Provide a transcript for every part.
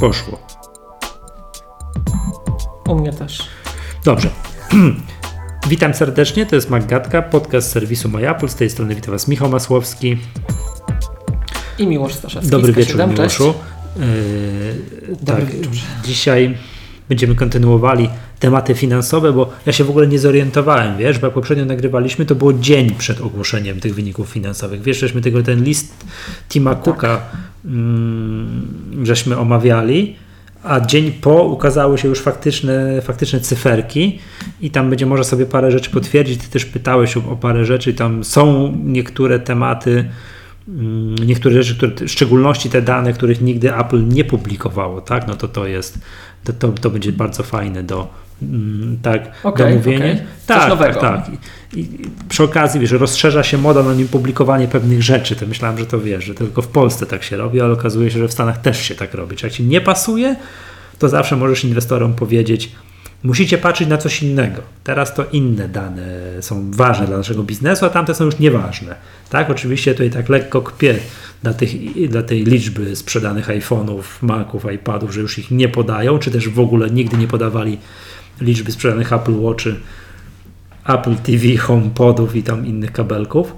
Poszło. U mnie też. Dobrze. Witam serdecznie, to jest Maggatka, podcast serwisu MyApple. Z tej strony witam Was Michał Masłowski. I Miłosz Staszewski. Dobry wieczór, Miłoszu. Yy, tak, wieczór. dzisiaj będziemy kontynuowali tematy finansowe, bo ja się w ogóle nie zorientowałem, wiesz, bo jak poprzednio nagrywaliśmy, to było dzień przed ogłoszeniem tych wyników finansowych. Wiesz, żeśmy tego, ten list Tima tak. Cooka żeśmy omawiali, a dzień po ukazały się już faktyczne, faktyczne cyferki i tam będzie można sobie parę rzeczy potwierdzić. Ty też pytałeś o, o parę rzeczy, tam są niektóre tematy, mm, niektóre rzeczy, które, w szczególności te dane, których nigdy Apple nie publikowało, tak? No to to jest, to, to, to będzie bardzo fajne do, Mm, tak, okay, domówienie. Okay. Tak, tak, tak. I, I, przy okazji, wiesz, rozszerza się moda na nim publikowanie pewnych rzeczy. To myślałem, że to wiesz, że tylko w Polsce tak się robi, ale okazuje się, że w Stanach też się tak robi. Czy jak ci nie pasuje, to zawsze możesz inwestorom powiedzieć, musicie patrzeć na coś innego. Teraz to inne dane są ważne dla naszego biznesu, a tamte są już nieważne. Tak, oczywiście tutaj tak lekko kpię dla, tych, dla tej liczby sprzedanych iPhone'ów, Maców, iPadów, że już ich nie podają, czy też w ogóle nigdy nie podawali liczby sprzedanych Apple Watchy, Apple TV, HomePodów i tam innych kabelków,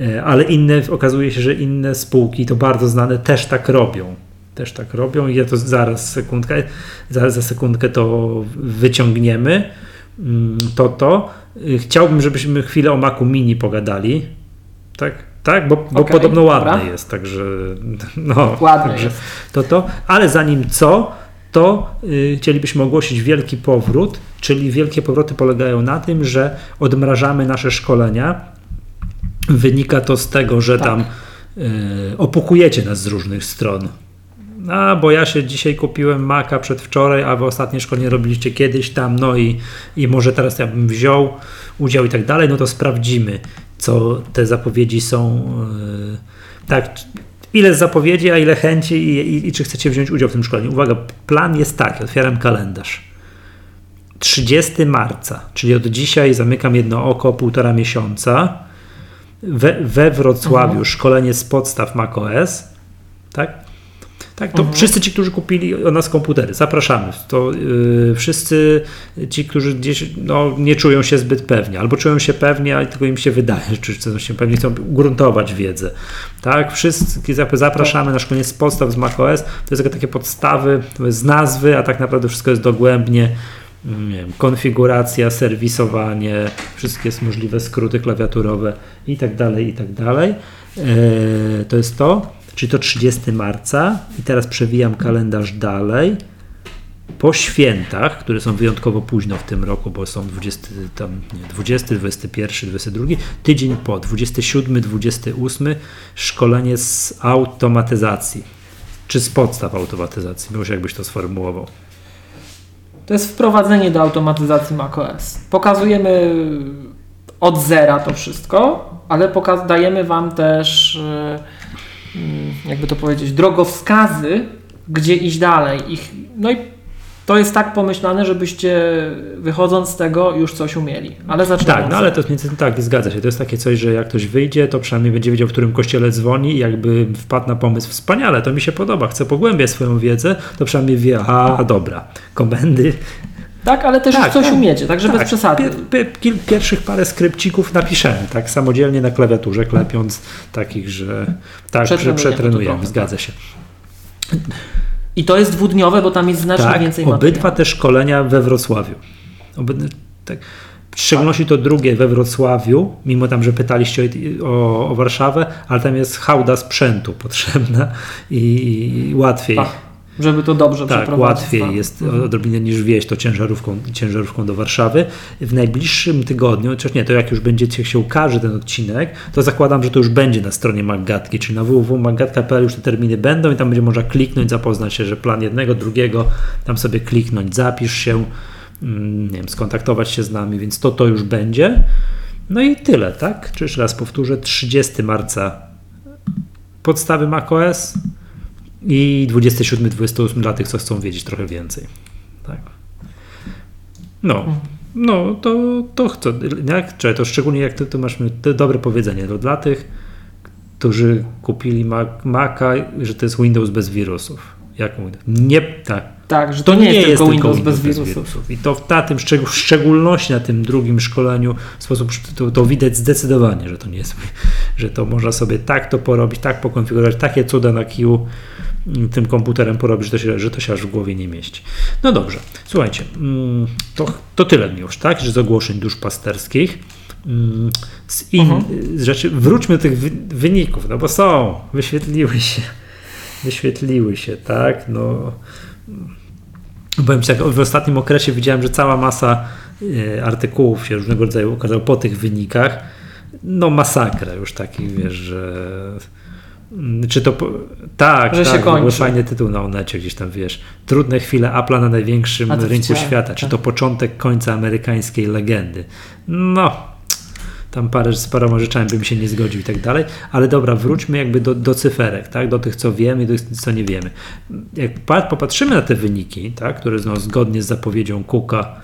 e, ale inne, okazuje się, że inne spółki, to bardzo znane, też tak robią. Też tak robią i ja to zaraz sekundkę, zaraz za sekundkę to wyciągniemy. Mm, to to. E, chciałbym, żebyśmy chwilę o Macu Mini pogadali. Tak? Tak, bo, bo okay, podobno ładne dobra. jest, także no, ładne także jest. to to, ale zanim co, to y, chcielibyśmy ogłosić wielki powrót, czyli wielkie powroty polegają na tym, że odmrażamy nasze szkolenia. Wynika to z tego, że tak. tam y, opukujecie nas z różnych stron. A, bo ja się dzisiaj kupiłem Maca przedwczoraj, a wy ostatnie szkolenie robiliście kiedyś tam, no i, i może teraz ja bym wziął udział i tak dalej, no to sprawdzimy, co te zapowiedzi są. Yy, tak, ile zapowiedzi, a ile chęci i, i, i, czy chcecie wziąć udział w tym szkoleniu. Uwaga, plan jest taki, otwieram kalendarz. 30 marca, czyli od dzisiaj zamykam jedno oko, półtora miesiąca. We, we Wrocławiu mhm. szkolenie z podstaw macOS, tak? Tak, to mhm. wszyscy ci, którzy kupili od nas komputery, zapraszamy. To yy, wszyscy ci, którzy gdzieś no, nie czują się zbyt pewnie, albo czują się pewnie, ale tylko im się wydaje, że chcą się pewnie chcą gruntować wiedzę. Tak, wszystkich zapraszamy na szkolenie z podstaw z macOS. To jest takie podstawy z nazwy, a tak naprawdę wszystko jest dogłębnie. Nie wiem, konfiguracja, serwisowanie, wszystkie możliwe skróty klawiaturowe i tak dalej, i tak dalej. Yy, to jest to czyli to 30 marca i teraz przewijam kalendarz dalej. Po świętach, które są wyjątkowo późno w tym roku, bo są 20, tam, nie, 20 21, 22, tydzień po, 27, 28, szkolenie z automatyzacji. Czy z podstaw automatyzacji? Może jakbyś to sformułował. To jest wprowadzenie do automatyzacji macOS. Pokazujemy od zera to wszystko, ale dajemy Wam też Mm, jakby to powiedzieć, drogowskazy, gdzie iść dalej. Ich, no i to jest tak pomyślane, żebyście wychodząc z tego już coś umieli. Ale Tak, no ale to jest tak, zgadza się. To jest takie coś, że jak ktoś wyjdzie, to przynajmniej będzie wiedział, w którym kościele dzwoni i jakby wpadł na pomysł wspaniale, to mi się podoba, chcę pogłębiać swoją wiedzę, to przynajmniej wie, a dobra, komendy, tak, ale też tak, coś tak, umiecie, także tak, bez przesady. Pier, pierwszych parę skrypcików napiszemy, tak, samodzielnie na klawiaturze, klepiąc takich, że tak, że przetrenujemy, zgadza się. I to jest dwudniowe, bo tam jest znacznie tak, więcej obydwa te szkolenia we Wrocławiu. Oby, tak. W szczególności to drugie we Wrocławiu, mimo tam, że pytaliście o, o Warszawę, ale tam jest hałda sprzętu potrzebna i, i łatwiej. Ach żeby to dobrze tak, łatwiej tak. jest mhm. odrobinę niż wieść to ciężarówką, ciężarówką do Warszawy. W najbliższym tygodniu, chociaż nie, to jak już będziecie się ukaże ten odcinek, to zakładam, że to już będzie na stronie Maggatki, czyli na www.maggatka.pl już te terminy będą i tam będzie można kliknąć, zapoznać się, że plan jednego, drugiego, tam sobie kliknąć, zapisz się, mm, nie wiem, skontaktować się z nami, więc to to już będzie. No i tyle, tak? Czy jeszcze raz powtórzę, 30 marca podstawy macOS, i 27-28 dla tych, co chcą wiedzieć trochę więcej. Tak. No, no to, to chcę. Jak, czy to szczególnie jak ty, tu masz to dobre powiedzenie, to dla tych, którzy kupili Maca, że to jest Windows bez wirusów. Jak mówię? Nie, tak. Tak, że to, nie, jest, tylko Windows, bez, wirusów. I to na tym, w szczególności na tym drugim szkoleniu w sposób, to, to, widać zdecydowanie, że to nie jest, że to można sobie tak to porobić, tak pokonfigurować, takie cuda na kiju tym komputerem porobić, że to, się, że to się aż w głowie nie mieści. No dobrze, słuchajcie, mm, to, to tyle już, tak, że z ogłoszeń duszpasterskich. Mm, z, in, uh-huh. z rzeczy, wróćmy do tych wyników, no bo są, wyświetliły się, wyświetliły się, tak, no Powiem tak, w ostatnim okresie widziałem, że cała masa e, artykułów się różnego rodzaju ukazało po tych wynikach. No masakra już taki, wiesz, że czy to tak, że tak, się kończy. fajny tytuł na Onecie gdzieś tam, wiesz, trudne chwile Apple'a na największym rynku świata, czy to tak. początek końca amerykańskiej legendy. No, tam parę, z paroma rzeczami bym się nie zgodził i tak dalej, ale dobra, wróćmy jakby do, do cyferek, tak? do tych, co wiemy i do tych, co nie wiemy. Jak popatrzymy na te wyniki, tak? które no, zgodnie z zapowiedzią Cooka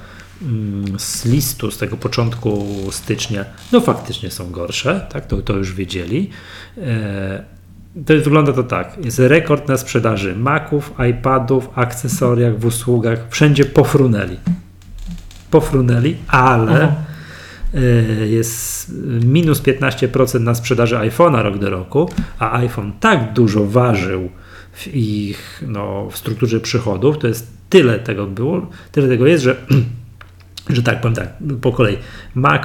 mm, z listu z tego początku stycznia, no faktycznie są gorsze, tak? to, to już wiedzieli. E, to wygląda to tak. Jest rekord na sprzedaży Maców, iPadów, akcesoriach, w usługach. Wszędzie pofrunęli. Pofrunęli, ale Aha E, jest minus 15% na sprzedaży iPhone'a rok do roku, a iPhone tak dużo ważył w ich no, w strukturze przychodów, to jest tyle tego było, tyle tego jest, że, że tak powiem tak, po kolei Mac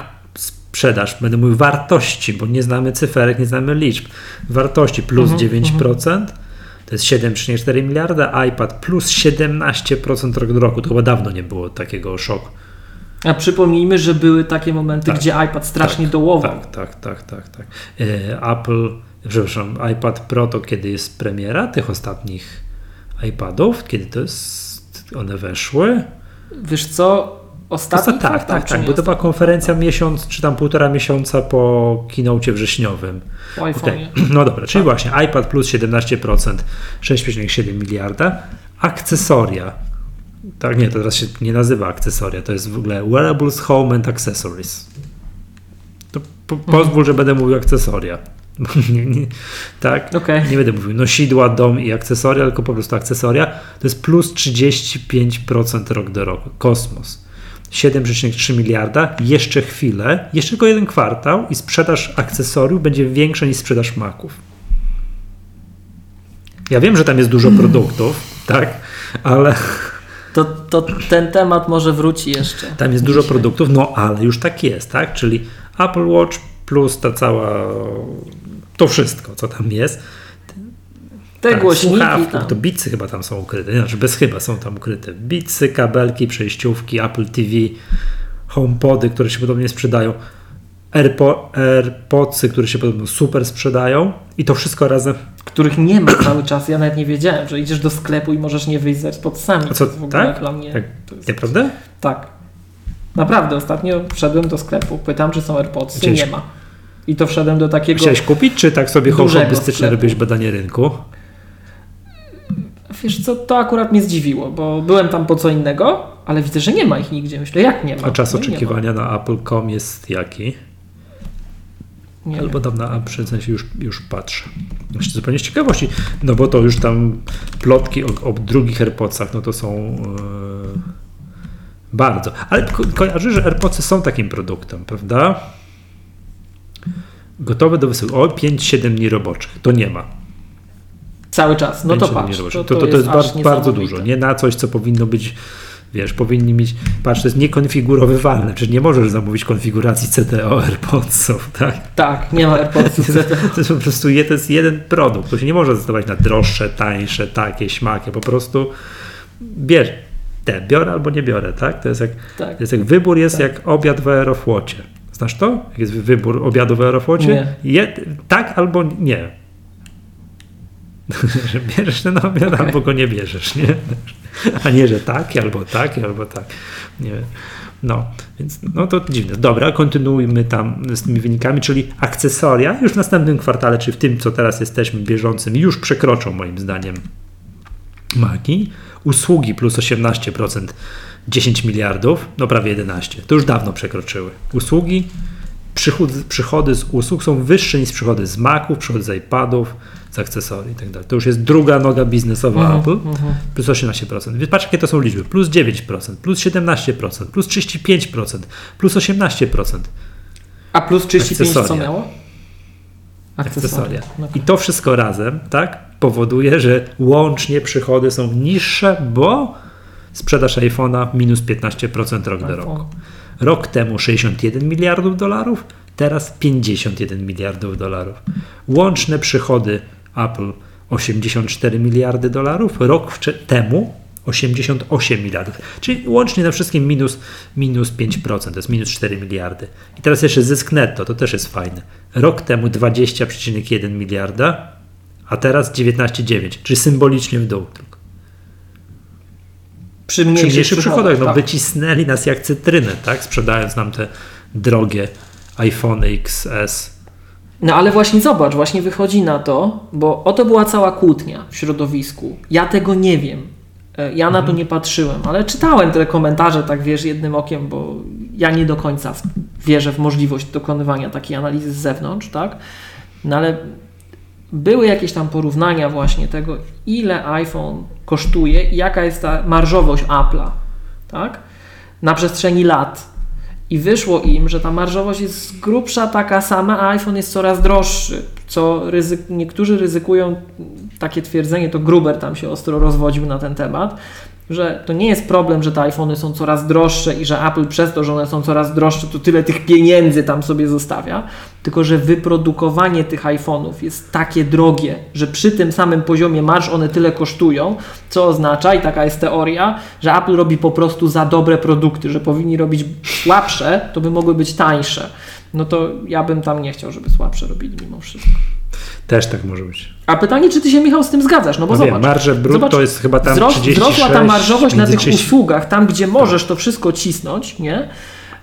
sprzedaż, będę mówił wartości, bo nie znamy cyferek, nie znamy liczb, wartości plus -huh, 9%, uh -huh. to jest 7,4 miliarda, iPad plus 17% rok do roku, to chyba dawno nie było takiego szoku. A przypomnijmy, że były takie momenty, tak, gdzie iPad strasznie tak, dołował. Tak, tak, tak, tak. tak. E, Apple, przepraszam, iPad Pro to kiedy jest premiera tych ostatnich iPadów? Kiedy to jest, one weszły? Wiesz co, ostatni Tak, tak, tak, tak bo to była konferencja miesiąc, czy tam półtora miesiąca po kinocie wrześniowym. Po okay. No dobra, czyli tak. właśnie iPad plus 17%, 6,7 miliarda. Akcesoria tak, nie, to teraz się nie nazywa akcesoria, to jest w ogóle Wearables Home and Accessories. To po, mhm. pozwól, że będę mówił akcesoria. nie, nie, tak? Okay. Nie będę mówił nosidła, dom i akcesoria, tylko po prostu akcesoria. To jest plus 35% rok do roku. Kosmos. 7,3 miliarda, jeszcze chwilę, jeszcze tylko jeden kwartał i sprzedaż akcesoriów będzie większa niż sprzedaż maków. Ja wiem, że tam jest dużo mm. produktów, tak, ale to, to ten temat może wróci jeszcze. Tam jest dużo produktów, no ale już tak jest, tak? Czyli Apple Watch plus ta cała, to wszystko, co tam jest. Te tak, głośniki tam. To bicy chyba tam są ukryte, znaczy bez chyba są tam ukryte. Bicy, kabelki, przejściówki, Apple TV, HomePody, które się podobnie sprzedają. AirPo AirPodsy, które się podobno super sprzedają i to wszystko razem. Których nie ma cały czas. Ja nawet nie wiedziałem, że idziesz do sklepu i możesz nie wyjść z AirPodsami. A co, to tak? Dla mnie. Tak, jest... Naprawdę? Tak. Naprawdę, ostatnio wszedłem do sklepu, pytam, czy są AirPodsy, Chciałeś... nie ma. I to wszedłem do takiego. Chciałeś kupić, czy tak sobie hobbystycznie robiłeś badanie rynku? Wiesz co, to akurat mnie zdziwiło, bo byłem tam po co innego, ale widzę, że nie ma ich nigdzie. Myślę, jak nie ma? A czas oczekiwania na Apple.com jest jaki? Nie Albo wiem. tam na uprzedzeń się już, już patrzę. Właśnie zupełnie z ciekawości, no bo to już tam plotki o, o drugich AirPodsach, no to są yy, bardzo. Ale ko kojarzy, że AirPodsy są takim produktem, prawda? Gotowe do wysyłki. O, 5-7 dni roboczych. To nie ma. Cały czas. No to patrz. To, to, to, to, jest, bardzo, bardzo dużo. Nie na coś, co powinno być Wiesz, powinni mieć, patrz, to jest niekonfigurowywalne, czyli nie możesz zamówić konfiguracji CTO AirPodsów, tak? Tak, nie ma AirPodsów CTO. To jest po prostu to jest jeden produkt, to się nie może zdecydować na droższe, tańsze, takie, śmakie, po prostu bierz te, biorę albo nie biorę, tak? To jest jak, tak. To jest jak wybór jest tak. jak obiad w aerofłocie. Znasz to? Jak jest wybór obiadu w aerofłocie? Nie. Je, tak albo nie. że bierzesz ten obiad okay. albo go nie bierzesz, nie? A nie, że tak, albo tak, albo tak. Nie. No, więc no to dziwne. Dobra, kontynuujmy tam z tymi wynikami, czyli akcesoria już w następnym kwartale, czy w tym, co teraz jesteśmy bieżącym, już przekroczą moim zdaniem maki. Usługi plus 18%, 10 miliardów, no prawie 11. To już dawno przekroczyły. Usługi przychody, przychody z usług są wyższe niż przychody z Maców, przychody z iPadów, z akcesorii i tak dalej. To już jest druga noga biznesowa Mhm, Apple, mhm. plus 18%. Więc patrz, jakie to są liczby. Plus 9%, plus 17%, plus 35%, plus 18%. A plus 35 co Akcesoria. miało? akcesoria. No. I to wszystko razem, tak, powoduje, że łącznie przychody są niższe, bo sprzedaż iPhone'a minus 15% rok do roku. Rok temu 61 miliardów dolarów, teraz 51 miliardów dolarów. Łączne przychody Apple 84 miliardy dolarów, rok temu 88 miliardów. Czyli łącznie na wszystkim minus, minus 5%, to jest minus 4 miliardy. I teraz jeszcze zysk netto, to też jest fajne. Rok temu 20,1 miliarda, a teraz 19,9, czyli symbolicznie w dół Przy Przy mniejszych, mniejszych przychodach, no tak. wycisnęli nas jak cytrynę, tak? Sprzedając nam te drogie iPhone XS. No ale właśnie zobacz, właśnie wychodzi na to, bo oto była cała kłótnia w środowisku. Ja tego nie wiem. E, Ja na to nie patrzyłem, ale czytałem te komentarze, tak wiesz, jednym okiem, bo ja nie do końca wierzę w możliwość dokonywania takiej analizy z zewnątrz, tak? No ale były jakieś tam porównania właśnie tego, ile iPhone kosztuje i jaka jest ta marżowość Apple'a, tak? Na przestrzeni lat. I wyszło im, że ta marżowość jest grubsza taka sama, a iPhone jest coraz droższy. Co ryzyk, niektórzy ryzykują takie twierdzenie, to Gruber tam się ostro rozwodził na ten temat, że to nie jest problem, że te iPhony są coraz droższe i że Apple przez to, że one są coraz droższe, to tyle tych pieniędzy tam sobie zostawia, tylko że wyprodukowanie tych iPhone'ów jest takie drogie, że przy tym samym poziomie marż one tyle kosztują, co oznacza, i taka jest teoria, że Apple robi po prostu za dobre produkty, że powinni robić słabsze, to by mogły być tańsze. No to ja bym tam nie chciał, żeby słabsze robili mimo wszystko. Też tak może być. A pytanie, czy ty się, Michał, z tym zgadzasz? No bo No zobacz. wiem, marże brutto zobacz, jest chyba tam wzros- 36, Wzrosła ta marżowość na tych 30 usługach, tam gdzie możesz to wszystko cisnąć, nie?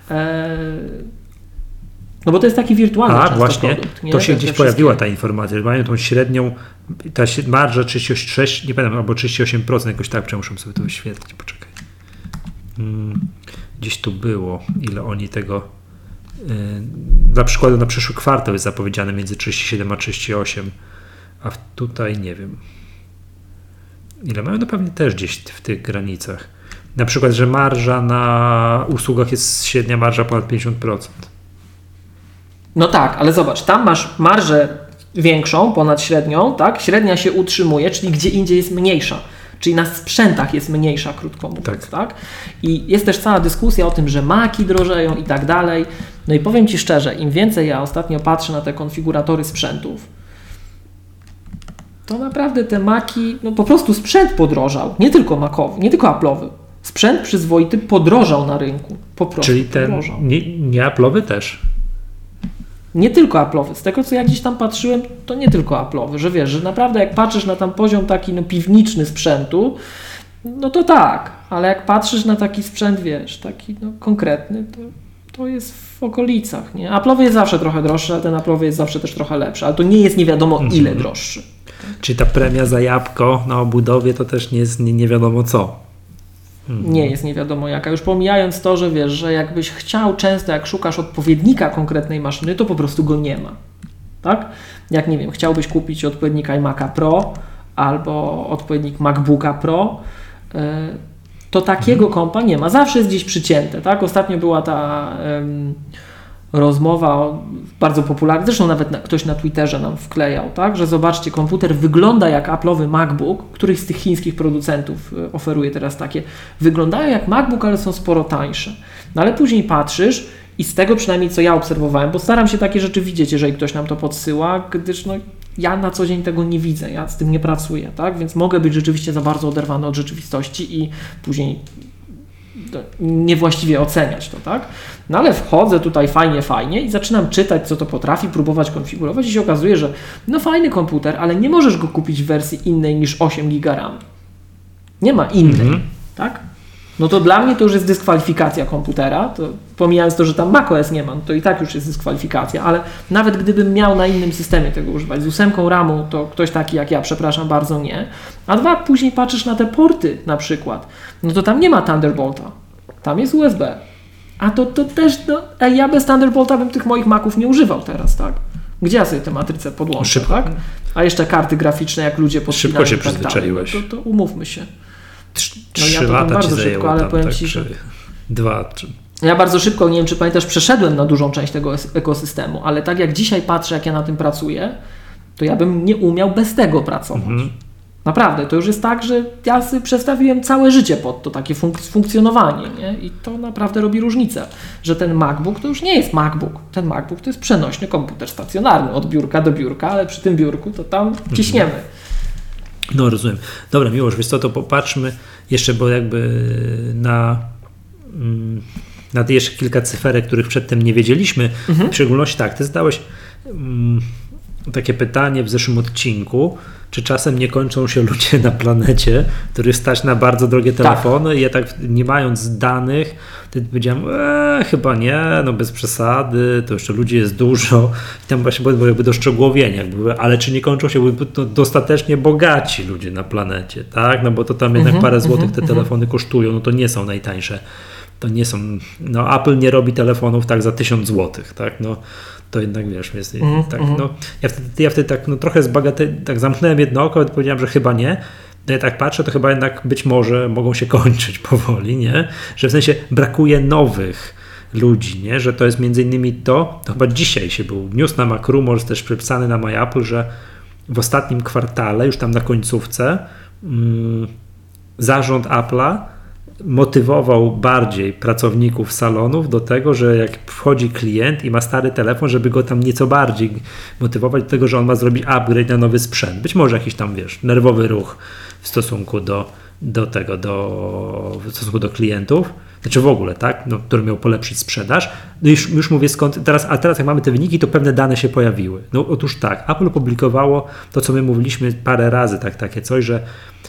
Eee, no bo to jest taki wirtualny A właśnie, produkt. To się gdzieś pojawiła ta informacja, że mają tą średnią, ta marża 36, nie pamiętam, albo 38%, jakoś tak, muszę sobie to wyświetlić, poczekaj. Mm, gdzieś tu było, ile oni tego, dla przykładu na przyszły kwartał jest zapowiedziane między 37 a 38, a tutaj nie wiem. Ile mają? No pewnie też gdzieś w tych granicach. Na przykład, że marża na usługach jest średnia marża ponad 50%. No tak, ale zobacz, tam masz marżę większą, ponad średnią, tak? Średnia się utrzymuje, czyli gdzie indziej jest mniejsza. Czyli na sprzętach jest mniejsza, krótko mówiąc, Tak. tak. I jest też cała dyskusja o tym, że maki drożeją i tak dalej. No i powiem Ci szczerze, im więcej ja ostatnio patrzę na te konfiguratory sprzętów, to naprawdę te maki, no po prostu sprzęt podrożał. Nie tylko makowy, nie tylko Apple'owy. Sprzęt przyzwoity podrożał na rynku. Po prostu Czyli ten podrożał. nie, nie Apple'owy też. Nie tylko Apple'owy. Z tego, co ja gdzieś tam patrzyłem, to nie tylko Apple'owy, że wiesz, że naprawdę jak patrzysz na tam poziom taki no, piwniczny sprzętu, no to tak, ale jak patrzysz na taki sprzęt, wiesz, taki no, konkretny, to, to jest w okolicach, nie? Apple'owy jest zawsze trochę droższy, a ten Apple'owy jest zawsze też trochę lepszy, ale to nie jest nie wiadomo ile droższy. Czyli ta premia za jabłko na obudowie to też nie jest nie, nie wiadomo co. Nie jest nie wiadomo jaka. Już pomijając to, że wiesz, że jakbyś chciał często, jak szukasz odpowiednika konkretnej maszyny, to po prostu go nie ma. Tak? Jak nie wiem, chciałbyś kupić odpowiednik iMac'a Pro albo odpowiednik MacBooka Pro, yy, to takiego kompa nie ma. Zawsze jest gdzieś przycięte. Tak? Ostatnio była ta rozmowa bardzo popularna, zresztą nawet na, ktoś na Twitterze nam wklejał, tak? że zobaczcie, komputer wygląda jak Apple'owy MacBook, któryś z tych chińskich producentów y, oferuje teraz takie. Wyglądają jak MacBook, ale są sporo tańsze. No ale później patrzysz i z tego przynajmniej co ja obserwowałem, bo staram się takie rzeczy widzieć, jeżeli ktoś nam to podsyła, gdyż no, ja na co dzień tego nie widzę, ja z tym nie pracuję, tak? Więc mogę być rzeczywiście za bardzo oderwany od rzeczywistości i później niewłaściwie oceniać to, tak? No ale wchodzę tutaj fajnie, fajnie i zaczynam czytać, co to potrafi, próbować konfigurować i się okazuje, że no fajny komputer, ale nie możesz go kupić w wersji innej niż 8 GB RAM. Nie ma innej, Mhm. tak? No to dla mnie to już jest dyskwalifikacja komputera, to pomijając to, że tam macOS nie ma, no to i tak już jest dyskwalifikacja, ale nawet gdybym miał na innym systemie tego używać, z ósemką RAMu, to ktoś taki jak ja, przepraszam bardzo, nie. A dwa, później patrzysz na te porty na przykład, no to tam nie ma Thunderbolta, tam jest USB. A to, to też, no, ej, ja bez Thunderbolta bym tych moich Maców nie używał teraz, tak? Gdzie ja sobie tę matrycę podłączę, Szybko. tak? A jeszcze karty graficzne, jak ludzie podpinają Szybko się tak dalej. przyzwyczaiłeś. No to, to umówmy się. Trz- No ja Trzy lata bardzo ci szybko, zajęło ale tam, powiem tak, ci, że- Dwa, czy... Ja bardzo szybko, nie wiem czy pamiętasz, przeszedłem na dużą część tego ekosystemu, ale tak jak dzisiaj patrzę, jak ja na tym pracuję, to ja bym nie umiał bez tego pracować. Mhm. Naprawdę, to już jest tak, że ja sobie przestawiłem całe życie pod to takie funk- funkcjonowanie nie? i to naprawdę robi różnicę, że ten MacBook to już nie jest MacBook. Ten MacBook to jest przenośny komputer stacjonarny od biurka do biurka, ale przy tym biurku to tam ciśniemy. No rozumiem. Dobra, Miłosz, wiesz co, to popatrzmy jeszcze, bo jakby na, mm, na te jeszcze kilka cyferek, których przedtem nie wiedzieliśmy. W szczególności tak, ty zadałeś mm, takie pytanie w zeszłym odcinku, czy czasem nie kończą się ludzie na planecie, których stać na bardzo drogie telefony i ja tak nie mając danych, to powiedziałem, e, chyba nie, no bez przesady, to jeszcze ludzi jest dużo. I tam właśnie było jakby doszczegółowienie, jakby, ale czy nie kończą się to dostatecznie bogaci ludzie na planecie, tak? No bo to tam jednak parę złotych te telefony kosztują, no to nie są najtańsze. To nie są, no Apple nie robi telefonów tak za 1000 złotych, tak? No to jednak wiesz, jest, tak, no, ja wtedy, ja wtedy tak no, trochę zbagate, tak zamknąłem jedno oko, i powiedziałem, że chyba nie. No ja tak patrzę, to chyba jednak być może mogą się kończyć powoli, nie? Że w sensie brakuje nowych ludzi, nie? Że to jest między innymi to, to chyba dzisiaj się był news na MacRumors też przypisany na MyApple, że w ostatnim kwartale, już tam na końcówce, mm, zarząd Apple'a motywował bardziej pracowników salonów do tego, że jak wchodzi klient i ma stary telefon, żeby go tam nieco bardziej motywować do tego, że on ma zrobić upgrade na nowy sprzęt. Być może jakiś tam, wiesz, nerwowy ruch w stosunku do, do tego, do, w stosunku do klientów. Znaczy w ogóle, tak? No, który miał polepszyć sprzedaż. No już, już mówię skąd, teraz, a teraz jak mamy te wyniki, to pewne dane się pojawiły. No otóż tak, Apple opublikowało to, co my mówiliśmy parę razy, tak, takie coś, że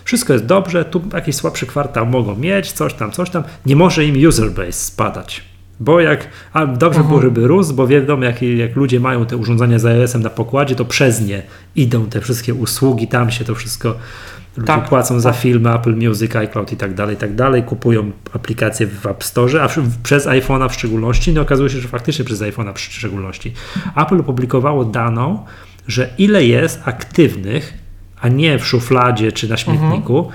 wszystko jest dobrze, tu jakiś słabszy kwartał mogą mieć, coś tam, coś tam. Nie może im user base spadać. Bo jak, a dobrze było, żeby rósł, bo wiadomo, jak, jak ludzie mają te urządzenia z iOS-em na pokładzie, to przez nie idą te wszystkie usługi, tam się to wszystko ludzie Tak, płacą za tak. filmy, Apple Music, iCloud i tak dalej, i tak dalej, kupują aplikacje w App Store, a przez iPhone'a w szczególności, no okazuje się, że faktycznie przez iPhone'a w szczególności. Apple opublikowało daną, że ile jest aktywnych, a nie w szufladzie czy na śmietniku,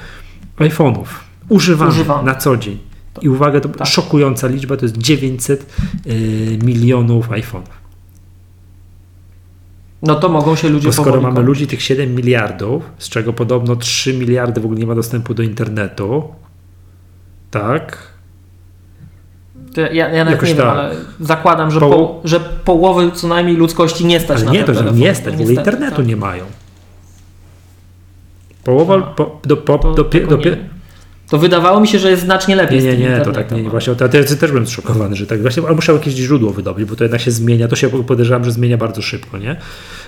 iPhone'ów używanych Używanych. na co dzień. I uwaga, to Tak. szokująca liczba, to jest 900 y, milionów iPhone'ów. No to mogą się ludzie Bo skoro mamy ludzi tych 7 miliardów, z czego podobno 3 miliardy w ogóle nie ma dostępu do internetu, tak? To ja, ja nawet Jakoś nie wiem, tak. ale zakładam, że, Poło- po, że połowy co najmniej ludzkości nie stać Ale na nie to, że nie stać, w ogóle internetu tak. nie mają. Połowa, A. po, do, po, do, do, wiem. To wydawało mi się, że jest znacznie lepiej Nie, nie, nie, to tak nie, nie ale- właśnie, ja też byłem zszokowany, że tak właśnie, ale muszę jakieś źródło wydobyć, bo to jednak się zmienia, to się podejrzewam, że zmienia bardzo szybko, nie?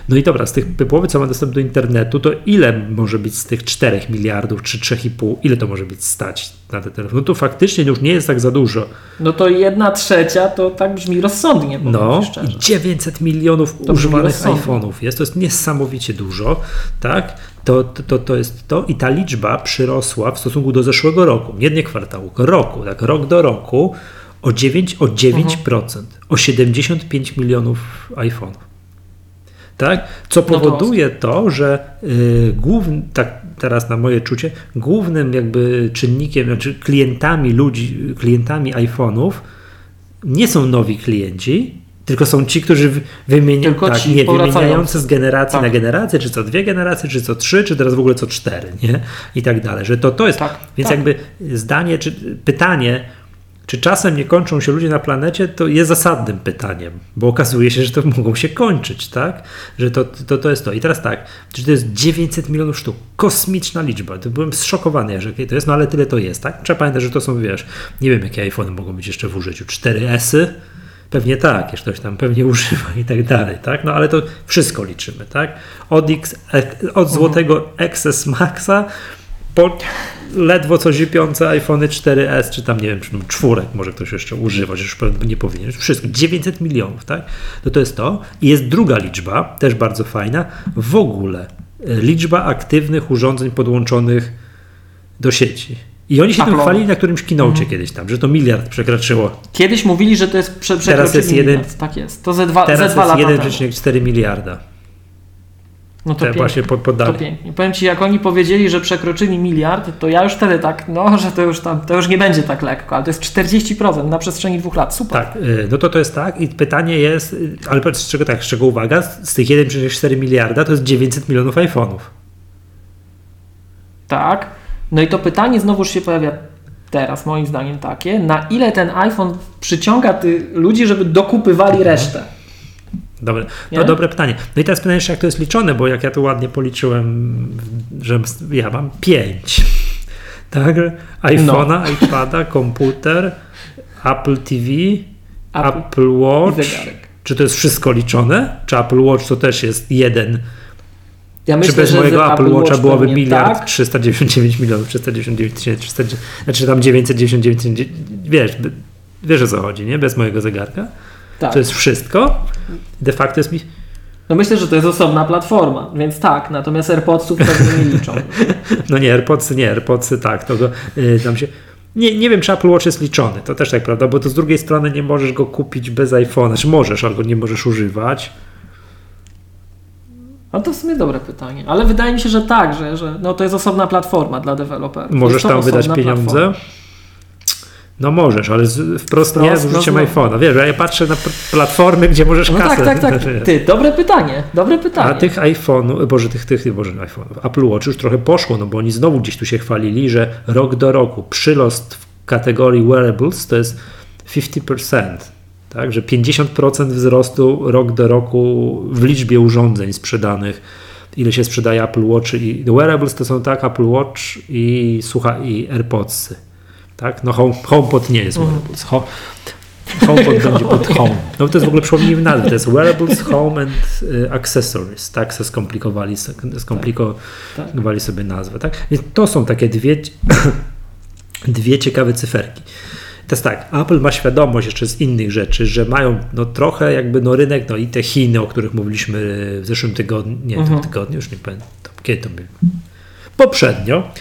No i dobra, z tych połowy, co ma dostęp do internetu, to ile może być z tych 4 miliardów, czy 3,5, ile to może być stać na te telefony? No to faktycznie już nie jest tak za dużo. No to jedna trzecia to tak brzmi rozsądnie, No, i 900 milionów brzmi używanych iPhone'ów jest, to jest niesamowicie dużo, tak? To, to, to, to jest to i ta liczba przyrosła w stosunku do zeszłego roku, nie nie kwartału, roku, tak, rok do roku o 9, o 9%, o 75 milionów iPhone'ów. Tak? Co No powoduje to, że y, główny, tak teraz na moje czucie, głównym jakby czynnikiem, znaczy klientami ludzi, klientami iPhone'ów nie są nowi klienci, tylko są ci, którzy wy- wymieniają, Tylko tak, ci nie, wymieniający z generacji Tak. na generację, czy co dwie generacje, czy co trzy, czy teraz w ogóle co cztery, nie? I tak dalej, że to, to jest, Tak, więc tak. jakby zdanie, czy pytanie, czy czasem nie kończą się ludzie na planecie, to jest zasadnym pytaniem, bo okazuje się, że to mogą się kończyć, tak? Że to, to, to jest to. I teraz tak, czy to jest 900 milionów sztuk? Kosmiczna liczba. To byłem zszokowany, że to jest, no ale tyle to jest, tak? Trzeba pamiętać, że to są, wiesz, nie wiem, jakie iPhony mogą być jeszcze w użyciu. 4S-y? Pewnie tak, jeszcze ktoś tam pewnie używa i tak dalej, tak? No ale to wszystko liczymy, tak? Od, X, od złotego XS Maxa po ledwo co zipiące iPhony 4S, czy tam nie wiem, czy tam czwórek może ktoś jeszcze używać, już nie powinien. Wszystko, 900 milionów, tak? No to jest to. I jest druga liczba, też bardzo fajna, w ogóle e, liczba aktywnych urządzeń podłączonych do sieci. I oni się tym Apple'owi. chwalili na którymś keynocie Mhm. kiedyś tam, że to miliard przekroczyło. Kiedyś mówili, że to jest prze, Teraz jest jeden-. Tak jest. To ze dwa, ze Teraz dwa jest lata temu. 1,4 miliarda. No to Te pięknie. właśnie po- To pięknie. Powiem Ci, jak oni powiedzieli, że przekroczyli miliard, to ja już wtedy tak, no, że to już tam, to już nie będzie tak lekko, ale to jest 40% na przestrzeni dwóch lat. Super. Tak, y, no to to jest tak i pytanie jest, y, ale z czego tak, z czego uwaga, z tych 1,4 miliarda to jest 900 milionów iPhone'ów. Tak. No i to pytanie znowuż się pojawia teraz, moim zdaniem takie, na ile ten iPhone przyciąga ty, ludzi, żeby dokupywali resztę. Dobre, no dobre pytanie. No i teraz pytanie jeszcze, jak to jest liczone, bo jak ja tu ładnie policzyłem, że ja mam 5. Tak? iPhone'a, No. iPada, komputer, Apple TV, Apple Apple Watch. Czy to jest wszystko liczone? Czy Apple Watch to też jest jeden? Ja Czy bez mojego z Apple Watcha Watch byłoby miliard Tak, 399 milionów, 399 tysięcy, 300, znaczy tam 999, wiesz, wiesz o co chodzi, nie? Bez mojego zegarka. Tak. To jest wszystko. De facto jest mi... No myślę, że to jest osobna platforma, więc tak, natomiast AirPodsów pewnie nie liczą. No nie, AirPodsy nie, AirPodsy tak, to go y, tam się... Nie, nie wiem, czy Apple Watch jest liczony, to też tak prawda, bo to z drugiej strony nie możesz go kupić bez iPhone'a, znaczy możesz, ale go nie możesz używać. No to w sumie dobre pytanie, ale wydaje mi się, że tak, że, że no to jest osobna platforma dla deweloperów. Możesz tam wydać pieniądze. platforma. No możesz, ale z, wprost nie z użyciem no, iPhone'a. Wiesz, ja patrzę na platformy, gdzie możesz No kasę... tak, tak, tak. znaczy, Ty, dobre pytanie, dobre pytanie. A tych iPhone'ów, boże, tych, tych, boże, iPhone'ów, Apple Watch już trochę poszło, no bo oni znowu gdzieś tu się chwalili, że rok do roku przyrost w kategorii wearables to jest 50%, tak, że 50% wzrostu rok do roku w liczbie urządzeń sprzedanych, ile się sprzedaje Apple Watch i wearables to są tak Apple Watch i słucha i AirPodsy, tak, no home, HomePod nie jest wearables, Ho- HomePod będzie pod Home. No to jest w ogóle przypomnijmy nazwę. To jest Wearables, Home and y, Accessories. Tak se skomplikowali, skomplikowali sobie nazwę. Tak? Więc to są takie dwie, dwie ciekawe cyferki. Teraz tak, Apple ma świadomość jeszcze z innych rzeczy, że mają no, trochę jakby no, rynek, no i te Chiny, o których mówiliśmy w zeszłym tygodniu, nie, w Mhm. tym tygodniu, już nie pamiętam, kiedy to było. Poprzednio.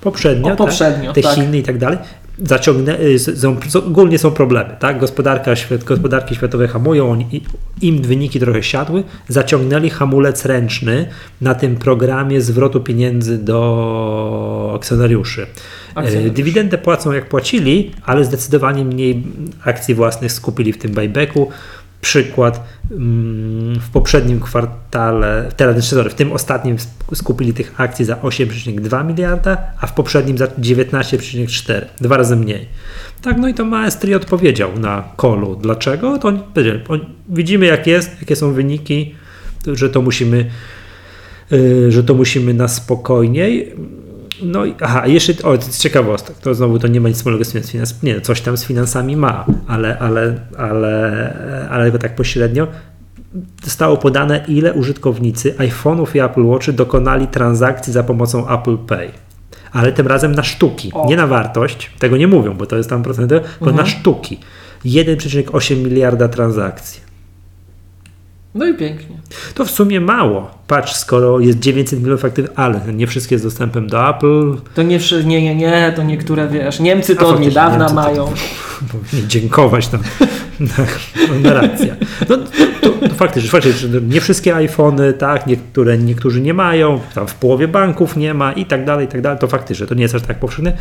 Poprzednio, O, poprzednio, tak, te tak. Chiny i tak dalej zaciągnę, y, są, ogólnie są problemy, tak? Gospodarka, gospodarki światowe hamują, oni, im wyniki trochę siadły, zaciągnęli hamulec ręczny na tym programie zwrotu pieniędzy do akcjonariuszy. Y, Dywidendę płacą jak płacili, ale zdecydowanie mniej akcji własnych skupili w tym buybacku. Przykład mm, w poprzednim kwartale, teraz, znaczy, sorry, w tym ostatnim sk- skupili tych akcji za 8,2 miliarda, a w poprzednim za 19,4, dwa razy mniej. Tak, no i to Maestri odpowiedział na kolu. Dlaczego? To oni powiedzieli, oni- widzimy jak jest, jakie są wyniki, że to musimy, yy, że to musimy na spokojniej. No i aha, jeszcze, o, to jest ciekawostek, to znowu to nie ma nic wspólnego z finansami, nie, coś tam z finansami ma, ale, ale, ale, ale tak pośrednio zostało podane, ile użytkownicy iPhone'ów i Apple Watchy dokonali transakcji za pomocą Apple Pay. Ale tym razem na sztuki, O. nie na wartość, tego nie mówią, bo to jest tam procent, tylko Mhm. na sztuki. 1,8 miliarda transakcji. No i pięknie. To w sumie mało. Patrz, skoro jest 900 milionów aktywów, ale nie wszystkie z dostępem do Apple. To nie, wszy- nie, nie, nie, to niektóre wiesz. Niemcy to od niedawna Niemcy to- mają. Powinni dziękować tam. na racja. No, to, to faktycznie, faktycznie, nie wszystkie iPhony, tak, niektóre, niektórzy nie mają, tam w połowie banków nie ma i tak dalej, i tak dalej. To faktycznie, to nie jest aż tak powszechne.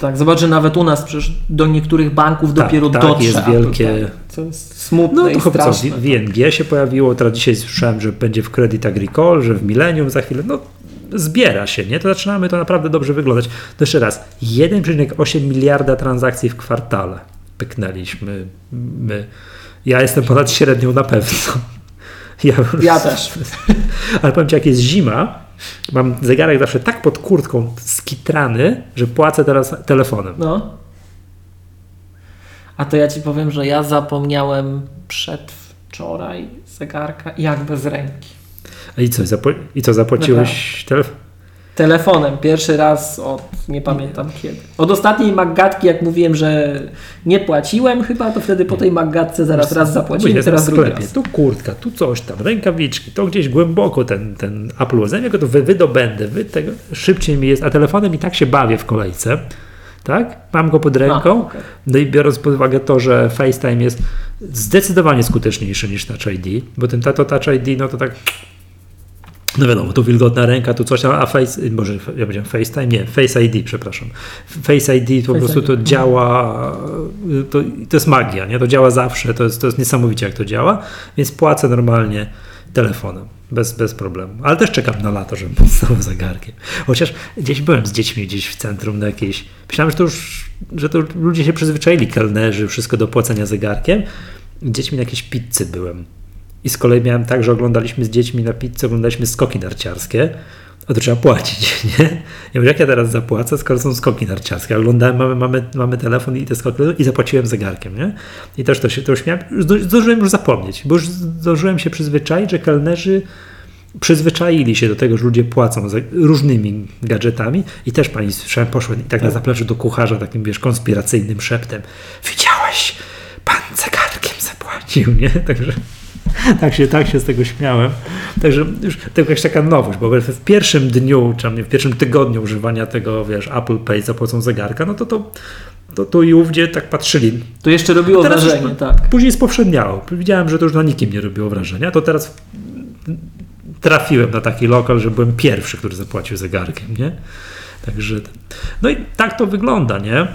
Tak, zobacz, że nawet u nas przecież do niektórych banków Tak, dopiero tak, dotrze. jest Apple wielkie- Pay, Co jest smutne No i to chyba co, w- WNG się pojawiło, teraz dzisiaj słyszałem, że będzie w Credit Agricole, że w Millennium za chwilę, no zbiera się, nie? To zaczynamy to naprawdę dobrze wyglądać. To jeszcze raz, 1,8 miliarda transakcji w kwartale pyknęliśmy my. Ja jestem ponad średnią na pewno. Ja, Ja też. Ale powiem Ci, jak jest zima, mam zegarek zawsze tak pod kurtką skitrany, że płacę teraz telefonem. No. A to ja ci powiem, że ja zapomniałem przedwczoraj zegarka jak bez ręki. I co, i co zapłaciłeś telefon? Telefonem pierwszy raz od nie pamiętam kiedy. Od ostatniej Maggatki, jak mówiłem, że nie płaciłem chyba, to wtedy po tej Maggatce zaraz raz zapłaciłem, Jest teraz drugi raz. Tu kurtka, tu coś tam, rękawiczki, to gdzieś głęboko ten, ten Apple Watch. Zanim ja go to wy, wydobędę, wy tego, szybciej mi jest, a telefonem i tak się bawię w kolejce. Tak? Mam go pod ręką. A, okay. No i biorąc pod uwagę to, że FaceTime jest zdecydowanie skuteczniejszy niż Touch ID, bo ten to Touch ID, no to tak no wiadomo, tu wilgotna ręka, tu coś tam, a Face, może ja powiedziałem FaceTime, nie, Face ID, przepraszam. Face ID to po prostu to działa, to, to jest magia, nie? To działa zawsze, to jest, to jest niesamowicie jak to działa, więc płacę normalnie telefonem. Bez, bez problemu. Ale też czekam na lato, żebym podstał zegarkiem. Chociaż gdzieś byłem z dziećmi gdzieś w centrum na jakiejś. Myślałem, że to już, że to ludzie się przyzwyczaili, kelnerzy, wszystko do płacenia zegarkiem. Dziećmi na jakiejś pizzy byłem. I z kolei miałem tak, że oglądaliśmy z dziećmi na pizzę, oglądaliśmy skoki narciarskie, a to trzeba płacić, nie? Ja mówię, jak ja teraz zapłacę, skoro są skoki narciarskie? Oglądałem, mamy, mamy, mamy telefon i te skoki i zapłaciłem zegarkiem, nie? I też to się, to już miałem, zdążyłem już zapomnieć, bo już zdążyłem się przyzwyczaić, że kelnerzy przyzwyczaili się do tego, że ludzie płacą różnymi gadżetami i też pani słyszałem, poszłem i tak na zapleczu do kucharza takim, wiesz, konspiracyjnym szeptem widziałeś, pan zegarkiem zapłacił, nie? Także tak, się, tak się z tego śmiałem. Także już to jakaś taka nowość, bo w pierwszym dniu, czy w pierwszym tygodniu używania tego, wiesz, Apple Pay za pomocą zegarka, no to to to tu i ówdzie tak patrzyli. To jeszcze robiło wrażenie, już, tak. Później spowszedniało. Widziałem, że to już na nikim nie robiło wrażenia. To teraz trafiłem na taki lokal, że byłem pierwszy, który zapłacił zegarkiem, nie? Także, no i tak to wygląda, nie?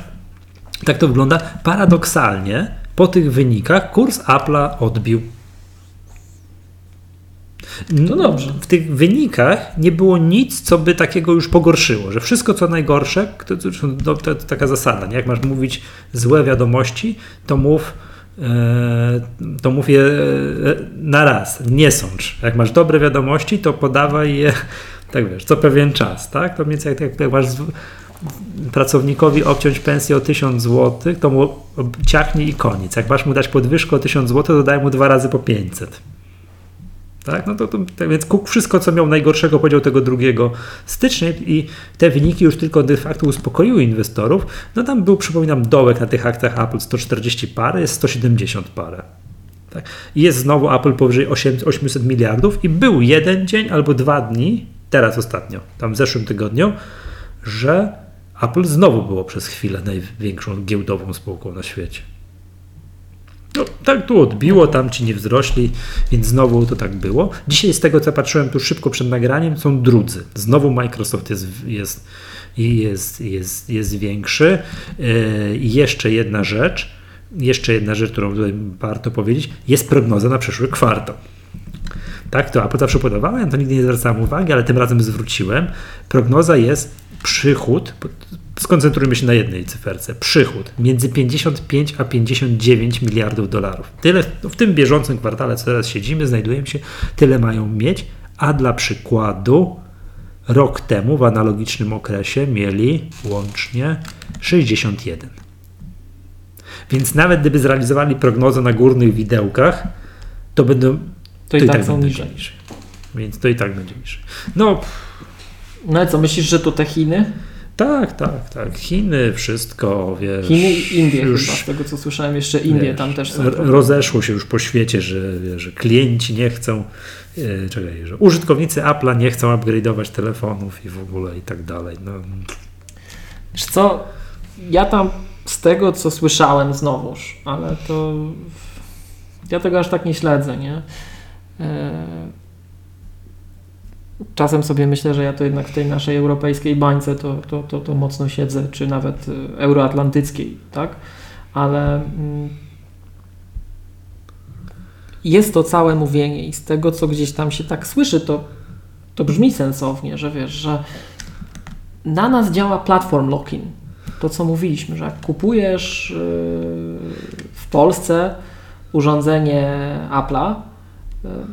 Tak to wygląda. Paradoksalnie po tych wynikach kurs Apple'a odbił to dobrze. W tych wynikach nie było nic, co by takiego już pogorszyło, że wszystko co najgorsze, to, to, to, to taka zasada, nie? jak masz mówić złe wiadomości, to mów e, to mów je e, na raz, nie sącz. Jak masz dobre wiadomości, to podawaj je, tak wiesz, co pewien czas, tak? To więc jak, jak, jak masz pracownikowi obciąć pensję o 1000 zł, to mu ciachnij i koniec. Jak masz mu dać podwyżkę o 1000 zł, to daj mu dwa razy po 500. Tak? No to, to, to, więc Cook wszystko, co miał najgorszego, powiedział tego drugiego stycznia i te wyniki już tylko de facto uspokoiły inwestorów. No tam był, przypominam, dołek na tych akcjach Apple 140 parę, jest 170 parę. Tak? Jest znowu Apple powyżej 800 miliardów i był jeden dzień albo dwa dni, teraz ostatnio, tam w zeszłym tygodniu, że Apple znowu było przez chwilę największą giełdową spółką na świecie. No, tak tu odbiło, tam ci nie wzrośli, więc znowu to tak było. Dzisiaj z tego, co patrzyłem tu szybko przed nagraniem, są drudzy. Znowu Microsoft jest, jest, jest, jest, jest większy. Yy, I jeszcze jedna rzecz, jeszcze jedna rzecz, którą tutaj warto powiedzieć, jest prognoza na przyszły kwartał. Tak, to Apple zawsze podawałem, to nigdy nie zwracałem uwagi, ale tym razem zwróciłem. Prognoza jest przychód, skoncentrujmy się na jednej cyferce. Przychód między 55 a 59 miliardów dolarów. Tyle w tym bieżącym kwartale, co teraz siedzimy, znajdujemy się, tyle mają mieć, a dla przykładu rok temu w analogicznym okresie mieli łącznie 61. Więc nawet gdyby zrealizowali prognozę na górnych widełkach, to będą. To, to i tak, tak są niżej. niżej. Więc to i tak będzie niżej. No. No ale co, myślisz, że to te Chiny? Tak, tak, tak. Chiny, wszystko, wiesz. Chiny i Indie już, chyba, z tego co słyszałem, jeszcze Indie wiesz, tam też są. Rozeszło się już po świecie, że, że klienci nie chcą, e, czekaj, że użytkownicy Apple'a nie chcą upgrade'ować telefonów i w ogóle i tak dalej. No. Wiesz co, ja tam z tego co słyszałem znowuż, ale to ja tego aż tak nie śledzę, nie? E, czasem sobie myślę, że ja to jednak w tej naszej europejskiej bańce to, to, to, to mocno siedzę, czy nawet y, euroatlantyckiej, tak? Ale mm, jest to całe mówienie i z tego, co gdzieś tam się tak słyszy, to, to brzmi sensownie, że wiesz, że na nas działa platform locking. To, co mówiliśmy, że jak kupujesz y, w Polsce urządzenie Apple'a,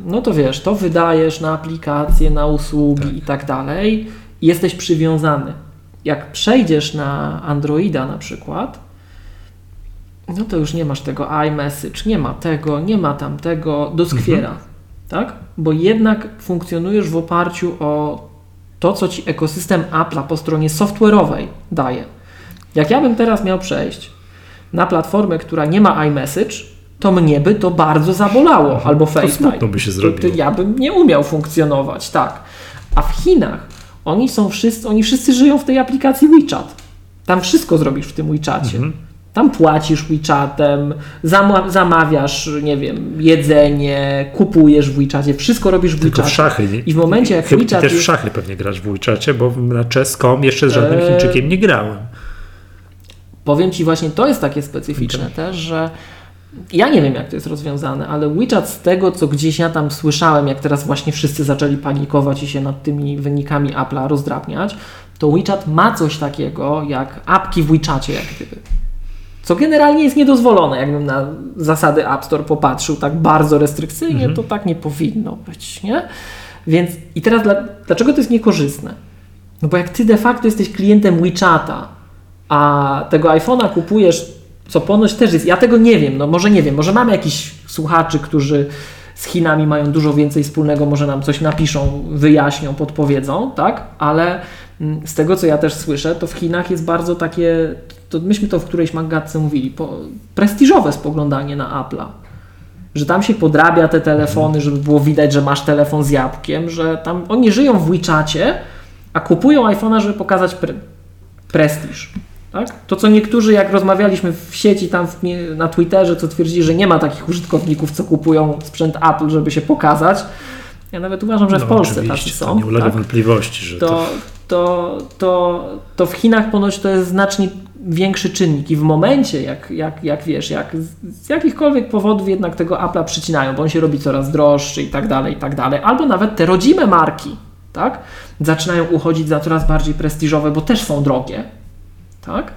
no to wiesz, to wydajesz na aplikacje, na usługi tak. i tak dalej jesteś przywiązany. Jak przejdziesz na Androida na przykład, no to już nie masz tego iMessage, nie ma tego, nie ma tamtego, doskwiera, mhm. tak? Bo jednak funkcjonujesz w oparciu o to, co ci ekosystem Apple'a po stronie software'owej daje. Jak ja bym teraz miał przejść na platformę, która nie ma iMessage, to mnie by to bardzo zabolało, albo FaceTime. To by się zrobiło. To, to ja bym nie umiał funkcjonować, tak. A w Chinach oni są wszyscy, oni wszyscy żyją w tej aplikacji WeChat. Tam wszystko zrobisz w tym WeChacie. Mhm. Tam płacisz WeChatem, zama- zamawiasz, nie wiem, jedzenie, kupujesz w WeChacie, wszystko robisz w Tylko w szachy. nie? I w momencie, jak Chyba WeChat też w szachy pewnie grasz w WeChacie, bo na chess.com jeszcze z żadnym Eee. Chińczykiem nie grałem. Powiem Ci właśnie, to jest takie specyficzne też, że ja nie wiem, jak to jest rozwiązane, ale WeChat z tego, co gdzieś ja tam słyszałem, jak teraz właśnie wszyscy zaczęli panikować i się nad tymi wynikami Apple'a rozdrabniać, to WeChat ma coś takiego jak apki w WeChacie, jak gdyby. Co generalnie jest niedozwolone, jakbym na zasady App Store popatrzył tak bardzo restrykcyjnie, to tak nie powinno być, nie? Więc i teraz dla, dlaczego to jest niekorzystne? No bo jak ty de facto jesteś klientem WeChata, a tego iPhone'a kupujesz, co ponoć też jest, ja tego nie wiem, no może nie wiem, może mamy jakichś słuchaczy, którzy z Chinami mają dużo więcej wspólnego, może nam coś napiszą, wyjaśnią, podpowiedzą, tak? Ale mm, z tego, co ja też słyszę, to w Chinach jest bardzo takie, to myśmy to w którejś magatce mówili, po, prestiżowe spoglądanie na Apple'a. Że tam się podrabia te telefony, żeby było widać, że masz telefon z jabłkiem, że tam oni żyją w WeChacie, a kupują iPhone'a, żeby pokazać pre prestiż. Tak? To, co niektórzy, jak rozmawialiśmy w sieci, tam w, na Twitterze, co twierdzili, że nie ma takich użytkowników, co kupują sprzęt Apple, żeby się pokazać. Ja nawet uważam, że w No, Polsce tacy są. To nie ulega tak? wątpliwości, że to, to, to, to, to w Chinach ponoć to jest znacznie większy czynnik i w momencie, jak, jak, jak wiesz, jak z- z jakichkolwiek powodów jednak tego Apple'a przycinają, bo on się robi coraz droższy i tak dalej, i tak dalej, albo nawet te rodzime marki, tak, zaczynają uchodzić za coraz bardziej prestiżowe, bo też są drogie, tak,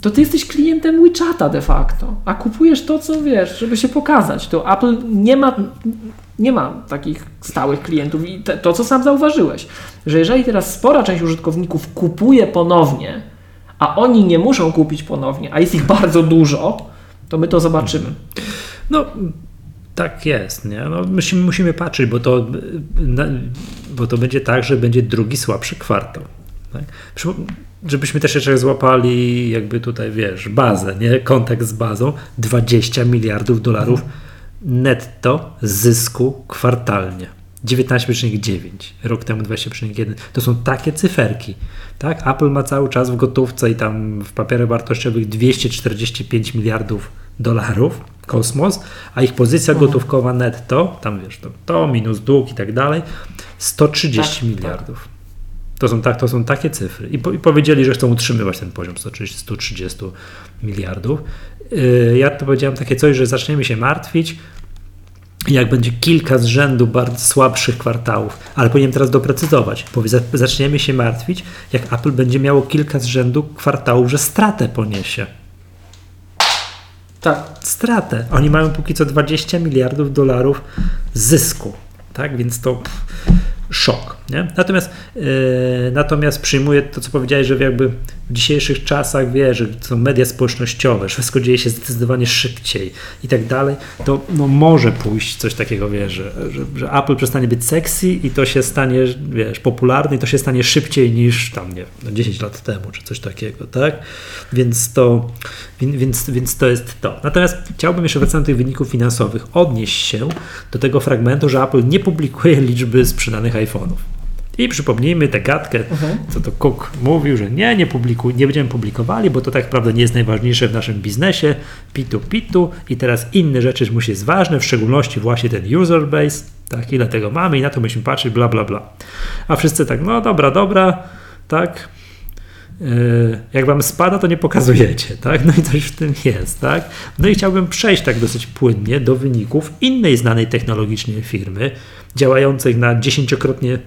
to ty jesteś klientem WeChata de facto, a kupujesz to, co wiesz, żeby się pokazać. To Apple nie ma, nie ma takich stałych klientów i te, to, co sam zauważyłeś, że jeżeli teraz spora część użytkowników kupuje ponownie, a oni nie muszą kupić ponownie, a jest ich bardzo dużo, to my to zobaczymy. No, tak jest, nie? No, musimy, musimy patrzeć, bo to, bo to będzie tak, że będzie drugi słabszy kwartał. Tak? Żebyśmy też jeszcze złapali jakby tutaj, wiesz, bazę, nie? Kontakt z bazą. 20 miliardów dolarów netto zysku kwartalnie. 19,9, rok temu 20,1. To są takie cyferki. Tak? Apple ma cały czas w gotówce i tam w papierach wartościowych 245 miliardów dolarów, kosmos, a ich pozycja gotówkowa netto, tam wiesz, to, to minus dług i tak dalej, 130 Tak, miliardów. To są, tak, to są takie cyfry. I, po, I powiedzieli, że chcą utrzymywać ten poziom 130, 130 miliardów. Yy, ja to powiedziałem takie coś, że zaczniemy się martwić, jak będzie kilka z rzędu bardzo słabszych kwartałów, ale powinienem teraz doprecyzować. Za- zaczniemy się martwić, jak Apple będzie miało kilka z rzędu kwartałów, że stratę poniesie. Tak. Stratę. Oni mają póki co 20 miliardów dolarów zysku. Tak, więc to pff, szok. Nie? Natomiast, yy, natomiast przyjmuję to, co powiedziałeś, że jakby w dzisiejszych czasach, wiesz, że są media społecznościowe, wszystko dzieje się zdecydowanie szybciej i tak dalej, to no, może pójść coś takiego, wiesz, że, że, że Apple przestanie być sexy i to się stanie, wiesz, popularny i to się stanie szybciej niż tam, nie no 10 lat temu, czy coś takiego, tak? Więc to, więc, więc to jest to. Natomiast chciałbym jeszcze wracając do tych wyników finansowych, odnieść się do tego fragmentu, że Apple nie publikuje liczby sprzedanych iPhone'ów. I przypomnijmy tę gadkę, co to Cook mówił, że nie, nie, publikuj, nie będziemy publikowali, bo to tak naprawdę nie jest najważniejsze w naszym biznesie, pitu pitu i teraz inne rzeczy musi jest ważne, w szczególności właśnie ten user base, tak, ile tego mamy i na to musimy patrzeć, bla, bla, bla. A wszyscy tak, no dobra, dobra, tak, Yy, jak wam spada, to nie pokazujecie, tak? No i coś w tym jest, tak? No i chciałbym przejść tak dosyć płynnie do wyników innej znanej technologicznie firmy, działającej na dziesięciokrotnie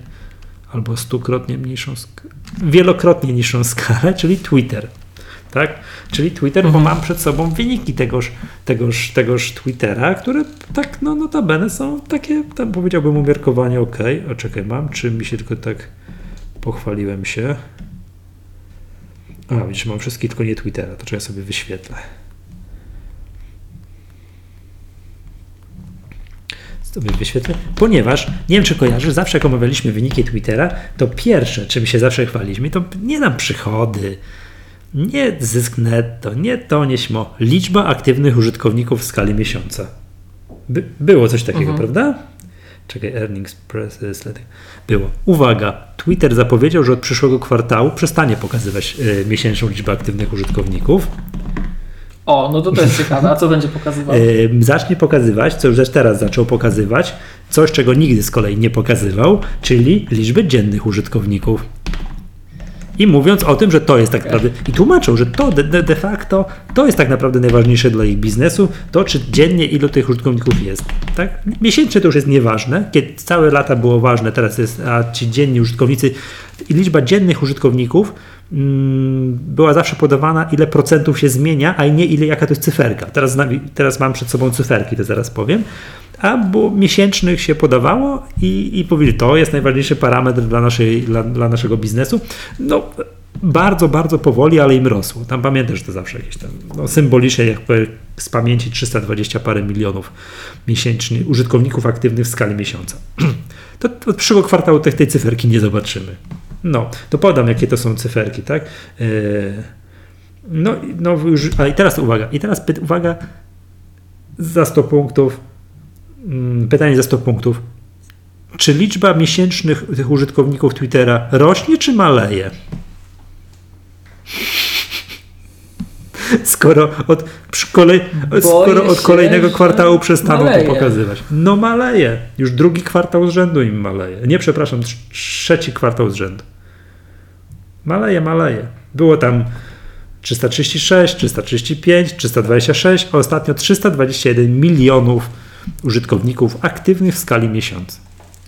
albo stukrotnie mniejszą, wielokrotnie niższą skalę, czyli Twitter. Tak? Czyli Twitter, bo mam przed sobą wyniki tegoż, tegoż, tegoż Twittera, które tak, no notabene są takie, tam powiedziałbym umiarkowanie ok. O czekaj, mam, czy mi się tylko tak pochwaliłem się. A, widzisz, mam wszystkie, tylko nie Twittera, to trzeba sobie wyświetlę. Sobie wyświetlę, ponieważ nie wiem, czy kojarzysz, zawsze jak omawialiśmy wyniki Twittera, to pierwsze, czym się zawsze chwaliliśmy, to nie nam przychody, nie zysk netto, nie to, nie śmo, liczba aktywnych użytkowników w skali miesiąca. By, było coś takiego, Mhm. prawda? Czekaj, earnings press letter. Było. Uwaga, Twitter zapowiedział, że od przyszłego kwartału przestanie pokazywać y, miesięczną liczbę aktywnych użytkowników. O, no to to jest ciekawe. A co będzie pokazywał? Zacznie pokazywać, co już też teraz zaczął pokazywać, coś, czego nigdy z kolei nie pokazywał, czyli liczbę dziennych użytkowników. I mówiąc o tym, że to jest tak okay. naprawdę, i tłumaczą, że to de, de, facto to jest tak naprawdę najważniejsze dla ich biznesu, to czy dziennie ilu tych użytkowników jest. Tak? Miesięcznie to już jest nieważne, kiedy całe lata było ważne, teraz jest, a ci dzienni użytkownicy, i liczba dziennych użytkowników była zawsze podawana, ile procentów się zmienia, a nie ile jaka to jest cyferka. Teraz, teraz mam przed sobą cyferki, to zaraz powiem a bo miesięcznych się podawało i, i powiedzieli, to jest najważniejszy parametr dla, naszej, dla, dla naszego biznesu. No, bardzo, bardzo powoli, ale im rosło. Tam pamiętasz, to zawsze jakieś tam no, symbolicznie, jak z pamięci 320 parę milionów miesięcznie użytkowników aktywnych w skali miesiąca. To od przyszłego kwartału tej, tej cyferki nie zobaczymy. No, to podam, jakie to są cyferki, tak? Yy, no, no już, a i teraz uwaga, i teraz uwaga, za 100 punktów Mm, pytanie za 100 punktów. Czy liczba miesięcznych tych użytkowników Twittera rośnie czy maleje? Skoro od, kolej, skoro od kolejnego kwartału przestaną maleje. to pokazywać. No maleje. Już drugi kwartał z rzędu im maleje. Nie, przepraszam, trzeci kwartał z rzędu. Maleje, maleje. Było tam 336, 335, 326, a ostatnio 321 milionów użytkowników aktywnych w skali miesiąca.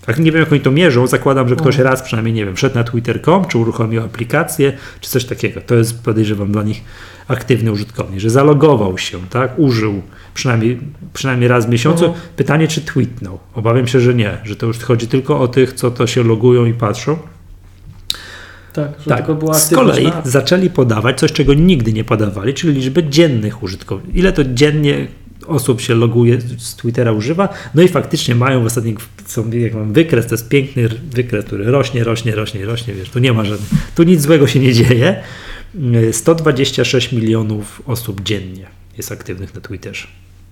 Tak nie wiem, jak oni to mierzą, zakładam, że ktoś no. raz przynajmniej, nie wiem, wszedł na twitter.com, czy uruchomił aplikację, czy coś takiego. To jest, podejrzewam, dla nich aktywny użytkownik, że zalogował się, tak, użył przynajmniej, przynajmniej raz w miesiącu. Mhm. Pytanie, czy tweetnął. Obawiam się, że nie, że to już chodzi tylko o tych, co to się logują i patrzą. Tak, tak. Z kolei zaczęli podawać coś, czego nigdy nie podawali, czyli liczbę dziennych użytkowników. Ile to dziennie osób się loguje, z Twittera używa, no i faktycznie mają w ostatnich, są, jak mam wykres, to jest piękny wykres, który rośnie, rośnie, rośnie, rośnie, wiesz, tu nie ma żadnych, tu nic złego się nie dzieje. 126 milionów osób dziennie jest aktywnych na Twitterze.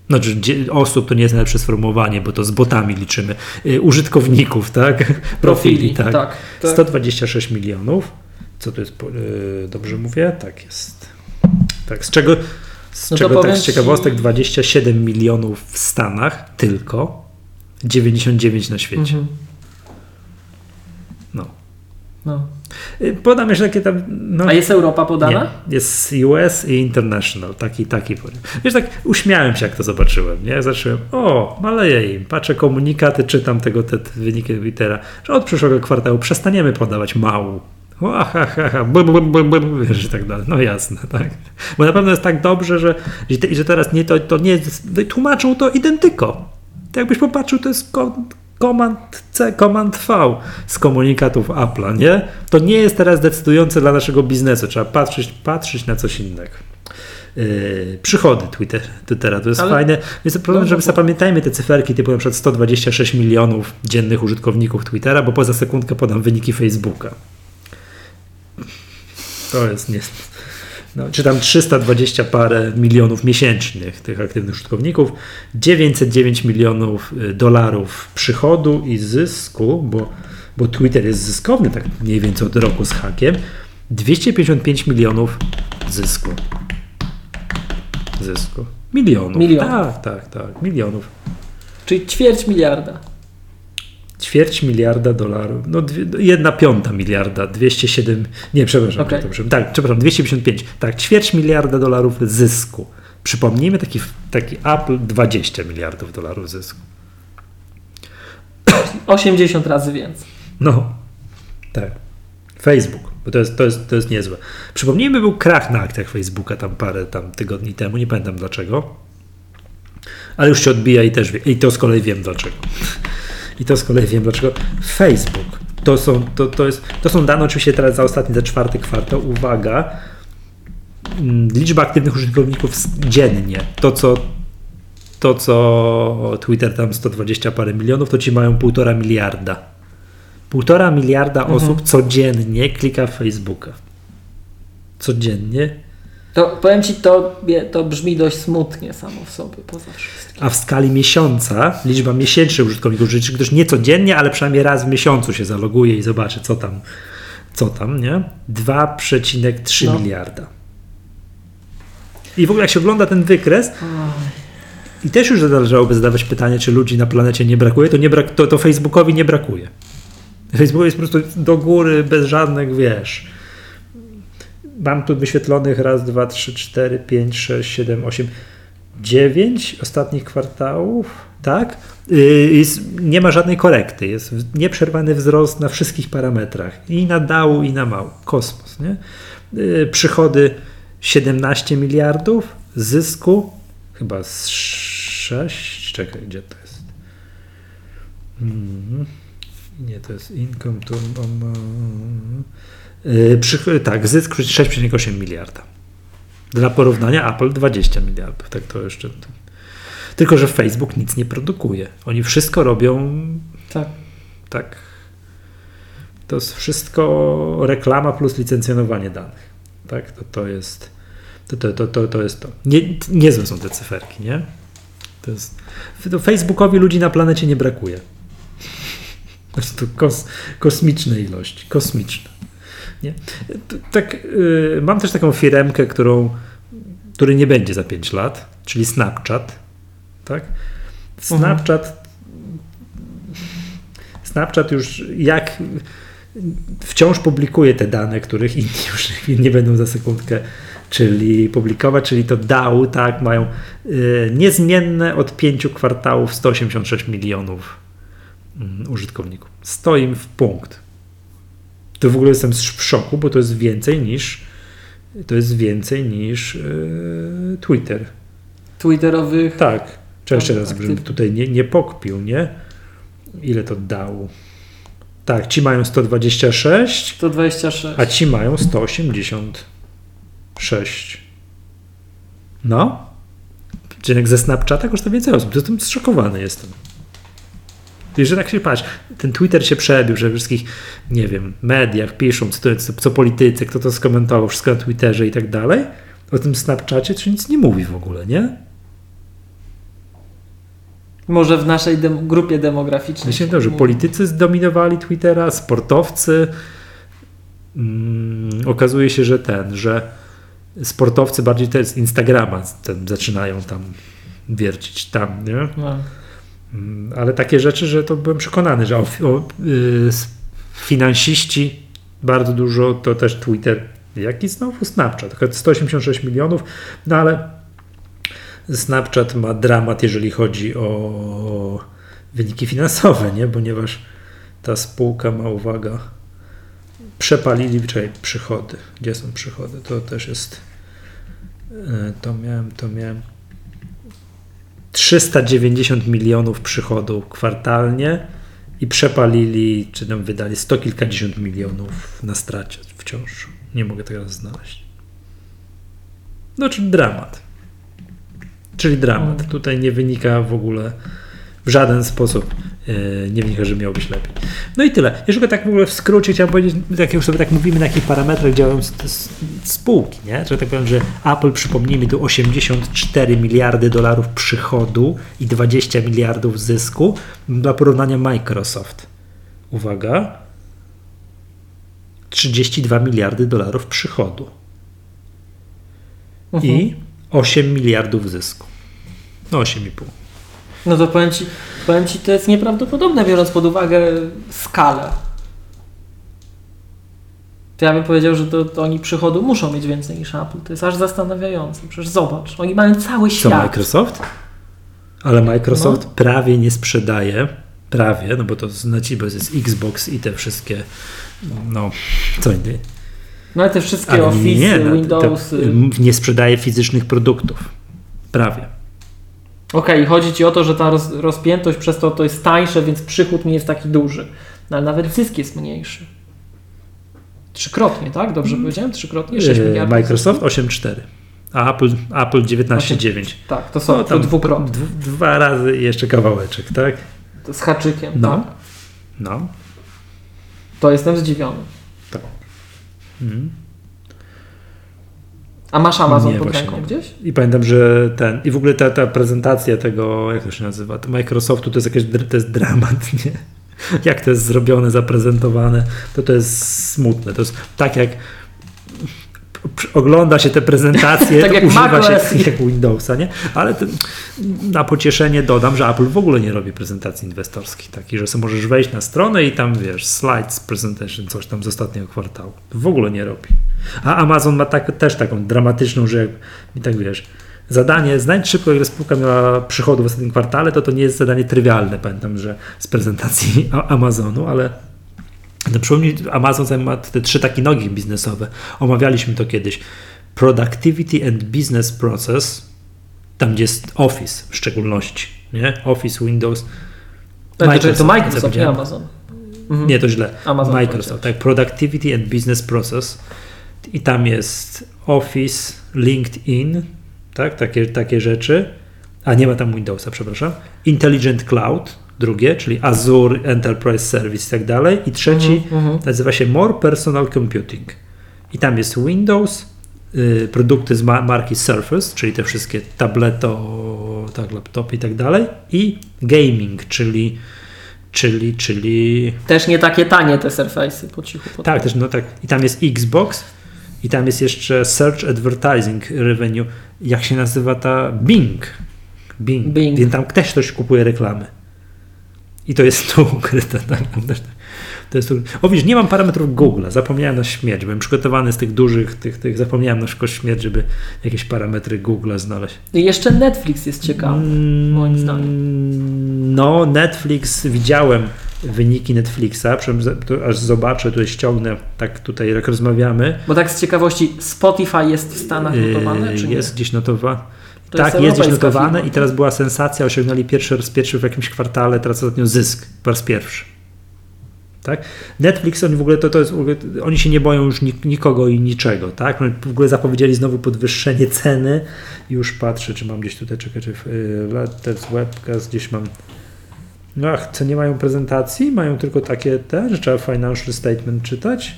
Znaczy osób to nie jest najlepsze sformułowanie, bo to z botami liczymy. Y, użytkowników, tak? Profili, tak. tak, tak. 126 milionów. Co to jest? Y, dobrze mówię? Tak jest. Tak, z czego z no czego tak z ciekawostek 27 milionów w Stanach tylko, 99 na świecie. Mhm. No. no. Y, podam jeszcze takie tam. No, A jest Europa podana? Nie, jest US i International, taki, taki. Wiesz, tak uśmiałem się, jak to zobaczyłem. Nie? Zacząłem, o, maleje im, patrzę komunikaty, czytam tego, te, te wyniki Twittera, że od przyszłego kwartału przestaniemy podawać mału ha, ha, ha, wiesz, i tak dalej. No jasne, tak. Bo na pewno jest tak dobrze, że, że, teraz nie, to, to nie tłumaczą to identyko. To jakbyś popatrzył, to jest Command C, Command V z komunikatów Apple'a, nie? To nie jest teraz decydujące dla naszego biznesu. Trzeba patrzeć, patrzeć na coś innego. Yy, przychody Twitter, Twittera, to jest Ale... fajne. Więc problem, no, że no, zapamiętajmy te cyferki typu na przykład 126 milionów dziennych użytkowników Twittera, bo poza sekundkę podam wyniki Facebooka. To jest nie. No, czy tam 320 parę milionów miesięcznych tych aktywnych użytkowników, 909 milionów y, dolarów przychodu i zysku, bo, bo Twitter jest zyskowny tak mniej więcej od roku z hakiem, 255 milionów zysku. Zysku. Milionów. Milion. Tak, tak, tak, milionów. Czyli ćwierć miliarda ćwierć miliarda dolarów, no dwie, jedna piąta miliarda, 207, nie, przepraszam, okay. przepraszam, tak, przepraszam, 255, tak, ćwierć miliarda dolarów zysku. Przypomnijmy, taki, taki Apple 20 miliardów dolarów zysku. 80 razy więcej. No, tak. Facebook, bo to jest, to jest, to jest niezłe. Przypomnijmy, był krach na akcjach Facebooka tam parę tam tygodni temu, nie pamiętam dlaczego, ale już się odbija i też wie, i to z kolei wiem dlaczego. I to z kolei wiem dlaczego. Facebook. To są, to, to, jest, to są dane oczywiście teraz za ostatni, za czwarty kwartał. Uwaga. Mm, liczba aktywnych użytkowników dziennie. To, co to, co Twitter tam 120 parę milionów, to ci mają półtora miliarda. Półtora miliarda mhm. osób codziennie klika w Facebooka. Codziennie. To powiem ci, to, to brzmi dość smutnie samo w sobie, poza wszystkim. A w skali miesiąca liczba miesięcznych użytkowników, czyli ktoś nie codziennie, ale przynajmniej raz w miesiącu się zaloguje i zobaczy, co tam, co tam, nie? 2,3 No. miliarda. I w ogóle jak się ogląda ten wykres, i też już należałoby zadawać pytanie, czy ludzi na planecie nie brakuje, to, nie brak, to, to Facebookowi nie brakuje. Facebook jest po prostu do góry, bez żadnych, wiesz. Mam tu wyświetlonych raz, dwa, trzy, cztery, pięć, sześć, siedem, osiem, dziewięć ostatnich kwartałów, tak? Yy, Jest, nie ma żadnej korekty. Jest nieprzerwany wzrost na wszystkich parametrach. I na dału, i na mału. Kosmos, nie? Yy, Przychody 17 miliardów, zysku chyba z 6. Czekaj, gdzie to jest? Mhm. Nie, to jest income to. Um, yy, przych- tak, zysk 6,8 miliarda. Dla porównania Apple 20 miliardów. Tak to jeszcze. Tylko, że Facebook nic nie produkuje. Oni wszystko robią Tak. tak. To jest wszystko reklama plus licencjonowanie danych. Tak, to, to jest to, to, to, to, to jest to. Nie, niezłe są te cyferki, nie? To jest, to Facebookowi ludzi na planecie nie brakuje. Prostu kos, kosmiczne ilości, kosmiczne. Nie? Tak, y, mam też taką firmkę, którą, który nie będzie za 5 lat, czyli Snapchat. Tak? Snapchat Snapchat już jak wciąż publikuje te dane, których inni już nie będą za sekundkę czyli publikować, czyli to DAO, tak, mają y, niezmienne od pięciu kwartałów 186 milionów mm, użytkowników. Stoi w punkt. To w ogóle jestem w szoku, bo to jest więcej niż to jest więcej niż y, Twitter. Twitterowych. Tak. Czy jeszcze raz, żebym tutaj nie, nie pokpił, nie? Ile to dało? Tak, ci mają 126, 126. a ci mają 186. No. Czyli jak ze Snapchata kosztuje więcej osób. Jestem zszokowany jestem. I że tak się patrz, ten Twitter się przebił, że we wszystkich, nie wiem, mediach piszą, co, to, co, co politycy, kto to skomentował, wszystko na Twitterze i tak dalej. O tym Snapchacie to nic nie mówi w ogóle, nie? Może w naszej dem- grupie demograficznej. Myślę, to, że mówi. politycy zdominowali Twittera, sportowcy. Mm, okazuje się, że ten, że sportowcy bardziej to jest Instagrama ten, zaczynają tam wiercić tam, nie? No. Mm, Ale takie rzeczy, że to byłem przekonany, że o, o, y, finansiści bardzo dużo, to też Twitter, jaki znowu Snapchat, tylko 186 milionów, no ale Snapchat ma dramat, jeżeli chodzi o wyniki finansowe, nie? ponieważ ta spółka ma, uwaga, przepalili, czekaj, przychody. Gdzie są przychody? To też jest, y, to miałem, to miałem 390 milionów przychodów kwartalnie i przepalili, czy tam wydali sto kilkadziesiąt milionów na stracie wciąż. Nie mogę teraz znaleźć. No, czyli dramat. Czyli dramat. Mm. Tutaj nie wynika w ogóle w żaden sposób nie wynika, że miało być lepiej. No i tyle. Jeszcze tak w ogóle w skrócie chciałem powiedzieć, jak już sobie tak mówimy, na jakich parametrach działają spółki, nie? Że tak powiem, że Apple, przypomnijmy, tu 84 miliardy dolarów przychodu i 20 miliardów zysku. Dla porównania Microsoft. Uwaga. 32 miliardy dolarów przychodu Mhm. i 8 miliardów zysku. No 8,5. No to powiem ci, powiem ci, to jest nieprawdopodobne, biorąc pod uwagę skalę. To ja bym powiedział, że to, to oni przychodu muszą mieć więcej niż Apple. To jest aż zastanawiające. Przecież zobacz, oni mają cały Co świat. Microsoft? Ale Microsoft No. prawie nie sprzedaje, prawie, no bo to znaczy, bo jest Xbox i te wszystkie, no, co inny. No ale te wszystkie Ale Office, nie, Windows. te- y, nie sprzedaje fizycznych produktów. Prawie. Okej, chodzi ci o to, że ta roz, rozpiętość przez to to jest tańsze, więc przychód nie jest taki duży. No ale nawet zysk jest mniejszy. Trzykrotnie, tak? Dobrze powiedziałem? Trzykrotnie? 6 Yy, miliardów. Microsoft 8,4, a Apple, Apple 19,9. Tak, to są No, to dwukrotnie. dwa razy jeszcze kawałeczek, tak? To z haczykiem. No. Tak. No. To jestem zdziwiony. Mhm. A masz Amazon Nie, pod ręką nie. gdzieś? I pamiętam, że ten. I w ogóle ta, ta prezentacja tego, jak to się nazywa, to Microsoftu to jest jakiś to jest dramat, nie? Jak to jest zrobione, zaprezentowane, to to jest smutne. To jest tak jak ogląda się te prezentacje, Tak używa się jak Windowsa, nie? Ale na pocieszenie dodam, że Apple w ogóle nie robi prezentacji inwestorskich takich, że sobie możesz wejść na stronę i tam wiesz, slides presentation, coś tam z ostatniego kwartału. W ogóle nie robi. A Amazon ma tak, też taką dramatyczną, że jak i tak wiesz, zadanie, znajdź szybko, ile spółka miała przychodu w ostatnim kwartale, to to nie jest zadanie trywialne, pamiętam, że z prezentacji Amazonu, ale przypomnij, Amazon ma te trzy takie nogi biznesowe. Omawialiśmy to kiedyś. Productivity and Business Process, tam gdzie jest Office w szczególności, nie? Office, Windows. Tak, to, to Microsoft, nie. Amazon. Mhm. Nie, to źle. Amazon Microsoft, tak. Productivity and Business Process. I tam jest Office, LinkedIn, tak, takie, takie rzeczy. A nie ma tam Windowsa, przepraszam. Intelligent Cloud, drugie, czyli Azure Enterprise Service i tak dalej. I trzeci Mhm, mhm. nazywa się More Personal Computing. I tam jest Windows, y, produkty z ma- marki Surface, czyli te wszystkie tableto, tak, laptopy i tak dalej. I gaming, czyli, czyli, czyli Też nie takie tanie te Surface'y po cichu. Po tak, też, no tak. I tam jest Xbox i tam jest jeszcze Search Advertising Revenue. Jak się nazywa ta? Bing. Bing. Bing. Więc tam też ktoś kupuje reklamy. I to jest tu ukryte. Tak? To jest tu. O widzisz, nie mam parametrów Google. Zapomniałem na śmierć. Byłem przygotowany z tych dużych, tych, tych zapomniałem na szybko śmierć, żeby jakieś parametry Google znaleźć. I jeszcze Netflix jest ciekawy, moim zdaniem. Mm, No, Netflix, widziałem wyniki Netflixa, aż zobaczę, tutaj ściągnę, tak tutaj jak rozmawiamy. Bo tak z ciekawości, Spotify jest w Stanach notowane, Yy, czy nie? jest gdzieś notowane. To jest tak, jest gdzieś europejska notowane i teraz była sensacja, osiągnęli pierwszy raz pierwszy w jakimś kwartale, teraz ostatnio zysk po raz pierwszy. Tak? Netflix, oni w ogóle to, to jest, ogóle, oni się nie boją już nik- nikogo i niczego, tak? Oni w ogóle zapowiedzieli znowu podwyższenie ceny. Już patrzę, czy mam gdzieś tutaj, czekaj, czy w y, Webcast gdzieś mam. No ach, co nie mają prezentacji? Mają tylko takie te, że trzeba financial statement czytać.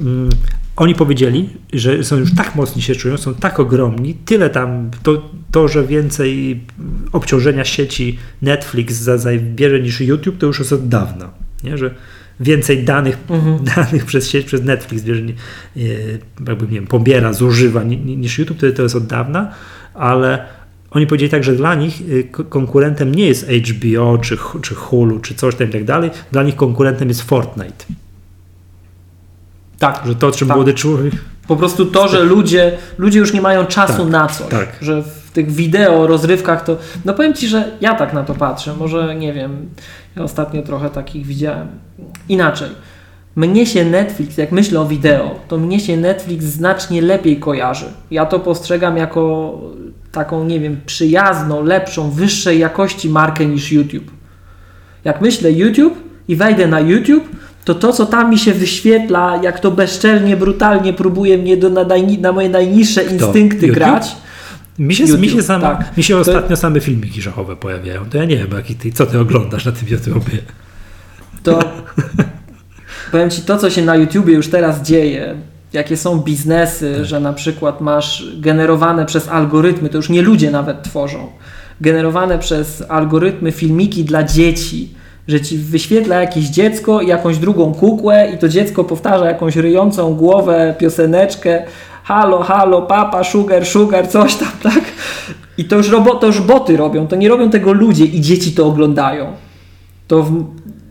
Mm, oni powiedzieli, że są już tak mocni się czują, są tak ogromni, tyle tam, to, to że więcej obciążenia sieci Netflix za- zabierze niż YouTube, to już jest od dawna, nie? że więcej danych, Mhm. danych przez sieć, przez Netflix bierze, nie- e, jakby, nie wiem, pobiera, zużywa ni- ni- niż YouTube, to, to jest od dawna, ale oni powiedzieli tak, że dla nich ko- konkurentem nie jest HBO, czy, czy Hulu, czy coś tam i tak dalej, dla nich konkurentem jest Fortnite. Tak, Że to, czym Tak. młody człowiek po prostu to, że ludzie, ludzie już nie mają czasu Tak, na coś, tak. że w tych wideo, rozrywkach to, no powiem Ci, że ja tak na to patrzę, może nie wiem, ja ostatnio trochę takich widziałem. Inaczej, mnie się Netflix, jak myślę o wideo, to mnie się Netflix znacznie lepiej kojarzy. Ja to postrzegam jako taką, nie wiem, przyjazną, lepszą, wyższej jakości markę niż YouTube. Jak myślę YouTube i wejdę na YouTube, to to, co tam mi się wyświetla, jak to bezczelnie, brutalnie próbuje mnie do, na, na moje najniższe instynkty YouTube? grać, Mi się, mi YouTube, się, same, tak. mi się To- ostatnio same filmiki żachowe pojawiają. To ja nie wiem, jaki ty, co ty oglądasz na tym YouTubie. to powiem Ci, to co się na YouTubie już teraz dzieje, jakie są biznesy, Tak. że na przykład masz generowane przez algorytmy, to już nie ludzie nawet tworzą, generowane przez algorytmy filmiki dla dzieci, że Ci wyświetla jakieś dziecko i jakąś drugą kukłę i to dziecko powtarza jakąś ryjącą głowę, pioseneczkę, halo, halo, papa, sugar, sugar, coś tam, tak? I to już, robo, to już boty robią, to nie robią tego ludzie i dzieci to oglądają. To,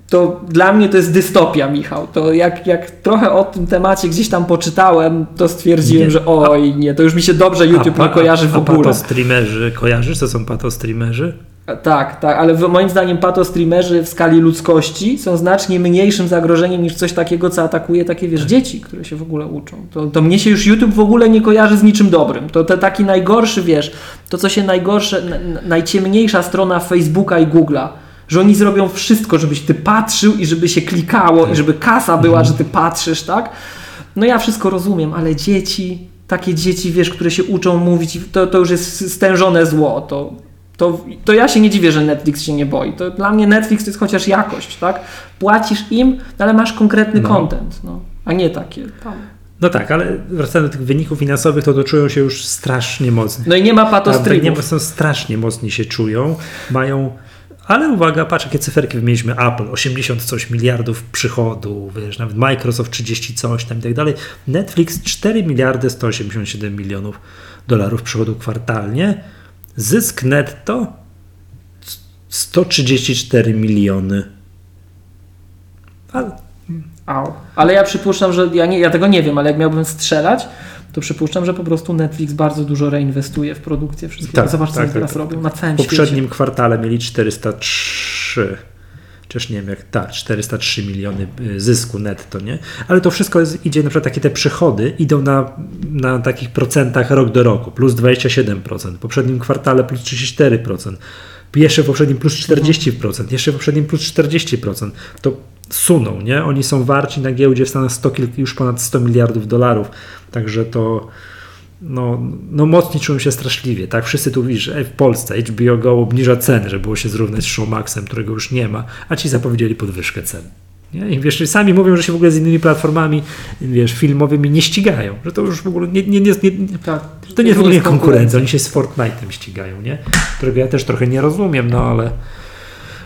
to dla mnie to jest dystopia, Michał. To jak, jak trochę o tym temacie gdzieś tam poczytałem, to stwierdziłem, Nie. że oj, nie, to już mi się dobrze YouTube A nie kojarzy w a ogóle. patostreamerzy, kojarzysz, co są patostreamerzy? Tak, tak, ale moim zdaniem patostreamerzy w skali ludzkości są znacznie mniejszym zagrożeniem niż coś takiego, co atakuje takie, wiesz, dzieci, które się w ogóle uczą. To, to mnie się już YouTube w ogóle nie kojarzy z niczym dobrym. To, to taki najgorszy, wiesz, to co się najgorsze, na, na- najciemniejsza strona Facebooka i Google'a, że oni zrobią wszystko, żebyś ty patrzył i żeby się klikało i żeby kasa była, że ty patrzysz, tak? No ja wszystko rozumiem, ale dzieci, takie dzieci, wiesz, które się uczą mówić, to, to już jest stężone zło, to to, to ja się nie dziwię, że Netflix się nie boi. To dla mnie Netflix to jest chociaż jakość, tak? Płacisz im, no ale masz konkretny No. content, no, a nie takie tam. No tak, ale wracając do tych wyników finansowych, to, to czują się już strasznie mocno. No i nie ma patostrybów. Nie, są strasznie mocni się czują. Mają ale uwaga, patrz jakie cyferki mieliśmy. Apple 80 coś miliardów przychodu, wiesz, nawet Microsoft 30 coś tam i tak dalej. Netflix 4 miliardy 187 milionów dolarów przychodu kwartalnie. Zysk netto 134 miliony. Ale, Au. ale ja przypuszczam, że ja, nie, ja tego nie wiem, ale jak miałbym strzelać, to przypuszczam, że po prostu Netflix bardzo dużo reinwestuje w produkcję wszystkiego. Tak, Zobacz, co tak, tak, robią tak. robią na całym świecie. W poprzednim kwartale mieli 403 Chociaż nie wiem jak, tak, 403 miliony y, zysku netto, nie? Ale to wszystko jest, idzie, na przykład takie te przychody idą na, na takich procentach rok do roku, plus 27%, w poprzednim kwartale plus 34%, jeszcze w poprzednim plus 40%, jeszcze w poprzednim plus 40%. To suną, nie? Oni są warci na giełdzie w Stanach 100, już ponad 100 miliardów dolarów, także to no, no mocni czują się straszliwie, tak? Wszyscy tu widzisz, w Polsce HBO Go obniża ceny, żeby było się zrównać z Showmaxem, którego już nie ma, a ci zapowiedzieli podwyżkę cen. Nie? I wiesz, sami mówią, że się w ogóle z innymi platformami wiesz, filmowymi nie ścigają, że to już w ogóle nie, nie, nie, nie tak, to nie jest w ogóle konkurencja, oni się z Fortnite'em ścigają, nie? którego ja też trochę nie rozumiem, no ale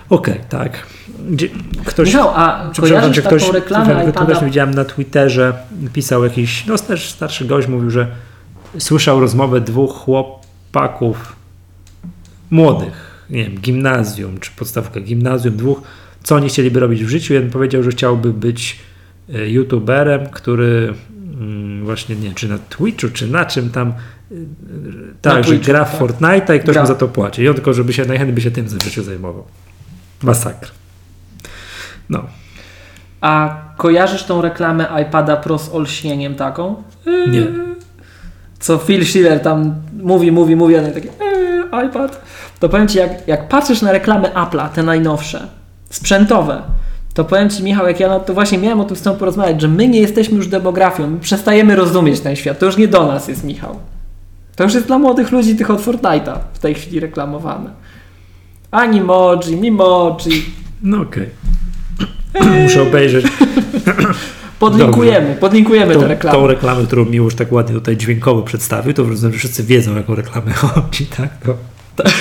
okej, okay, tak. Gdzie, ktoś, Michał, a kojarzysz taką ktoś, reklamę iPada? widziałem na Twitterze, pisał jakiś, no też starszy gość, mówił, że słyszał rozmowę dwóch chłopaków młodych, nie wiem, gimnazjum czy podstawka gimnazjum, dwóch, co oni chcieliby robić w życiu. Jeden powiedział, że chciałby być e, youtuberem, który mm, właśnie nie wiem, czy na Twitchu, czy na czym tam e, tak, że gra w tak? Fortnite'a i ktoś gra. mu za to płaci. I on tylko, żeby się najchętniej by się tym w życiu zajmował. Masakr. No. A kojarzysz tą reklamę iPada Pro z olśnieniem taką? Nie co Phil Schiller tam mówi, mówi, mówi, a takie eee, iPad. To powiem Ci, jak, jak patrzysz na reklamy Apple'a, te najnowsze, sprzętowe, to powiem Ci, Michał, jak ja na to właśnie miałem o tym z Tobą porozmawiać, że my nie jesteśmy już demografią, my przestajemy rozumieć ten świat. To już nie do nas jest, Michał. To już jest dla młodych ludzi tych od Fortnite'a w tej chwili reklamowane. Animoji, Mimoji. No okej. Okay. Muszę obejrzeć. Podlinkujemy, Dobrze. podlinkujemy tą, tę reklamę. Tą reklamę, którą Miłosz tak ładnie tutaj dźwiękowo przedstawił, to rozumiem, że wszyscy wiedzą, jaką reklamę chodzi, tak? Tak.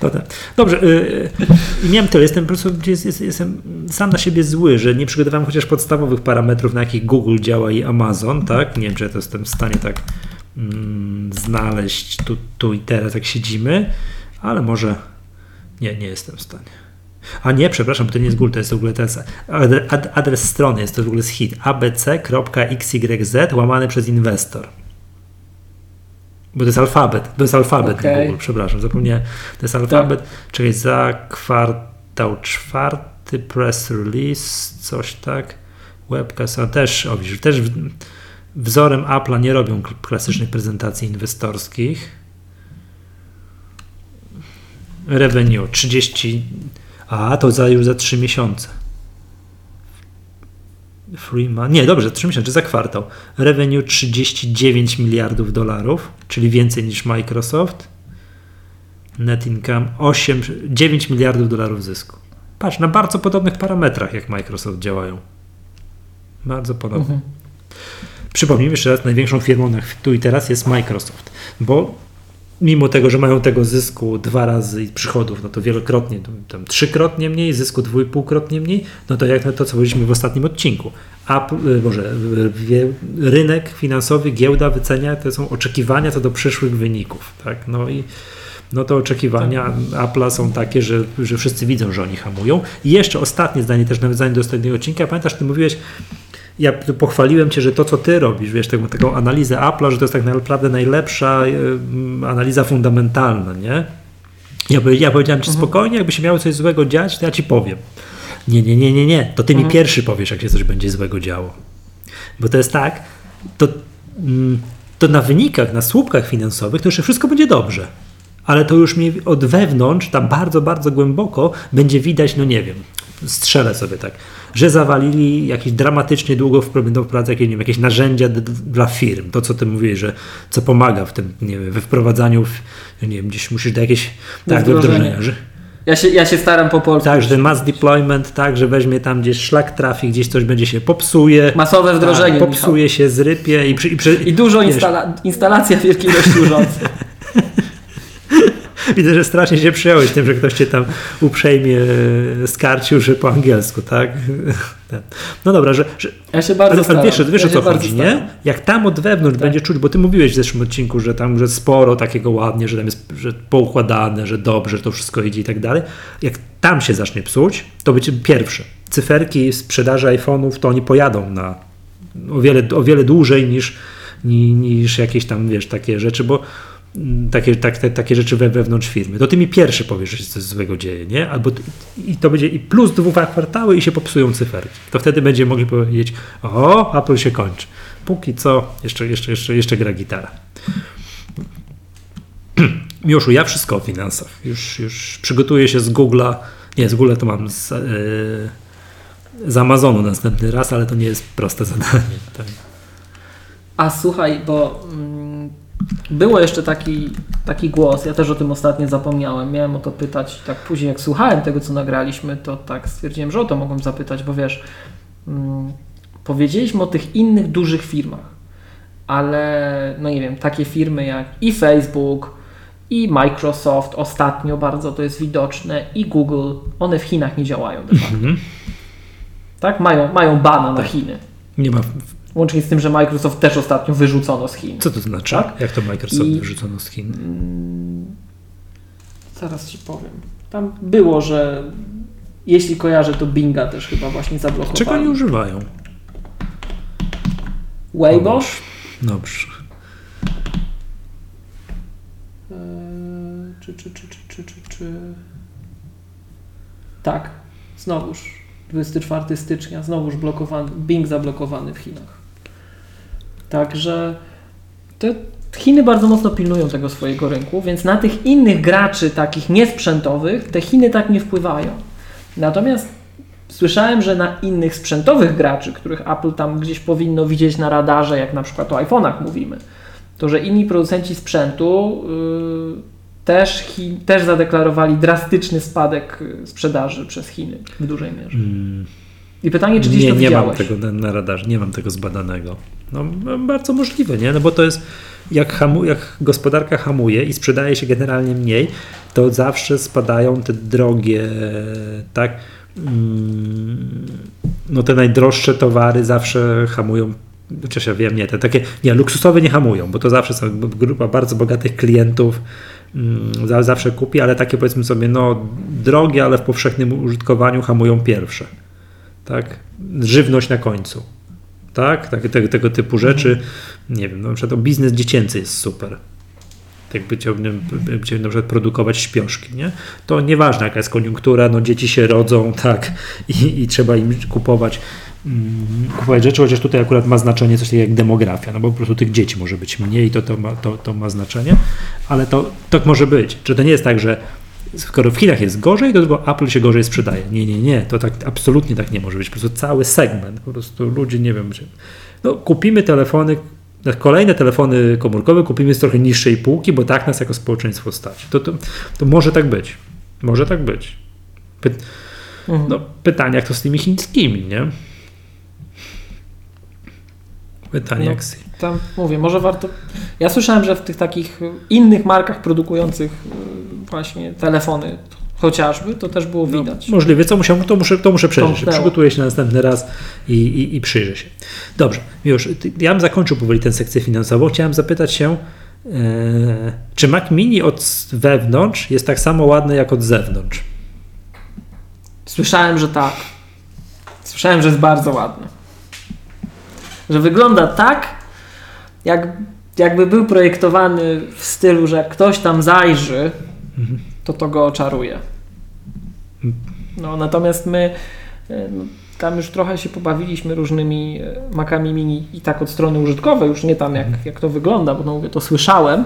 to tak. Dobrze, yy, miałem tyle. Jestem po prostu jest, jestem sam na siebie zły, że nie przygotowałem chociaż podstawowych parametrów, na jakich Google działa i Amazon, tak? Nie wiem, czy ja to jestem w stanie tak mm, znaleźć tu, tu i teraz, jak siedzimy, ale może nie, nie jestem w stanie. A nie, przepraszam, to nie jest Google, to jest w ogóle jest adres strony, jest to w ogóle z hit abc.xyz łamany przez inwestor. Bo to jest alfabet, to jest alfabet okay. Google, przepraszam, zapomniałem. To jest alfabet, tak. czyli za kwartał czwarty, press release, coś tak. Webcast, też, o, widzisz, też wzorem Apple'a nie robią klasycznych prezentacji inwestorskich. Revenue 30 a, to za, już za 3 miesiące. Freeman. Nie, dobrze, 3 miesiące, za kwartał. Revenue 39 miliardów dolarów, czyli więcej niż Microsoft. Net income 8, 9 miliardów dolarów zysku. Patrz, na bardzo podobnych parametrach jak Microsoft działają. Bardzo podobnie. Mhm. Przypomnijmy jeszcze raz, największą firmą tu i teraz jest Microsoft, bo mimo tego, że mają tego zysku dwa razy przychodów, no to wielokrotnie, tam trzykrotnie mniej, zysku dwójpółkrotnie mniej, no to jak to, co powiedzieliśmy w ostatnim odcinku. A może rynek finansowy, giełda wycenia, to są oczekiwania co do przyszłych wyników, tak? No i no to oczekiwania tak. Apple'a są takie, że, że wszyscy widzą, że oni hamują. I jeszcze ostatnie zdanie, też nawiązanie do ostatniego odcinka. Pamiętasz, ty mówiłeś, ja pochwaliłem Cię, że to, co Ty robisz, wiesz, taką, taką analizę Apple'a, że to jest tak naprawdę najlepsza y, analiza fundamentalna, nie? Ja, ja powiedziałem Ci mhm. spokojnie, jakby się miało coś złego dziać, to ja Ci powiem. Nie, nie, nie, nie, nie. To Ty mhm. mi pierwszy powiesz, jak się coś będzie złego działo. Bo to jest tak, to, mm, to na wynikach, na słupkach finansowych to jeszcze wszystko będzie dobrze ale to już mi od wewnątrz, tam bardzo, bardzo głęboko będzie widać, no nie wiem, strzelę sobie tak, że zawalili jakieś dramatycznie długo będą wprowadzać jakieś, wiem, jakieś narzędzia dla firm. To, co ty mówisz, że co pomaga w tym, nie wiem, we wprowadzaniu, w, nie wiem, gdzieś musisz do jakieś, tak, we wdrożenia, że, Ja się, ja się staram po polsku. Tak, że ten mass deployment, tak, że weźmie tam gdzieś szlak trafi, gdzieś coś będzie się popsuje. Masowe wdrożenie. Tak, popsuje się, zrypie i, przy, i, przy, I dużo instala instalacja wielkiej ilości urządzeń. Widzę, że strasznie się przyjąłeś tym, że ktoś cię tam uprzejmie skarcił, że po angielsku, tak? No dobra, że. że ja się bardzo ale, staram. wiesz, wiesz ja o co chodzi, nie? Jak tam od wewnątrz tak. będzie czuć, bo ty mówiłeś w zeszłym odcinku, że tam że sporo takiego ładnie, że tam jest że poukładane, że dobrze, że to wszystko idzie i tak dalej. Jak tam się zacznie psuć, to będzie pierwsze. Cyferki sprzedaży iPhone'ów to oni pojadą na o wiele, o wiele dłużej niż, niż jakieś tam, wiesz, takie rzeczy, bo takie, tak, te, takie rzeczy we, wewnątrz firmy, to ty mi pierwszy powiesz, że się coś złego dzieje, nie? Albo i to będzie i plus dwa kwartały i się popsują cyferki. To wtedy będziemy mogli powiedzieć, o, Apple się kończy. Póki co jeszcze, jeszcze, jeszcze, jeszcze gra gitara. Miłoszu, ja wszystko o finansach. Już, już przygotuję się z Google'a. Nie, z Google'a to mam z, yy, z Amazonu następny raz, ale to nie jest proste zadanie. A słuchaj, bo... Mm było jeszcze taki, taki głos, ja też o tym ostatnio zapomniałem, miałem o to pytać, tak później jak słuchałem tego, co nagraliśmy, to tak stwierdziłem, że o to mogłem zapytać, bo wiesz, hmm, powiedzieliśmy o tych innych dużych firmach, ale no nie wiem, takie firmy jak i Facebook, i Microsoft ostatnio bardzo to jest widoczne, i Google, one w Chinach nie działają de facto. Mm -hmm. Tak? Mają, mają bana na tak. Chiny. Nie ma Łącznie z tym, że Microsoft też ostatnio wyrzucono z Chin. Co to znaczy? Tak? Jak to Microsoft I, wyrzucono z Chin? Mm, zaraz ci powiem. Tam było, że jeśli kojarzę, to Binga też chyba właśnie zablokowano. Czego nie używają? Weibo? Dobrze. Eee, czy, czy, czy, czy, czy, czy, czy... Tak, znowuż 24 stycznia, znowuż blokowany, Bing zablokowany w Chinach. Także te Chiny bardzo mocno pilnują tego swojego rynku, więc na tych innych graczy, takich niesprzętowych, te Chiny tak nie wpływają. Natomiast słyszałem, że na innych sprzętowych graczy, których Apple tam gdzieś powinno widzieć na radarze, jak na przykład o iPhone'ach mówimy, to że inni producenci sprzętu yy, też, też zadeklarowali drastyczny spadek yy, sprzedaży przez Chiny w dużej mierze. Hmm. I pytanie, czy gdzieś nie, to nie widziałeś? mam tego na radarze, nie mam tego zbadanego. No, bardzo możliwe, nie? No bo to jest, jak, hamu, jak gospodarka hamuje i sprzedaje się generalnie mniej, to zawsze spadają te drogie, tak? Mm, no te najdroższe towary zawsze hamują Chociaż ja wiem, nie, te takie, nie, luksusowe nie hamują, bo to zawsze są grupa bardzo bogatych klientów, mm, zawsze kupi, ale takie powiedzmy sobie, no drogie, ale w powszechnym użytkowaniu hamują pierwsze tak? Żywność na końcu, tak? tak tego, tego typu rzeczy. Nie wiem, no, na przykład biznes dziecięcy jest super. Jakby chciałbym, chciałbym na przykład produkować śpioszki, nie? To nieważne jaka jest koniunktura, no dzieci się rodzą, tak, i, i trzeba im kupować mm, kupować rzeczy, chociaż tutaj akurat ma znaczenie coś takiego jak demografia, no bo po prostu tych dzieci może być mniej, to, to, ma, to, to ma znaczenie, ale to tak może być. Czy to nie jest tak, że skoro w Chinach jest gorzej, to tylko Apple się gorzej sprzedaje. Nie, nie, nie, to tak absolutnie tak nie może być. Po prostu cały segment, po prostu ludzie, nie wiem, no kupimy telefony, kolejne telefony komórkowe kupimy z trochę niższej półki, bo tak nas jako społeczeństwo stać. To, to, to może tak być. Może tak być. Py, mhm. no, pytanie, jak to z tymi chińskimi, nie? Pytanie, no, jak z... Tam mówię, może warto. Ja słyszałem, że w tych takich innych markach produkujących właśnie telefony chociażby, to też było no, widać. No, możliwe, co musiał, to muszę, to muszę przeżyć. Przygotuję się na następny raz i, i, i przyjrzę się. Dobrze, już, ja bym zakończył powoli tę sekcję finansową. Chciałem zapytać się, e, czy Mac Mini od wewnątrz jest tak samo ładny jak od zewnątrz? Słyszałem, że tak. Słyszałem, że jest bardzo ładny. Że wygląda tak, jak, jakby był projektowany w stylu, że jak ktoś tam zajrzy, to to go oczaruje. No, natomiast my e, no, tam już trochę się pobawiliśmy różnymi e, makami mini i tak od strony użytkowej, już nie tam jak, mhm. jak to wygląda, bo no mówię, to słyszałem.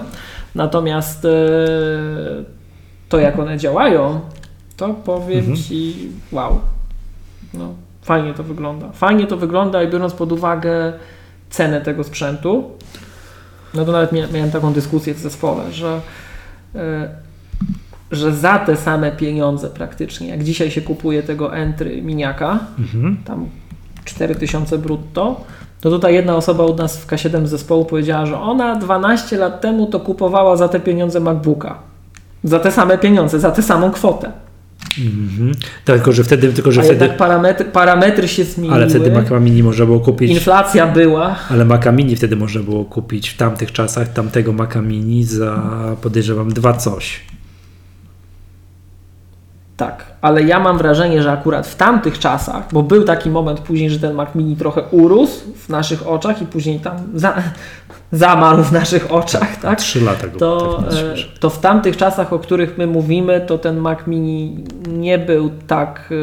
Natomiast e, to jak one działają, to powiem mhm. Ci wow. No, fajnie to wygląda. Fajnie to wygląda i biorąc pod uwagę cenę tego sprzętu, no to nawet miałem taką dyskusję w zespole, że że za te same pieniądze praktycznie, jak dzisiaj się kupuje tego entry miniaka, Mhm. tam 4000 brutto, to tutaj jedna osoba od nas w K7 zespołu powiedziała, że ona 12 lat temu to kupowała za te pieniądze MacBooka. Za te same pieniądze, za tę samą kwotę. Mhm. Tylko, że wtedy, tylko, że A wtedy, jednak parametry, parametry się zmieniły. ale wtedy Maca Mini można było kupić, Inflacja była. ale Maca Mini wtedy można było kupić w tamtych czasach, tamtego Maca Mini za, podejrzewam, dwa coś. Tak, ale ja mam wrażenie, że akurat w tamtych czasach, bo był taki moment później, że ten Mac Mini trochę urósł w naszych oczach i później tam za, zamarł w naszych oczach, tak? Trzy lata go To, tak e, to w tamtych czasach, o których my mówimy, to ten Mac Mini nie był tak e,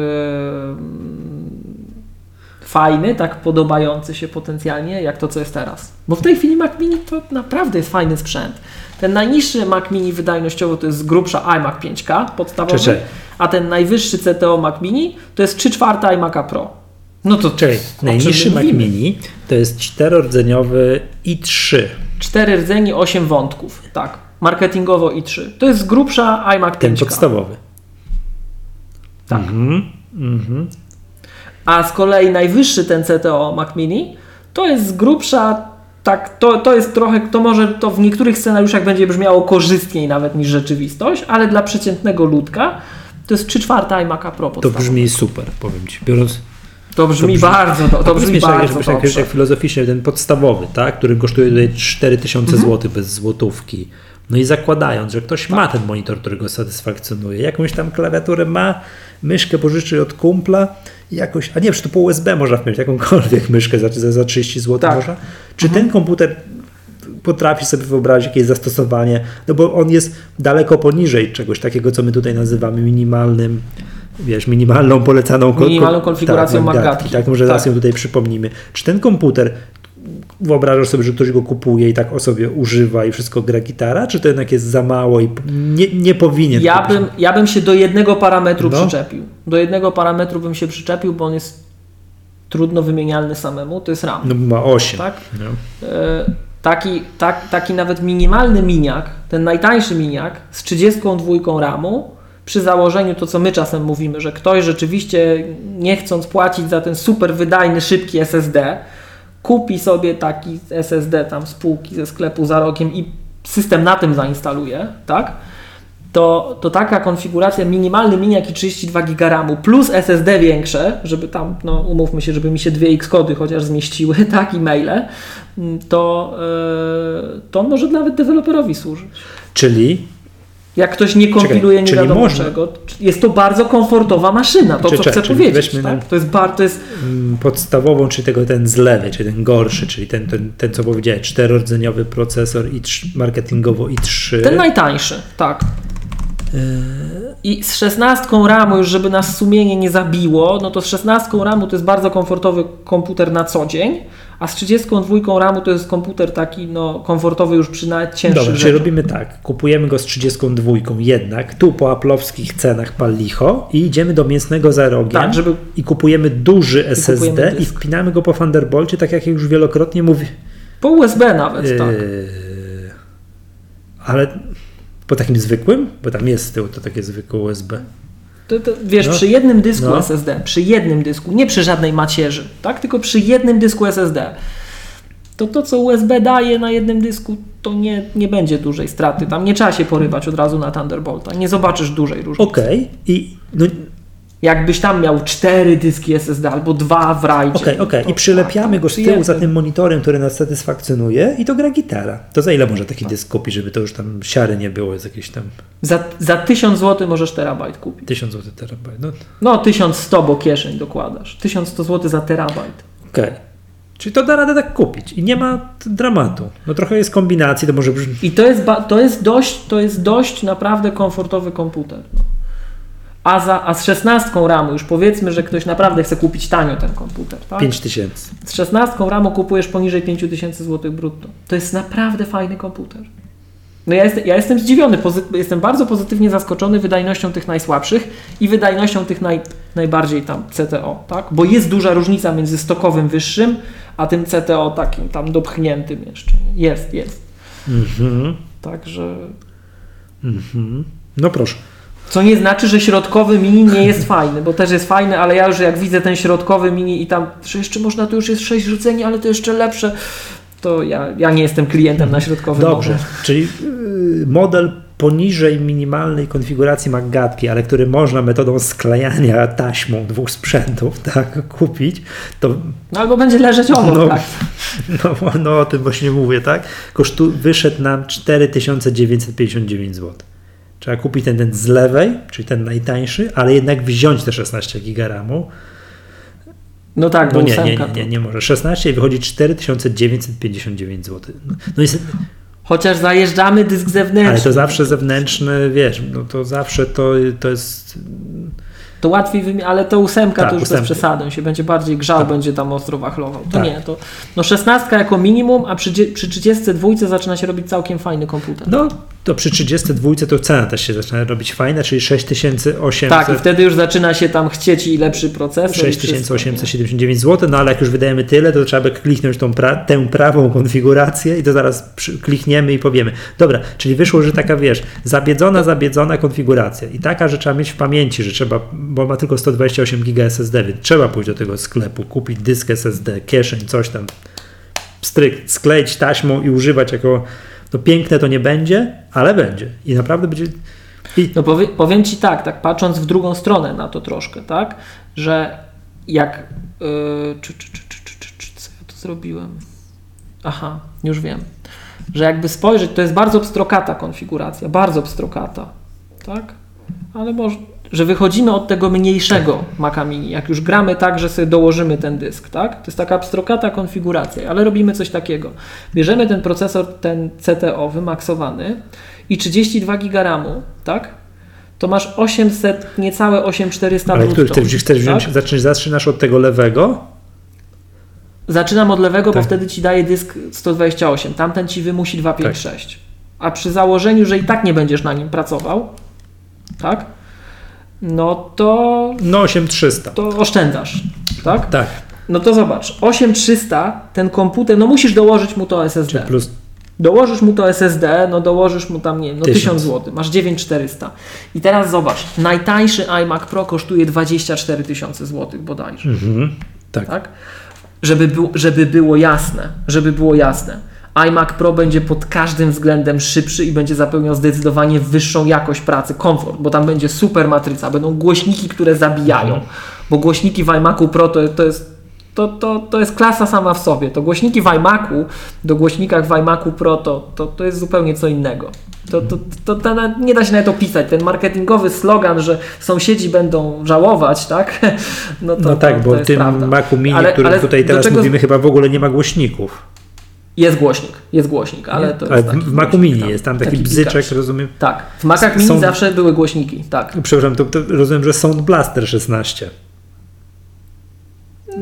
fajny, tak podobający się potencjalnie, jak to, co jest teraz. Bo w tej chwili Mac Mini to naprawdę jest fajny sprzęt. Ten najniższy Mac Mini wydajnościowo to jest z grubsza iMac 5K podstawowy, Czekaj. a ten najwyższy CTO Mac Mini to jest 3 czwarte iMac'a Pro. No to o najniższy Mac mówimy? Mini to jest czterordzeniowy i3. Cztery rdzeni, 8 wątków, tak. Marketingowo i 3. To jest z grubsza iMac 5K. Ten podstawowy. Tak. Mhm. Mhm. A z kolei najwyższy ten CTO Mac Mini to jest z grubsza, tak, to, to jest trochę, to może to w niektórych scenariuszach będzie brzmiało korzystniej nawet niż rzeczywistość, ale dla przeciętnego ludka to jest 3 czwarte iMac'a Pro To podstawowy. brzmi super, powiem Ci. Biorąc to brzmi, to brzmi- bardzo, to brzmi jak- bardzo dobrze. jak filozoficznie ten podstawowy, tak, który kosztuje tutaj 4000 Mhm. zł bez złotówki. No i zakładając, że ktoś ma ten monitor, który go satysfakcjonuje, jakąś tam klawiaturę ma, myszkę pożyczy od kumpla, i jakoś, a nie, czy to po USB można wpiąć, jakąkolwiek myszkę za, za, za 30 zł Tak. można. Czy ten komputer potrafi sobie wyobrazić jakieś zastosowanie, no bo on jest daleko poniżej czegoś takiego, co my tutaj nazywamy minimalnym, wiesz, minimalną polecaną Minimalną konfiguracją tak, Magatki. Tak, może zaraz Tak. ją tutaj przypomnimy. Czy ten komputer wyobrażasz sobie, że ktoś go kupuje i tak o sobie używa i wszystko gra gitara, czy to jednak jest za mało i nie, nie powinien Ja kupić? bym, ja bym się do jednego parametru No. przyczepił. Do jednego parametru bym się przyczepił, bo on jest trudno wymienialny samemu, to jest RAM. No ma 8. Tak? No. E, taki, tak, taki nawet minimalny miniak, ten najtańszy miniak z 32 RAMu, przy założeniu to, co my czasem mówimy, że ktoś rzeczywiście nie chcąc płacić za ten super wydajny, szybki SSD, kupi sobie taki SSD tam z półki ze sklepu za rokiem i system na tym zainstaluje, tak? To, to taka konfiguracja, minimalny miniak i 32 GB plus SSD większe, żeby tam, no umówmy się, żeby mi się dwie X kody chociaż zmieściły, tak, i maile, to, yy, to może nawet deweloperowi służyć. Czyli Jak ktoś nie kompiluje nie czyli wiadomo można. czego, jest to bardzo komfortowa maszyna, to Czy- co czy- chcę czyli powiedzieć. Tak? To jest bar, to jest mm, podstawową, czyli tego ten z lewej, czyli ten gorszy, czyli ten, ten, ten co powiedziałeś, czterordzeniowy procesor i marketingowo i 3. ten najtańszy, tak. I z 16 RAMu, już żeby nas sumienie nie zabiło, no to z 16 RAMu to jest bardzo komfortowy komputer na co dzień, a z 32 RAMu to jest komputer taki no, komfortowy już przy cięższych Dobra, czyli rzeczach. robimy tak. Kupujemy go z 32 jednak, tu po aplowskich cenach pal licho i idziemy do mięsnego za rogiem Tak, żeby i kupujemy duży SSD kupujemy i wpinamy go po Thunderbolcie, tak jak już wielokrotnie mówię. po USB nawet, tak. Yy, ale po takim zwykłym? Bo tam jest z tyłu to takie zwykłe USB. To, to, wiesz, No. przy jednym dysku No. SSD, przy jednym dysku, nie przy żadnej macierzy, tak? tylko przy jednym dysku SSD, to to, co USB daje na jednym dysku, to nie, nie będzie dużej straty. Tam nie trzeba się porywać od razu na Thunderbolta. Nie zobaczysz dużej różnicy. Okej, i no, Jakbyś tam miał cztery dyski SSD albo dwa w rajdzie. Okej, okej. to I przylepiamy tak, go z tyłu za tym monitorem, który nas satysfakcjonuje i to gra gitara. To za ile może taki dysk kupić, żeby to już tam siary nie było, jest jakieś tam Za, za 1000 zł możesz terabajt kupić. 1000 zł terabajt. No, No 1100, bo kieszeń dokładasz. 1100 zł za terabajt. okej. Czyli to da radę tak kupić i nie ma dramatu. No trochę jest kombinacji, to może brzmi... I to jest, to jest, dość, to jest dość naprawdę komfortowy komputer. No. A, za, a z 16 RAMu już powiedzmy, że ktoś naprawdę chce kupić tanio ten komputer. Tak? 5000. Z 16 RAMu kupujesz poniżej 5000 zł brutto. To jest naprawdę fajny komputer. No ja, jest, ja jestem zdziwiony, pozy- jestem bardzo pozytywnie zaskoczony wydajnością tych najsłabszych i wydajnością tych naj, najbardziej tam CTO, tak? Bo jest duża różnica między stokowym wyższym, a tym CTO takim tam dopchniętym jeszcze. Jest, jest. Mhm. Także Mhm. No proszę. Co nie znaczy, że środkowy mini nie jest fajny, bo też jest fajny, ale ja już jak widzę ten środkowy mini i tam, że jeszcze można, to już jest 6 rzuceni, ale to jeszcze lepsze, to ja, ja nie jestem klientem na środkowy Dobrze, czyli y, model poniżej minimalnej konfiguracji magatki, ale który można metodą sklejania taśmą dwóch sprzętów tak, kupić, to No albo będzie leżeć obok, No. tak. no, no o tym właśnie mówię, tak? Kosztu, wyszedł nam 4959 zł. Trzeba kupić ten, ten z lewej, czyli ten najtańszy, ale jednak wziąć te 16 giga RAMu. No tak, No nie, nie, nie, nie, nie może. 16 i wychodzi 4959 zł. No, no jest, Chociaż zajeżdżamy dysk zewnętrzny. ale to zawsze zewnętrzny, wiesz, no to zawsze to, to jest To łatwiej wymi- ale to ósemka Tak, to już bez ósemka. przesady, się będzie bardziej grzał, Tak. będzie tam ostro wachlował. To Tak. nie, to no 16 jako minimum, a przy, przy 32 zaczyna się robić całkiem fajny komputer. No, to przy 32 to cena też się zaczyna robić fajna, czyli 6800. tak, i wtedy już zaczyna się tam chcieć i lepszy procesor. i wszystko, 6879 zł, no ale jak już wydajemy tyle, to trzeba by kliknąć tą pra- tę prawą konfigurację i to zaraz klikniemy i powiemy. Dobra, czyli wyszło, że taka wiesz, zabiedzona, zabiedzona konfiguracja i taka, że trzeba mieć w pamięci, że trzeba, bo ma tylko 128 GB SSD, więc trzeba pójść do tego sklepu, kupić dysk SSD, kieszeń, coś tam, stryk, skleić taśmą i używać jako, no piękne to nie będzie, ale będzie i naprawdę będzie i No powie, powiem Ci tak, tak patrząc w drugą stronę na to troszkę, tak, że jak... Yy, czy, czy, czy, czy, czy, czy, co ja tu zrobiłem? Aha, już wiem. Że jakby spojrzeć, to jest bardzo pstrokata konfiguracja, bardzo pstrokata, tak? Ale może, że wychodzimy od tego mniejszego Maca Mini, jak już gramy tak, że sobie dołożymy ten dysk, tak? To jest taka pstrokata konfiguracja, ale robimy coś takiego. Bierzemy ten procesor, ten CTO wymaksowany i 32 giga RAMu, tak? To masz 800, niecałe 8400 ale który ty chcesz wziąć, tak? zaczniesz, zaczynasz od tego lewego, Zaczynam od lewego, Tak. bo wtedy ci daje dysk 128. Tamten ci wymusi 256. Tak. A przy założeniu, że i tak nie będziesz na nim pracował, tak? No to, no 8300. to oszczędzasz, tak? Tak, No to zobacz, 8300 ten komputer, no musisz dołożyć mu to SSD. plus Dołożysz mu to SSD, no dołożysz mu tam, nie wiem, no 1000 Tysiąc. zł, masz 9400. I teraz zobacz, najtańszy iMac Pro kosztuje 24 tysiące złotych bodajże. mhm, tak. tak? Żeby, był, żeby było jasne, żeby było jasne. iMac Pro będzie pod każdym względem szybszy i będzie zapewniał zdecydowanie wyższą jakość pracy, komfort, bo tam będzie super matryca, będą głośniki, które zabijają, bo głośniki w iMacu Pro to, to jest to, to, to jest klasa sama w sobie. To głośniki w iMacu, do głośnikach w iMacu Pro to, to, to jest zupełnie co innego. To, to, to, to nie da się nawet opisać. Ten marketingowy slogan, że sąsiedzi będą żałować, tak? No, to, No tak, bo w tym prawda. Macu Mini, Ale- którym ale tutaj teraz czego- mówimy, chyba w ogóle nie ma głośników. Jest głośnik, jest głośnik, ale to Ale jest w, taki w Macu Mini jest tam taki, taki bzyczek, pikacz. rozumiem. Tak, w Macach Mini są- zawsze były głośniki, tak. Przepraszam, to, to rozumiem, że Sound Blaster 16.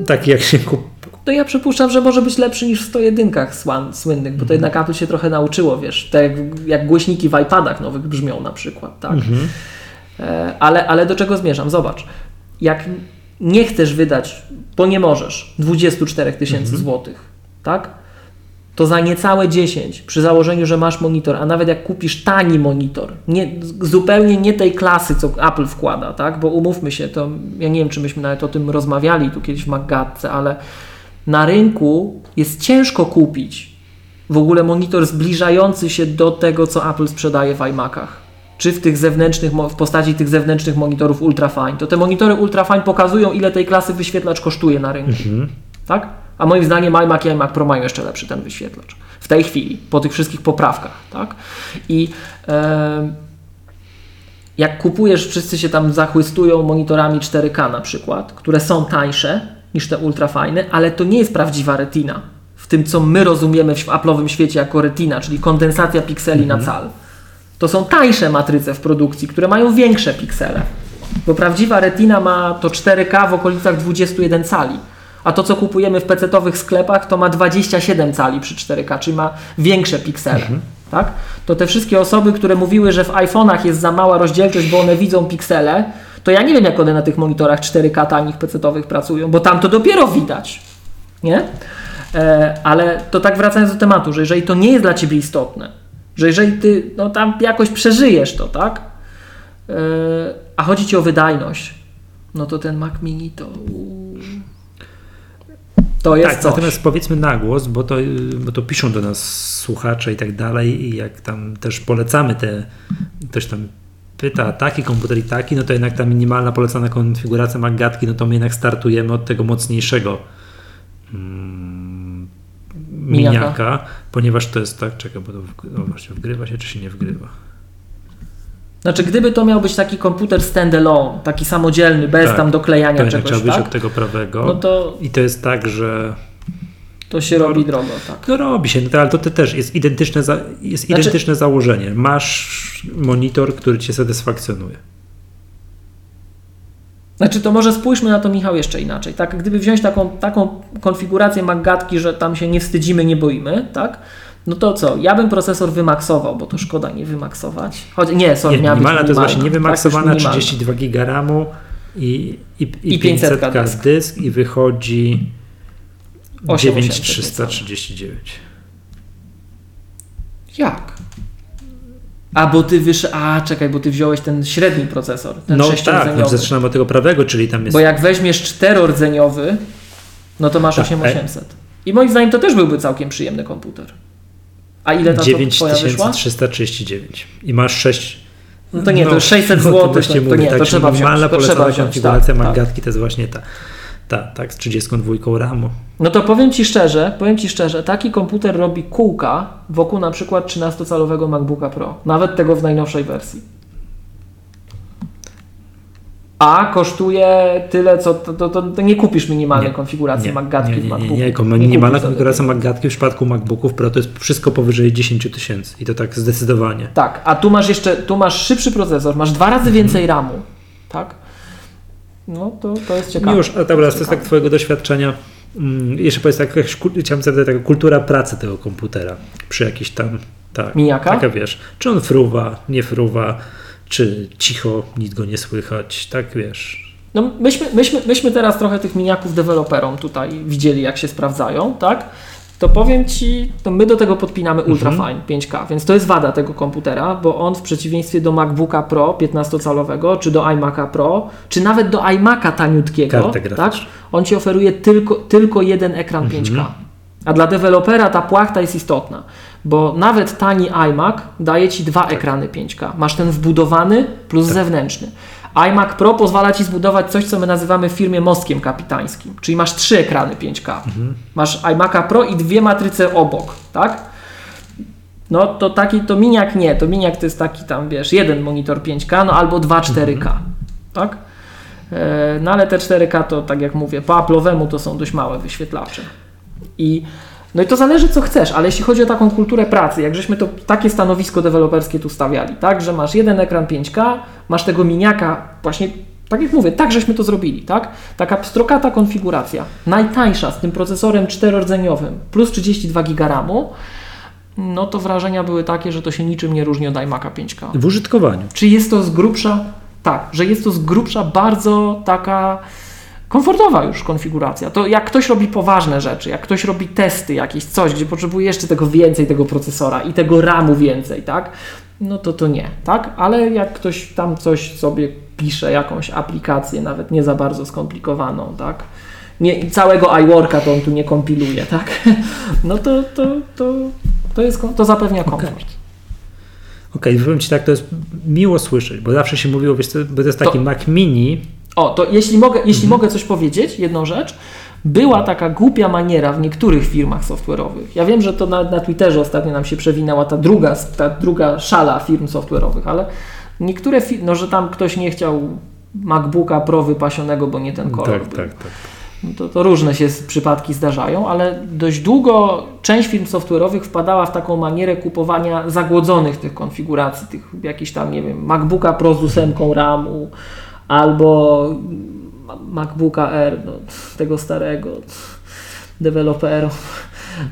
Taki jak się kup... To ja przypuszczam, że może być lepszy niż w 101 słan, słynnych, bo to Mhm. jednak Apple się trochę nauczyło, wiesz, tak jak, jak głośniki w iPadach nowych brzmią na przykład, tak. Mhm. E, ale, ale do czego zmierzam? Zobacz, jak nie chcesz wydać, bo nie możesz, 24 tysięcy Mhm. złotych, tak? To za niecałe 10, przy założeniu, że masz monitor, a nawet jak kupisz tani monitor, nie, zupełnie nie tej klasy, co Apple wkłada, tak? Bo umówmy się, to ja nie wiem, czy myśmy nawet o tym rozmawiali tu kiedyś w Maggatce, ale na rynku jest ciężko kupić w ogóle monitor zbliżający się do tego, co Apple sprzedaje w iMacach. Czy w tych zewnętrznych, w postaci tych zewnętrznych monitorów ultrafine. To te monitory ultrafine pokazują, ile tej klasy wyświetlacz kosztuje na rynku. Mhm. Tak? A moim zdaniem iMac i iMac Pro mają jeszcze lepszy ten wyświetlacz. W tej chwili, po tych wszystkich poprawkach. Tak? I em, jak kupujesz, wszyscy się tam zachwystują monitorami 4K na przykład, które są tańsze niż te ultrafajne, ale to nie jest prawdziwa retina. W tym, co my rozumiemy w Apple'owym świecie jako retina, czyli kondensacja pikseli na cal. To są tańsze matryce w produkcji, które mają większe piksele. Bo prawdziwa retina ma to 4K w okolicach 21 cali. A to, co kupujemy w PC-owych sklepach, to ma 27 cali przy 4K, czyli ma większe piksele. Tak? To te wszystkie osoby, które mówiły, że w iPhone'ach jest za mała rozdzielczość, bo one widzą piksele, to ja nie wiem, jak one na tych monitorach 4K tanich PC-owych pracują, bo tam to dopiero widać. Nie? E, ale to tak wracając do tematu, że jeżeli to nie jest dla Ciebie istotne, że jeżeli Ty no, tam jakoś przeżyjesz to, tak? Yy, a chodzi ci o wydajność, no to ten Mac Mini to... To jest tak, coś. natomiast powiedzmy na głos, bo to, bo to piszą do nas słuchacze i tak dalej i jak tam też polecamy te, ktoś tam pyta taki komputer i taki, no to jednak ta minimalna polecana konfiguracja Magatki, no to my jednak startujemy od tego mocniejszego mm, Miniaka. miniaka, ponieważ to jest tak, czekaj, bo to w, o, właśnie wgrywa się czy się nie wgrywa. Znaczy, gdyby to miał być taki komputer standalone, taki samodzielny, bez Tak. tam doklejania trzeba czegoś, wyjść tak? od tego prawego No to, i to jest tak, że to się robi drogo, tak. No robi się, no ale to, to też jest identyczne, za, jest Znaczy- identyczne założenie. Masz monitor, który cię satysfakcjonuje. Znaczy, to może spójrzmy na to, Michał, jeszcze inaczej. Tak, gdyby wziąć taką, taką konfigurację Maggatki, że tam się nie wstydzimy, nie boimy, tak? No to co? Ja bym procesor wymaksował, bo to szkoda nie wymaksować. Choć, nie, sorry, Nie, miała minimalna to jest właśnie minimalna. niewymaksowana, Tak, już minimalna. 32 giga RAMu i, i, i, I 500 500 dysk. dysk i wychodzi 8339. 9339. Jak? A, bo ty wysz... A, czekaj, bo ty wziąłeś ten średni procesor, ten No tak, no, zaczynamy od tego prawego, czyli tam jest Bo jak weźmiesz czterordzeniowy, no to masz Tak, 8800. I moim zdaniem to też byłby całkiem przyjemny komputer. A ile ta to twoja wyszła? 9339 i masz 6 No to nie, to 600 no zł, to, właśnie to, mówię, nie, tak, to trzeba wziąć. To trzeba konfiguracja tak, tak. Magatki to jest właśnie ta, ta, tak, z 32 RAMu. No to powiem Ci szczerze, powiem Ci szczerze, taki komputer robi kółka wokół na przykład 13-calowego MacBooka Pro. Nawet tego w najnowszej wersji. A kosztuje tyle, co to, to, to, to nie kupisz minimalnej Nie, konfiguracji Nie, nie, w MacBooku. nie, nie, minimalna konfiguracja tego. Magatki w przypadku MacBooków Pro to jest wszystko powyżej 10 tysięcy i to tak zdecydowanie. Tak, a tu masz jeszcze, tu masz szybszy procesor, masz dwa razy więcej RAMu, tak? No to, to jest ciekawe. Już, a dobra, to jest tak twojego doświadczenia. Mm, jeszcze powiedz, tak, chciałem zapytać, taka kultura pracy tego komputera przy jakiejś tam, tak, Miniaka? taka wiesz, czy on fruwa, nie fruwa, czy cicho, nic go nie słychać, tak wiesz. No myśmy, myśmy, myśmy teraz trochę tych miniaków deweloperom tutaj widzieli, jak się sprawdzają, tak? To powiem Ci, to my do tego podpinamy Ultrafine 5K, więc to jest wada tego komputera, bo on w przeciwieństwie do MacBooka Pro 15-calowego, czy do iMac'a Pro, czy nawet do iMac'a taniutkiego, tak? On Ci oferuje tylko, tylko jeden ekran 5K. A dla dewelopera ta płachta jest istotna, bo nawet tani iMac daje Ci dwa ekrany 5K. Masz ten wbudowany plus zewnętrzny. iMac Pro pozwala Ci zbudować coś, co my nazywamy w firmie mostkiem kapitańskim, czyli masz trzy ekrany 5K. Masz iMac'a Pro i dwie matryce obok, tak? No to taki, to miniak nie, to miniak to jest taki tam, wiesz, jeden monitor 5K, no albo dwa 4K, tak? E, No ale te 4K to, tak jak mówię, po Apple'owemu to są dość małe wyświetlacze. I, no i to zależy co chcesz, ale jeśli chodzi o taką kulturę pracy, jak żeśmy to takie stanowisko deweloperskie tu stawiali, tak, że masz jeden ekran 5K, masz tego miniaka, właśnie tak jak mówię, tak żeśmy to zrobili, tak? Taka pstrokata konfiguracja, najtańsza z tym procesorem czterordzeniowym plus 32 GB RAMu, no to wrażenia były takie, że to się niczym nie różni od iMac'a 5K. W użytkowaniu. Czy jest to z grubsza? Tak, że jest to z grubsza bardzo taka komfortowa już konfiguracja. To jak ktoś robi poważne rzeczy, jak ktoś robi testy, jakieś coś, gdzie potrzebuje jeszcze tego więcej, tego procesora i tego RAMu więcej, tak? No to to nie, tak? Ale jak ktoś tam coś sobie pisze, jakąś aplikację, nawet nie za bardzo skomplikowaną, tak? Nie, całego iWorka to on tu nie kompiluje, tak? No to, to, to, to, jest, to zapewnia komfort. Okej, powiem Ci tak, to jest miło słyszeć, bo zawsze się mówiło, wiesz, bo to jest taki To- Mac Mini, O, to jeśli mogę, jeśli mogę coś powiedzieć, jedną rzecz. Była taka głupia maniera w niektórych firmach software'owych. Ja wiem, że to na, na Twitterze ostatnio nam się przewinęła ta druga, ta druga szala firm software'owych, ale niektóre firmy, no że tam ktoś nie chciał MacBooka Pro wypasionego, bo nie ten kolor tak, był. tak, tak. No To, to różne się przypadki zdarzają, ale dość długo część firm software'owych wpadała w taką manierę kupowania zagłodzonych tych konfiguracji, tych jakichś tam, nie wiem, MacBooka Pro z ósemką RAMu albo Ma- MacBooka R, no, tego starego deweloperów.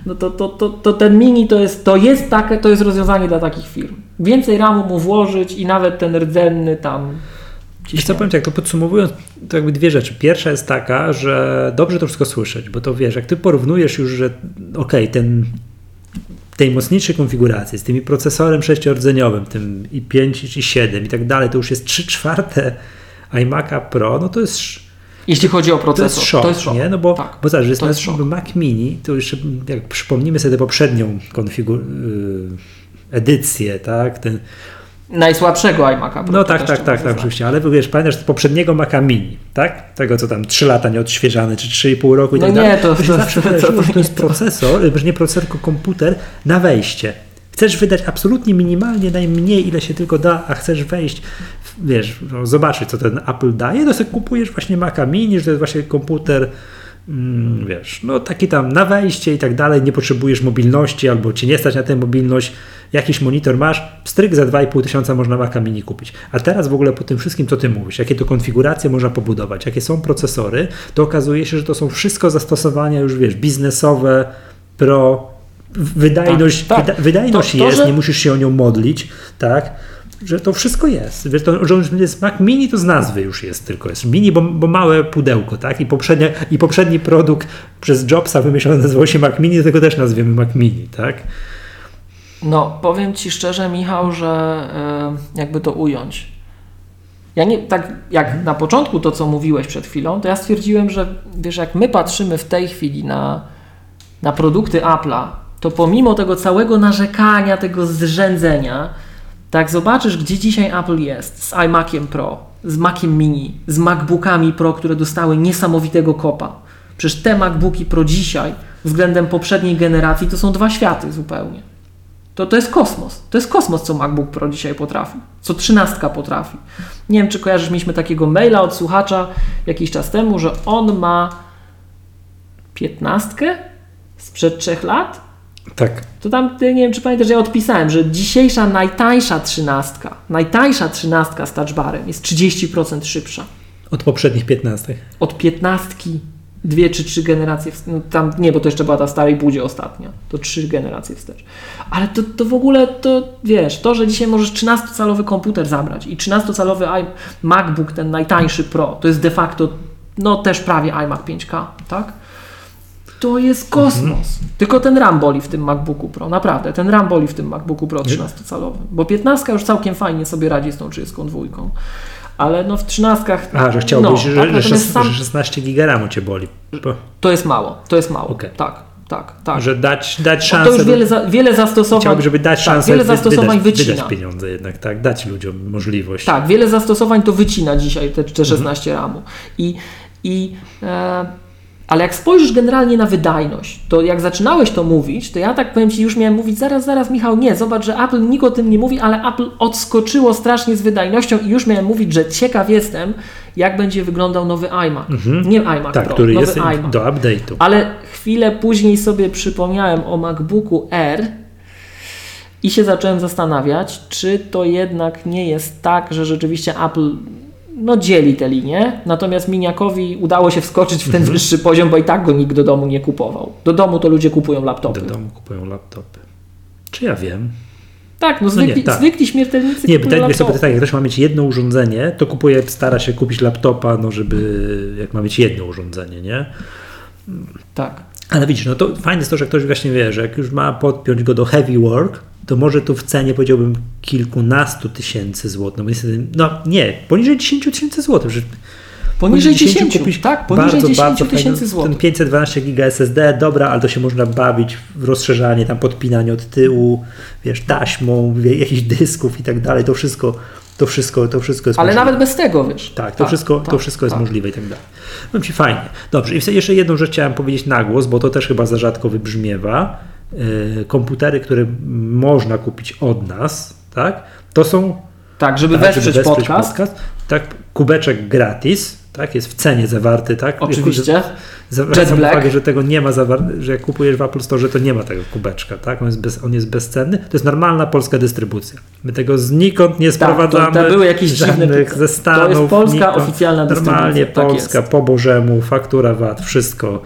No to, to, to, to ten mini to jest, to jest takie, to jest rozwiązanie dla takich firm. Więcej RAMu mu włożyć i nawet ten rdzenny tam Wiesz co powiem to podsumowując, to jakby dwie rzeczy. Pierwsza jest taka, że dobrze to wszystko słyszeć, bo to wiesz, jak ty porównujesz już, że okej, ten tej mocniejszej konfiguracji, z tymi procesorem sześciordzeniowym, tym i 5 i 7 i tak dalej, to już jest 3 czwarte iMac'a Pro, no to jest jeśli chodzi o procesor, to jest szok, to jest szok. nie? No bo, tak, bo zobacz, jest, to jest szok. Mac Mini, to jeszcze jak przypomnimy sobie poprzednią konfigur- y, edycję, tak? Ten, Najsłabszego iMac'a. Pro, no tak, tak, tak, tak, oczywiście, ale wiesz, pamiętasz poprzedniego Maca Mini, tak? Tego, co tam 3 lata nieodświeżany, czy 3,5 roku i No tak nie, dalej. to- Wiesz, to- to- to- jest procesor, y, nie procesor, tylko komputer na wejście. Chcesz wydać absolutnie minimalnie, najmniej ile się tylko da, a chcesz wejść, wiesz, no, zobaczyć co ten Apple daje, to sobie kupujesz właśnie Maca Mini, że to jest właśnie komputer, mm, wiesz, no taki tam na wejście i tak dalej, nie potrzebujesz mobilności albo cię nie stać na tę mobilność, jakiś monitor masz, stryk za 2,5 tysiąca można Maca Mini kupić. A teraz w ogóle po tym wszystkim, co ty mówisz, jakie to konfiguracje można pobudować, jakie są procesory, to okazuje się, że to są wszystko zastosowania już, wiesz, biznesowe, pro, wydajność, Tak, tak. Wyda, wydajność To- to, jest, że- nie musisz się o nią modlić, tak? Że to wszystko jest. Wiesz, to, że jest Mac Mini, to z nazwy już jest tylko. Jest mini, bo, bo małe pudełko, tak? I, poprzednia, I poprzedni produkt przez Jobsa wymyślony nazywał się Mac Mini, dlatego też nazwiemy Mac Mini, tak? No, powiem Ci szczerze, Michał, że e, jakby to ująć. Ja nie, tak jak na początku to, co mówiłeś przed chwilą, to ja stwierdziłem, że wiesz, jak my patrzymy w tej chwili na, na produkty Apple'a, to pomimo tego całego narzekania, tego zrzędzenia, tak zobaczysz, gdzie dzisiaj Apple jest z iMaciem Pro, z Maciem Mini, z MacBookami Pro, które dostały niesamowitego kopa. Przecież te MacBooki Pro dzisiaj względem poprzedniej generacji to są dwa światy zupełnie. To, to jest kosmos. To jest kosmos, co MacBook Pro dzisiaj potrafi. Co trzynastka potrafi. Nie wiem, czy kojarzysz, mieliśmy takiego maila od słuchacza jakiś czas temu, że on ma piętnastkę sprzed trzech lat. Tak. To tam, ty, nie wiem, czy pamiętasz, ja odpisałem, że dzisiejsza najtańsza trzynastka, najtańsza trzynastka z touchbarem jest 30% szybsza. Od poprzednich 15. Od piętnastki dwie czy trzy generacje, no tam nie, bo to jeszcze była ta starej budzie ostatnia, to trzy generacje wstecz. Ale to, to w ogóle, to wiesz, to, że dzisiaj możesz 13-calowy komputer zabrać i 13-calowy i- MacBook, ten najtańszy Pro, to jest de facto, no też prawie iMac 5K, tak? To jest kosmos. Tylko ten RAM boli w tym MacBooku Pro, naprawdę, ten RAM boli w tym MacBooku Pro 13-calowym, bo 15 już całkiem fajnie sobie radzi z tą 32. Ale no w 13 A, że chciałbyś, no, że, tak, że, sam- że 16 giga RAMu cię boli. Bo, to jest mało, to jest mało. Okej. Tak, tak, tak. Że dać, dać Bo szansę. to już wiele, za, wiele zastosowań. Chciałbym, żeby dać tak, szansę wiele wy- zastosowań wydać, wycina. wydać pieniądze jednak, tak? Dać ludziom możliwość. Tak, wiele zastosowań to wycina dzisiaj te, Mhm. te 16 ramu. I, i, e, ale jak spojrzysz generalnie na wydajność, to jak zaczynałeś to mówić, to ja tak powiem Ci, już miałem mówić, zaraz, zaraz Michał, nie, zobacz, że Apple nikt o tym nie mówi, ale Apple odskoczyło strasznie z wydajnością i już miałem mówić, że ciekaw jestem, jak będzie wyglądał nowy iMac. Nie iMac Tak, Pro, który nowy jest iMac. do update'u. Ale chwilę później sobie przypomniałem o MacBooku R i się zacząłem zastanawiać, czy to jednak nie jest tak, że rzeczywiście Apple no, dzieli te linie, natomiast Miniakowi udało się wskoczyć w ten Mhm. wyższy poziom, bo i tak go nikt do domu nie kupował. Do domu to ludzie kupują Do laptopy. domu kupują laptopy. Czy ja wiem? Tak, no nie, zwykli, tak. zwykli śmiertelnicy Nie, kupują wiesz, sobie tak, jak ktoś ma mieć jedno urządzenie, to kupuje, stara się kupić laptopa, no żeby, jak ma mieć jedno urządzenie, nie? Tak. Ale widzisz, no to fajne jest to, że ktoś właśnie wie, że jak już ma podpiąć go do heavy work, to może tu w cenie powiedziałbym kilkunastu tysięcy złotych. No, bo niestety, no nie, poniżej 10 tysięcy złotych. że Poniżej 10, kupić tak, poniżej bardzo, 10 bardzo tysięcy złotych. Ten 512 giga SSD, dobra, ale to się można bawić w rozszerzanie, tam podpinanie od tyłu, wiesz, taśmą, jakichś dysków i tak dalej. To wszystko, to wszystko, to wszystko jest Ale możliwe. nawet bez tego, wiesz. Tak, to, wszystko, to tak, wszystko jest tak. możliwe i tak dalej. Powiem Ci fajnie. Dobrze, i jeszcze jedną rzecz chciałem powiedzieć na głos, bo to też chyba za rzadko wybrzmiewa. Yy, komputery, które można kupić od nas, tak, to są Tak, żeby tak, wesprzeć, podcast. tak, kubeczek gratis, tak, jest w cenie zawarty, tak. Oczywiście. Zwracam uwagę, że tego nie ma, zawar- że jak kupujesz w Apple Store, to nie ma tego kubeczka, tak? On jest, bez, on jest bezcenny. To jest normalna polska dystrybucja. My tego znikąd nie sprowadzamy. Tak, to- to były jakieś dziwne ze to Stanów. jest polska nikąd. oficjalna dystrybucja, Normalnie tak polska, jest. po Bożemu, faktura VAT, wszystko.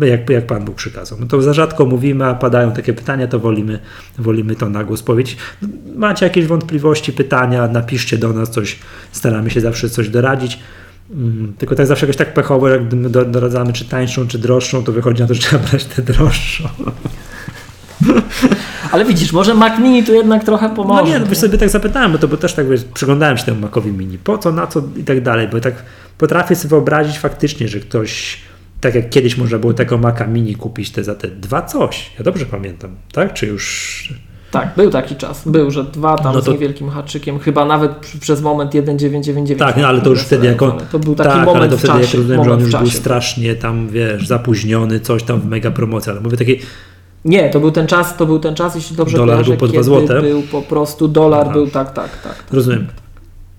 Jak, jak Pan Bóg przykazał. No to za rzadko mówimy, a padają takie pytania, to wolimy, wolimy to na głos powiedzieć. Macie jakieś wątpliwości, pytania, napiszcie do nas coś, staramy się zawsze coś doradzić. Mm, Tylko tak zawsze jakoś tak pechowo, jak do- doradzamy czy tańszą, czy droższą, to wychodzi na to, że trzeba brać tę droższą. Ale widzisz, może Mac Mini tu jednak trochę pomoże. No nie, no sobie tak zapytałem, bo to bo też tak wiesz, przyglądałem się temu Macowi Mini, po co, na co i tak dalej, bo tak potrafię sobie wyobrazić faktycznie, że ktoś, tak jak kiedyś można było tego Maca Mini kupić te za te dwa coś, ja dobrze pamiętam, tak? Czy już... Tak, był taki czas. Był, że dwa tam No to- z niewielkim haczykiem, chyba nawet przez moment 1999. Tak, no, ale to już wtedy jako... To był taki tak, moment ale to w wtedy czasie. jak rozumiem, że on już w był strasznie tam, wiesz, zapóźniony, coś tam w mega promocji, ale mówię takiej, Nie, to był ten czas, to był ten czas, jeśli dobrze Dolar kojarzę, był po dwa kiedy złote? był po prostu dolar Aha. był tak, tak, tak. rozumiem,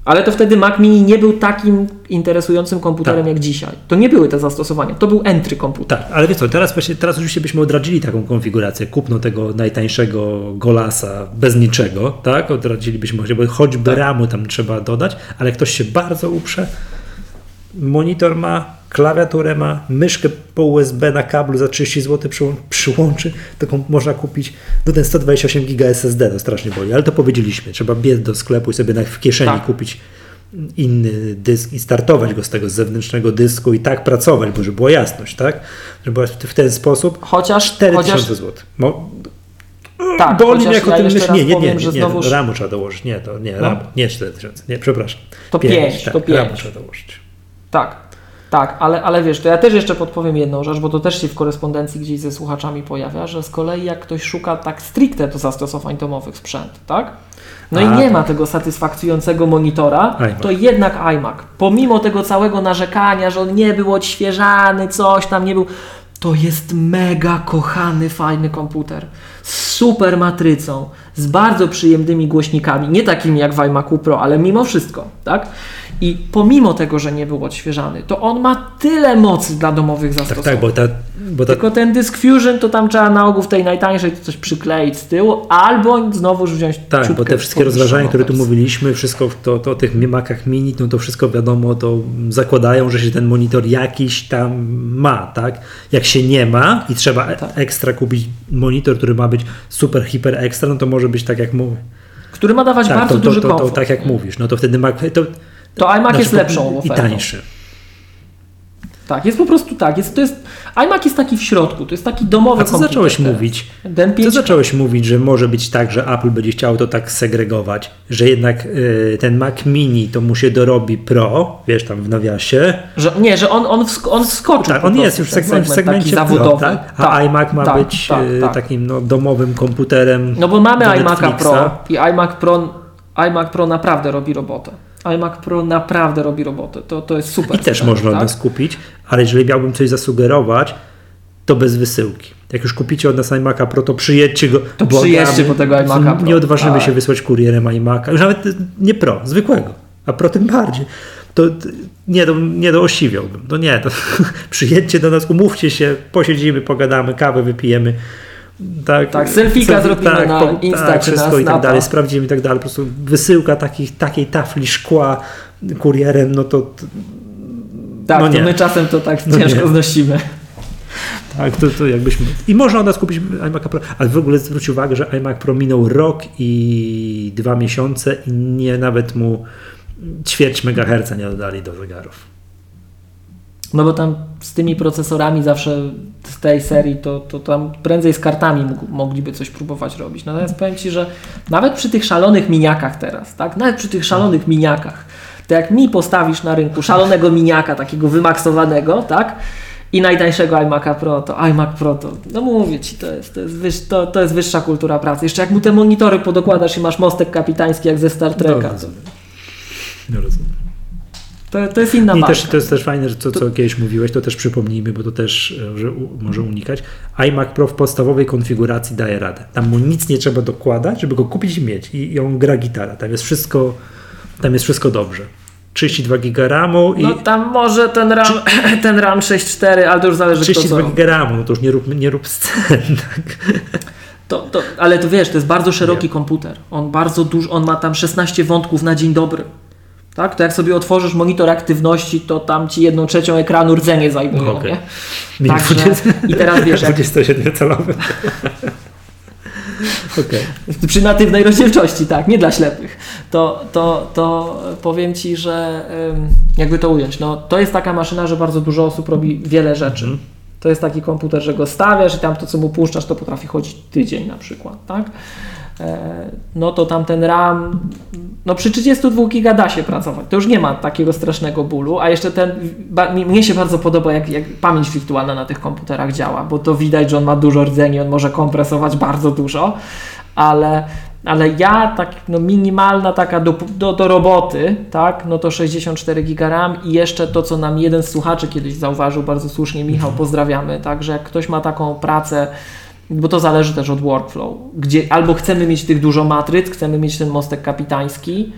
Ale to wtedy Mac Mini nie był takim interesującym komputerem Tak. jak dzisiaj. To nie były te zastosowania, to był entry komputer. Tak, ale wiesz co, teraz właśnie, teraz oczywiście byśmy odradzili taką konfigurację, kupno tego najtańszego Golasa bez niczego, tak, odradzilibyśmy, bo choćby Tak. ramu tam trzeba dodać, ale ktoś się bardzo uprze, monitor ma, klawiaturę ma, myszkę po USB na kablu za 30 zł przyłą- przyłączy, taką można kupić, no ten 128 giga SSD, to strasznie boli, ale to powiedzieliśmy, trzeba biec do sklepu i sobie na, w kieszeni Tak. kupić inny dysk i startować go z tego zewnętrznego dysku i tak pracować, bo żeby była jasność, tak? Żeby była w ten sposób Chociaż, 4000 chociaż zł. Mo, tak, boli jako ja jeszcze myśl. Nie, nie, nie, nie, znowuż ramu trzeba dołożyć. Nie, to nie, No. ramu, nie 4000. Nie, przepraszam. To Pięć, pięć, tak, to pięć. Ramu trzeba dołożyć. Tak, tak, ale, ale wiesz, to ja też jeszcze podpowiem jedną rzecz, bo to też się w korespondencji gdzieś ze słuchaczami pojawia, że z kolei jak ktoś szuka tak stricte do zastosowań domowych sprzęt, tak? No A, i nie tak. ma tego satysfakcjonującego monitora, iMac. to jednak iMac, pomimo tego całego narzekania, że on nie był odświeżany, coś tam nie był, to jest mega kochany, fajny komputer. Z super matrycą, z bardzo przyjemnymi głośnikami, nie takimi jak w iMacu Pro, ale mimo wszystko, tak? I pomimo tego, że nie był odświeżany, to on ma tyle mocy dla domowych Tak, zastosowań. tak, bo ta, bo ta Tylko ten Disk Fusion to tam trzeba na ogół w tej najtańszej coś przykleić z tyłu, albo znowuż wziąć Tak, bo te wszystkie rozważania, które tu mówiliśmy, wszystko to, to o tych Macach mini, no to wszystko wiadomo, to zakładają, że się ten monitor jakiś tam ma, tak? Jak się nie ma i trzeba e- Tak. ekstra kupić monitor, który ma być super, hiper ekstra, no to może być tak jak mówię. Który ma dawać Tak, bardzo to, to, duży to, to, komfort. tak jak mówisz, no to wtedy Mac, to, To iMac znaczy, jest lepszą i ofertą. tańszy. Tak, jest po prostu tak. Jest, to jest, iMac jest taki w środku, to jest taki domowy A co komputer zacząłeś mówić? Co 5 zacząłeś mówić, że może być tak, że Apple będzie chciało to tak segregować, że jednak y, ten Mac Mini to mu się dorobi Pro, wiesz, tam w nawiasie, Że, nie, że on, on, wsk- on wskoczył Tak, on prostu jest już w w segmencie, w segment taki segmencie zawodowy. Pro, tak? A Tak, iMac ma tak, być tak, e, tak. takim no, domowym komputerem. No bo mamy Netflixa. Pro i iMac Pro, iMac Pro naprawdę robi robotę. iMac Pro naprawdę robi robotę. To, to jest super. I też super, można tak? nas kupić, ale jeżeli miałbym coś zasugerować, to bez wysyłki. Jak już kupicie od nas iMac'a Pro, to przyjedźcie go. To błagamy. przyjedźcie po tego iMac'a Pro. Nie odważymy Tak. się wysłać kurierem iMac'a. Już nawet nie Pro, zwykłego. A Pro tym bardziej. To nie, to, nie to osiwiałbym. To nie, to przyjedźcie do nas, umówcie się, posiedzimy, pogadamy, kawę wypijemy. Tak, Tak, selfieka zrobimy na Insta tak, na i tak dalej, sprawdzimy i tak dalej. Po prostu wysyłka takich, takiej tafli szkła kurierem, no to Tak, No to my czasem to tak No ciężko nie. znosimy. Tak, to, to jakbyśmy. I można od nas kupić iMac Pro, ale w ogóle zwróć uwagę, że iMac Pro minął rok i dwa miesiące i nie nawet mu ćwierć megaherca nie dodali do zegarów. No bo tam z tymi procesorami zawsze z tej serii to, to tam prędzej z kartami mógł, mogliby coś próbować robić. Natomiast powiem Ci, że nawet przy tych szalonych miniakach teraz, tak? Nawet przy tych szalonych miniakach, to jak mi postawisz na rynku szalonego miniaka, takiego wymaksowanego, tak? I najtańszego iMac'a Pro, to iMac Pro to, no mówię Ci, to jest, to, jest wyż, to, to jest wyższa kultura pracy. Jeszcze jak mu te monitory podokładasz i masz mostek kapitański jak ze Star Treka, to, rozumiem. Nie rozumiem. To, to jest inna I też, to jest też fajne, że to, co kiedyś mówiłeś, to też przypomnijmy, bo to też e, że u, może unikać. iMac Pro w podstawowej konfiguracji daje radę. Tam mu nic nie trzeba dokładać, żeby go kupić i mieć. I, i on gra gitara. Tam jest wszystko, tam jest wszystko dobrze. 32 giga RAMu i No tam może ten RAM, ten RAM 6.4, ale to już zależy kto 32 co. giga RAMu, no to już nie rób, nie rób scen. Tak? To, to, ale to wiesz, to jest bardzo szeroki komputer. On bardzo duży, on ma tam 16 wątków na dzień dobry. Tak? To jak sobie otworzysz monitor aktywności, to tam ci jedną trzecią ekranu rdzenie zajmują, Okej. nie? Mi Także, 20 I teraz wiesz, jak 27 celowy. Okej. przy natywnej rozdzielczości, tak, nie dla ślepych, to, to, to powiem Ci, że jakby to ująć, no, to jest taka maszyna, że bardzo dużo osób robi wiele rzeczy. Mhm. To jest taki komputer, że go stawiasz i tam to, co mu puszczasz, to potrafi chodzić tydzień na przykład, tak? E, no to tam ten RAM, no przy 32 giga da się pracować, to już nie ma takiego strasznego bólu, a jeszcze ten, mnie się bardzo podoba jak, jak pamięć wirtualna na tych komputerach działa, bo to widać, że on ma dużo rdzeni, on może kompresować bardzo dużo, ale, ale ja tak no minimalna taka do, do, do roboty, tak, no to 64 giga RAM i jeszcze to, co nam jeden z słuchaczy kiedyś zauważył, bardzo słusznie, Michał, pozdrawiamy, tak, że jak ktoś ma taką pracę, bo to zależy też od workflow, gdzie albo chcemy mieć tych dużo matryc, chcemy mieć ten mostek kapitański,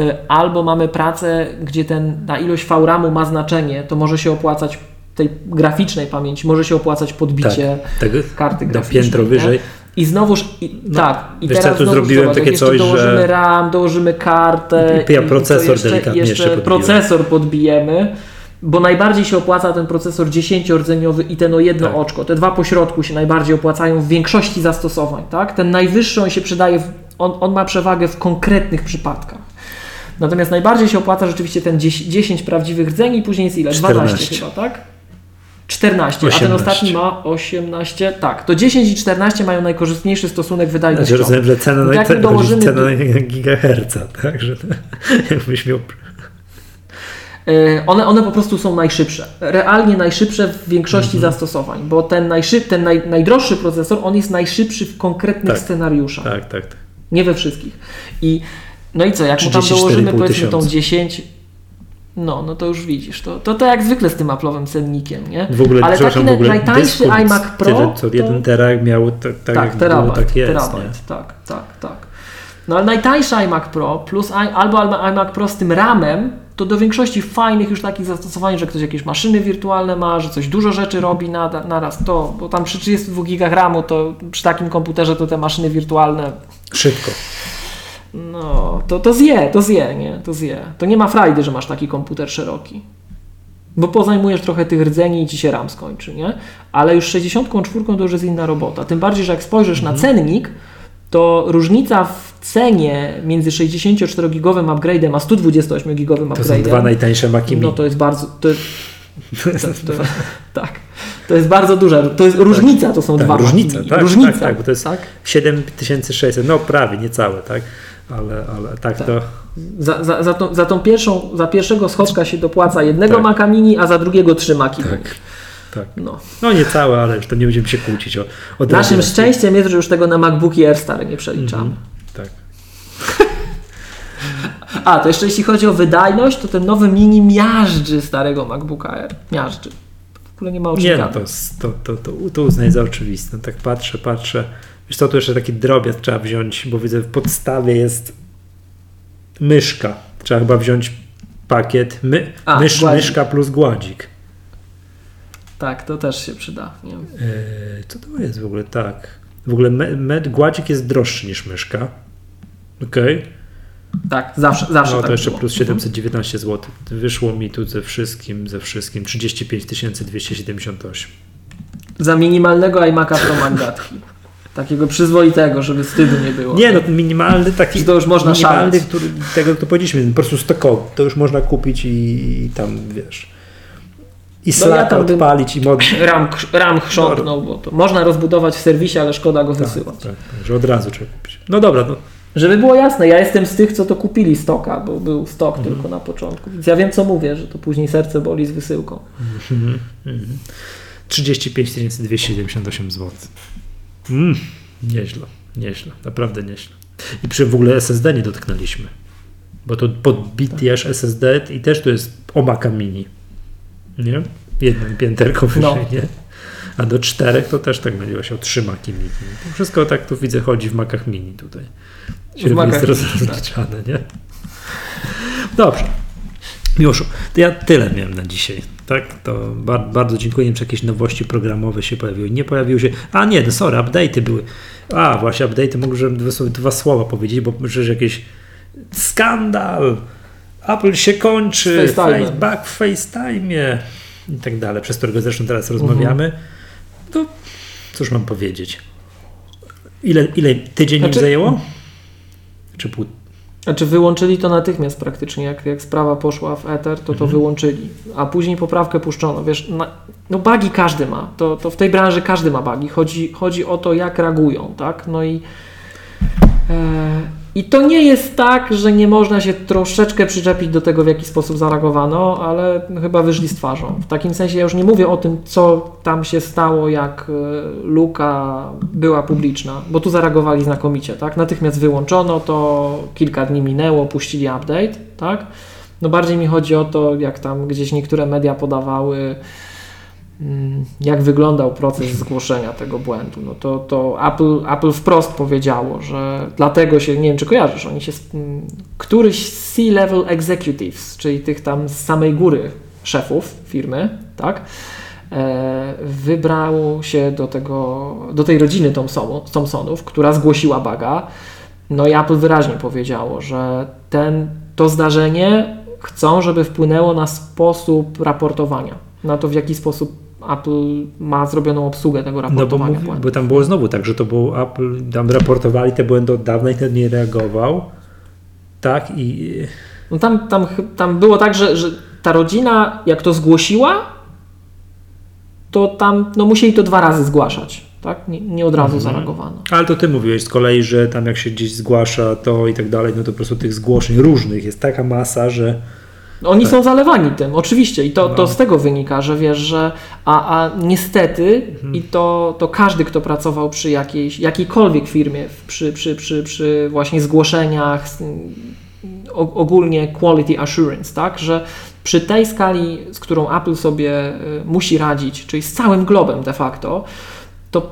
y, albo mamy pracę, gdzie ten, ta ilość VRAMu ma znaczenie, to może się opłacać tej graficznej pamięci, może się opłacać podbicie tak, tak, karty graficznej. piętro wyżej. I znowuż, i, no, tak, i wiesz, teraz ja tu zrobiłem zobacz, takie coś, dołożymy że... RAM, dołożymy kartę, ja procesor jeszcze, delikatnie jeszcze, jeszcze procesor podbijemy, bo najbardziej się opłaca ten procesor 10-rdzeniowy i ten o jedno tak. oczko. Te dwa pośrodku się najbardziej opłacają w większości zastosowań. Tak? Ten najwyższy on się przydaje, w, on, on ma przewagę w konkretnych przypadkach. Natomiast najbardziej się opłaca rzeczywiście ten 10, 10 prawdziwych rdzeni i później jest ile? 14. 12 chyba, tak? 14, 18. a ten ostatni ma 18. Tak, to 10 i 14 mają najkorzystniejszy stosunek wydajności. Znaczy rozumiem, że cena, no na, cena, dołożymy... cena na gigaherca, tak? Że jakbyś miał one, one po prostu są najszybsze. Realnie najszybsze w większości mhm. zastosowań, bo ten, najszyb, ten naj, najdroższy procesor, on jest najszybszy w konkretnych tak. scenariuszach. Tak, tak, tak. Nie we wszystkich. I no i co, jak mu tam dołożymy powiedzmy tą 10, no, no to już widzisz. To, to, to jak zwykle z tym Apple'owym cennikiem, nie? W ogóle, Ale taki w ogóle najtańszy iMac Pro. Tyle, to jeden terabajt miał tak, tak, tak, jak było, tak jest. Terabajt, tak, tak, tak. No ale najtańszy iMac Pro plus albo iMac Pro z tym RAMem to do większości fajnych już takich zastosowań, że ktoś jakieś maszyny wirtualne ma, że coś dużo rzeczy robi na, naraz, to, bo tam przy 32 gigach RAMu to przy takim komputerze to te maszyny wirtualne... Szybko. No, to, to zje, to zje, nie? To zje. To nie ma frajdy, że masz taki komputer szeroki. Bo pozajmujesz trochę tych rdzeni i ci się RAM skończy, nie? Ale już 64 to już jest inna robota. Tym bardziej, że jak spojrzysz mhm. na cennik, to różnica w cenie między 64-gigowym upgrade'em a 128-gigowym upgrade'em. To są dwa najtańsze Maci No to jest bardzo... To jest, to, to, tak. To jest bardzo duża, to jest różnica, to są tak, dwa różnica. Tak, różnica, tak, tak, bo to jest tak? 7600, no prawie, niecałe, tak? Ale, ale tak, tak. to... Za, za, za, tą, za tą pierwszą, za pierwszego schodka się dopłaca jednego tak. Maca Mini, a za drugiego trzy Maci tak. Tak. No. no nie całe, ale już to nie będziemy się kłócić o, o Naszym szczęściem jest, że już tego na MacBooki Air stare nie przeliczamy. Mm, tak. A, to jeszcze jeśli chodzi o wydajność, to ten nowy mini miażdży starego MacBooka Air. Miażdży. W ogóle nie ma Nie, no to, to, to, to, to uznaj za oczywiste. Tak patrzę, patrzę. Wiesz co, tu jeszcze taki drobiazg trzeba wziąć, bo widzę w podstawie jest myszka. Trzeba chyba wziąć pakiet my, A, mysz, myszka plus gładzik. Tak, to też się przyda. Nie. Eee, co to jest w ogóle? Tak. W ogóle med, gładzik jest droższy niż myszka. Okej. Okay. Tak, zawsze, zawsze No tak to jeszcze było. plus 719 zł. Wyszło mi tu ze wszystkim, ze wszystkim 35 278. Za minimalnego iMac'a Pro Mangatki. Takiego przyzwoitego, żeby wstydu nie było. Nie, no minimalny taki. To już można minimalny, który, tego to powiedzieliśmy, po prostu stokowy. To już można kupić i, i tam wiesz i Slacka no ja odpalić i mod... RAM, RAM chrząknął, bo to można rozbudować w serwisie, ale szkoda go tak, wysyłać. Tak, tak, że od razu trzeba kupić. No dobra, no. Żeby było jasne, ja jestem z tych, co to kupili stoka, bo był stok mhm. tylko na początku. Więc ja wiem, co mówię, że to później serce boli z wysyłką. Mhm. Mhm. 35 278 zł. Mm, nieźle, nieźle, naprawdę nieźle. I przy w ogóle SSD nie dotknęliśmy. Bo to podbitiaż SSD i też to jest omaka mini nie? Jednym pięterką wyżej, no. nie? A do czterech to też tak myliło się o trzy maki mini. To wszystko tak tu widzę chodzi w makach mini tutaj. Średnio jest rozliczane, nie? Dobrze. Miłoszu, to ja tyle miałem na dzisiaj. Tak, to bar bardzo dziękuję. Nie wiem, czy jakieś nowości programowe się pojawiły. Nie pojawiły się. A nie, no sorry, update'y były. A, właśnie update'y, mogę dwa, dwa słowa powiedzieć, bo przecież jakiś skandal Apple się kończy, back w FaceTime i tak dalej, przez którego zresztą teraz rozmawiamy. Mhm. To cóż mam powiedzieć? Ile, ile tydzień znaczy... im zajęło? Czy pół? Znaczy wyłączyli to natychmiast praktycznie, jak, jak sprawa poszła w Ether, to to Mhm. wyłączyli, a później poprawkę puszczono. Wiesz, na, no bugi każdy ma, to, to w tej branży każdy ma bugi. Chodzi, chodzi o to, jak reagują, tak? No i, e, i to nie jest tak, że nie można się troszeczkę przyczepić do tego, w jaki sposób zareagowano, ale chyba wyszli z twarzą. W takim sensie ja już nie mówię o tym, co tam się stało, jak e, luka była publiczna, bo tu zareagowali znakomicie, tak? Natychmiast wyłączono to, kilka dni minęło, puścili update, tak? No bardziej mi chodzi o to, jak tam gdzieś niektóre media podawały, jak wyglądał proces zgłoszenia tego błędu. No to, to Apple, Apple wprost powiedziało, że dlatego się, nie wiem czy kojarzysz, oni się, z- mm, któryś C-level executives, czyli tych tam z samej góry szefów firmy, tak, e, wybrał się do, tego, do tej rodziny Thompsonu, Thompsonów, która zgłosiła baga. No i Apple wyraźnie powiedziało, że ten, to zdarzenie chcą, żeby wpłynęło na sposób raportowania, na to w jaki sposób Apple ma zrobioną obsługę tego No bo, raportowania mówi, błędu. bo tam było znowu tak, że to było Apple, tam raportowali te błędy od dawna i ten nie reagował. Tak i No tam, tam, tam było tak, że, że ta rodzina, jak to zgłosiła, to tam no, musieli to dwa razy zgłaszać. Tak? Nie, nie od razu Mhm. zareagowano. Ale to ty mówiłeś z kolei, że tam jak się gdzieś zgłasza to i tak dalej, no to po prostu tych zgłoszeń różnych jest taka masa, że Oni są zalewani tym, oczywiście, i to, to No. z tego wynika, że wiesz, że a, a niestety, i to, to każdy, kto pracował przy jakiejś, jakiejkolwiek firmie, w- przy, przy, przy, przy właśnie zgłoszeniach, ogólnie quality assurance, tak, że przy tej skali, z którą Apple sobie y, musi radzić, czyli z całym globem de facto, to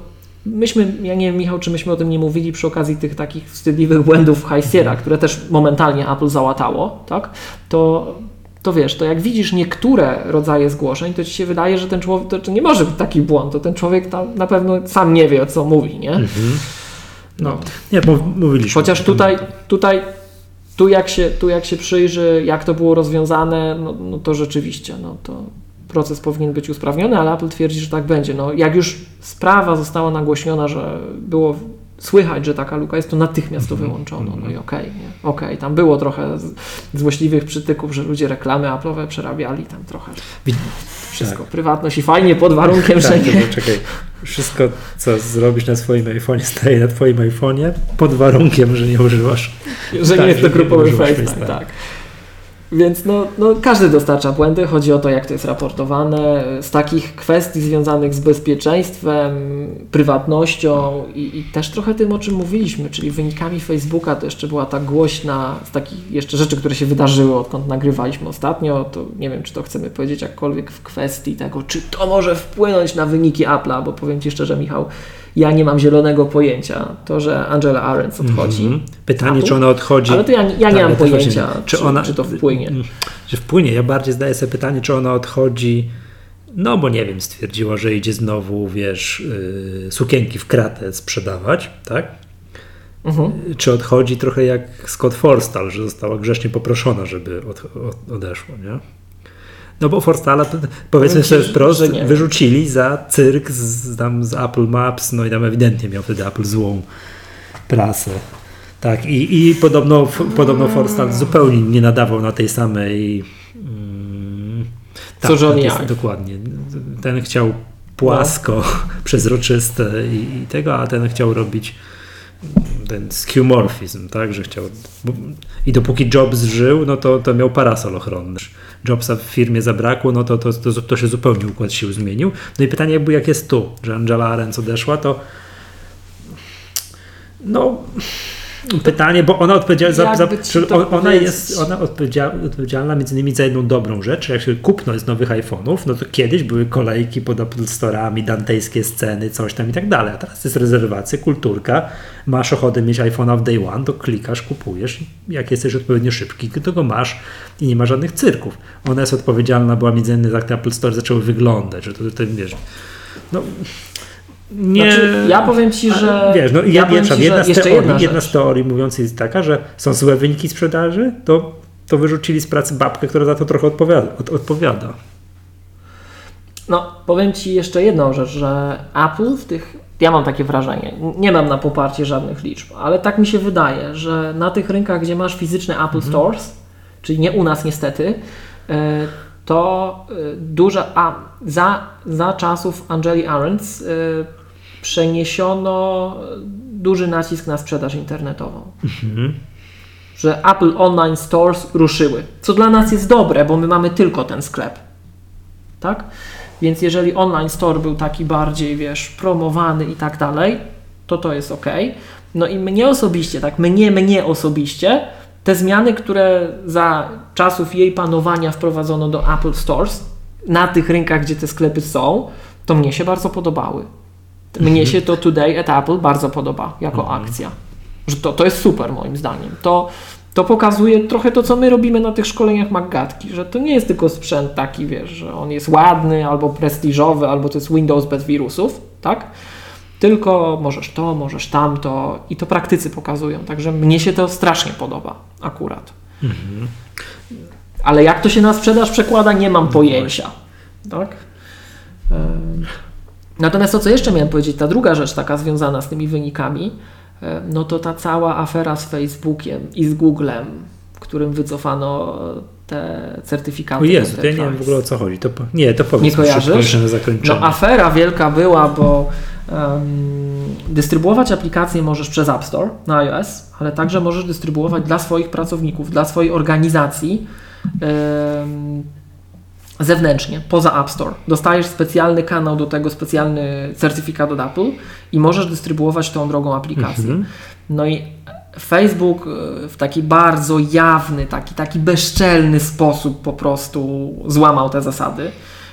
myśmy, ja nie wiem Michał, czy myśmy o tym nie mówili przy okazji tych takich wstydliwych błędów High Sierra, które też momentalnie Apple załatało, tak, to to wiesz, to jak widzisz niektóre rodzaje zgłoszeń, to ci się wydaje, że ten człowiek, to, to nie może być taki błąd, to ten człowiek tam na pewno sam nie wie, o co mówi, nie? no, nie, mów- mówiliśmy. Chociaż tutaj, tutaj tu, jak się, tu jak się przyjrzy, jak to było rozwiązane, no, no to rzeczywiście, no to proces powinien być usprawniony, ale Apple twierdzi, że tak będzie. No, jak już sprawa została nagłośniona, że było słychać, że taka luka jest, to natychmiast to wyłączono. No i okej, nie? Okej, tam było trochę złośliwych przytyków, że ludzie reklamy Apple'owe przerabiali tam trochę. Wszystko, prywatność i fajnie pod warunkiem, że Tak, nie. czekaj. Wszystko, co zrobisz na swoim iPhone'ie, staje na twoim iPhone'ie pod warunkiem, że nie używasz. że Tak, nie jest to grupowy FaceTime, FaceTime. tak. Więc no, no, każdy dostarcza błędy, chodzi o to, jak to jest raportowane. Z takich kwestii związanych z bezpieczeństwem, prywatnością i, i też trochę tym, o czym mówiliśmy, czyli wynikami Facebooka, to jeszcze była ta głośna, z takich jeszcze rzeczy, które się wydarzyły, odkąd nagrywaliśmy ostatnio, to nie wiem, czy to chcemy powiedzieć jakkolwiek w kwestii tego, czy to może wpłynąć na wyniki Apple'a, bo powiem Ci szczerze, Michał, ja nie mam zielonego pojęcia. To, że Angela Arendt odchodzi, Mhm. Pytanie, Apple? czy ona odchodzi. ale to ja, ja nie Tak, mam pojęcia, czy, czy ona- czy to wpłynie. Że wpłynie. Ja bardziej zdaję sobie pytanie, czy ona odchodzi. No bo nie wiem, stwierdziła, że idzie znowu, wiesz, yy, sukienki w kratę sprzedawać, tak? Mhm. Czy odchodzi trochę jak Scott Forstall, że została grzecznie poproszona, żeby od, od, odeszło, nie? No bo Forstalla, to- powiedzmy sobie wprost, wyrzucili za cyrk z, tam z Apple Maps, no i tam ewidentnie miał wtedy Apple złą prasę. Tak, i, i podobno, f- podobno Forstall zupełnie nie nadawał na tej samej. Mm, Co Johnny na tej- Ive. Dokładnie. Ten chciał płasko, przezroczyste i, i tego, a ten chciał robić ten skeuomorfizm, tak, że chciał. Bo, I dopóki Jobs żył, no to, to miał parasol ochronny. Jobsa w firmie zabrakło, no to, to, to, to się zupełnie układ sił zmienił. No i pytanie jakby jak jest tu, że Angela Arendt odeszła, to no pytanie, bo ona odpowiedzialna za, za to on- ona jest ona odpowiedzialna, odpowiedzialna między innymi za jedną dobrą rzecz, jak się kupno jest nowych iPhone'ów, no to kiedyś były kolejki pod Apple Store'ami, dantejskie sceny, coś tam i tak dalej, a teraz jest rezerwacja, kulturka, masz ochotę mieć iPhone'a w day one, to klikasz, kupujesz, jak jesteś odpowiednio szybki, to go masz i nie ma żadnych cyrków. Ona jest odpowiedzialna, była między innymi za jak te Apple Store zaczęły wyglądać, że to, to wiesz, no nie... Znaczy, ja powiem Ci, że. Wiesz, no, ja ja, ci, jedna, z teorii, jedna jedna z teorii mówiących jest taka, że są złe wyniki sprzedaży, to, to wyrzucili z pracy babkę, która za to trochę odpowiada. Od, odpowiada. No, powiem Ci jeszcze jedną rzecz, że Apple w tych Ja mam takie wrażenie. Nie mam na poparcie żadnych liczb, ale tak mi się wydaje, że na tych rynkach, gdzie masz fizyczne Apple Mhm. Stores, czyli nie u nas niestety, e, to e, duża. A za, za czasów Angeli Arendt e, przeniesiono duży nacisk na sprzedaż internetową. Mhm. Że Apple Online Stores ruszyły. Co dla nas jest dobre, bo my mamy tylko ten sklep. Tak? Więc jeżeli online store był taki bardziej, wiesz, promowany i tak dalej, to to jest ok. No i mnie osobiście, tak, mnie, mnie osobiście, te zmiany, które za czasów jej panowania wprowadzono do Apple Stores, na tych rynkach, gdzie te sklepy są, to mnie się bardzo podobały. Mnie się to Today at Apple bardzo podoba jako akcja. Że to, to jest super moim zdaniem. To, to pokazuje trochę to, co my robimy na tych szkoleniach Maggatki, że to nie jest tylko sprzęt taki, wiesz, że on jest ładny albo prestiżowy, albo to jest Windows bez wirusów, tak? Tylko możesz to, możesz tamto i to praktycy pokazują. Także mnie się to strasznie podoba akurat. Ale jak to się na sprzedaż przekłada, nie mam pojęcia. Tak? Em, Natomiast to, co jeszcze miałem powiedzieć, ta druga rzecz taka związana z tymi wynikami, e, no to ta cała afera z Facebookiem i z Googlem, w którym wycofano te certyfikaty. O Jezu, ja nie wiem w ogóle o co chodzi. To, nie, to powiedz Nie kojarzysz? na zakończenie. No afera wielka była, bo em, dystrybuować aplikacje możesz przez App Store na iOS, ale także możesz dystrybuować dla swoich pracowników, dla swojej organizacji em, zewnętrznie, poza App Store. Dostajesz specjalny kanał do tego, specjalny certyfikat od Apple i możesz dystrybuować tą drogą aplikację. Mhm. No i Facebook e, w taki bardzo jawny, taki, taki bezczelny sposób po prostu złamał te zasady.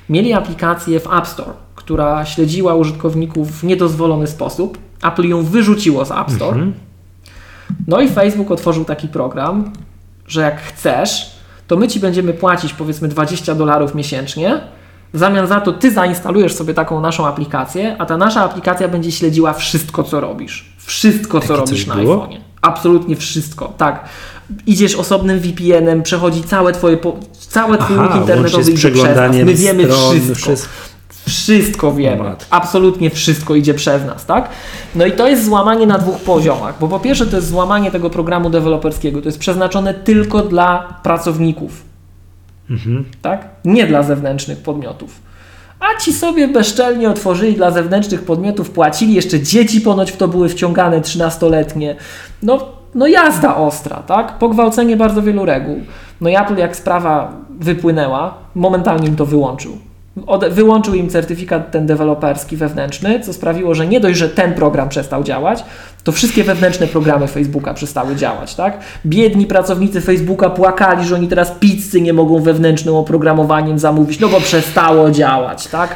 Mieli aplikację w App Store, która śledziła użytkowników w niedozwolony sposób. Apple ją wyrzuciło z App Store. Mhm. No i Facebook otworzył taki program, że jak chcesz, to my ci będziemy płacić powiedzmy 20 dolarów miesięcznie. W zamian za to ty zainstalujesz sobie taką naszą aplikację, a ta nasza aplikacja będzie śledziła wszystko, co robisz. Wszystko, co Takie robisz na iPhone'ie. Absolutnie wszystko, tak. Idziesz osobnym VPN-em, przechodzi całe twoje, po, całe twój Aha, link internetowy idzie przez nas. My wiemy stron, wszystko. wszystko. Wszystko wiemy. Absolutnie wszystko idzie przez nas, tak? No i to jest złamanie na dwóch poziomach, bo po pierwsze to jest złamanie tego programu deweloperskiego, to jest przeznaczone tylko dla pracowników, Mhm. tak? Nie dla zewnętrznych podmiotów. A ci sobie bezczelnie otworzyli dla zewnętrznych podmiotów, płacili, jeszcze dzieci ponoć w to były wciągane 13-letnie. No, no jazda ostra, tak? Pogwałcenie bardzo wielu reguł. No i Apple jak sprawa wypłynęła, momentalnie im to wyłączył. Wyłączył im certyfikat ten deweloperski wewnętrzny, co sprawiło, że nie dość, że ten program przestał działać, to wszystkie wewnętrzne programy Facebooka przestały działać, tak? Biedni pracownicy Facebooka płakali, że oni teraz pizzy nie mogą wewnętrznym oprogramowaniem zamówić, no bo przestało działać, tak?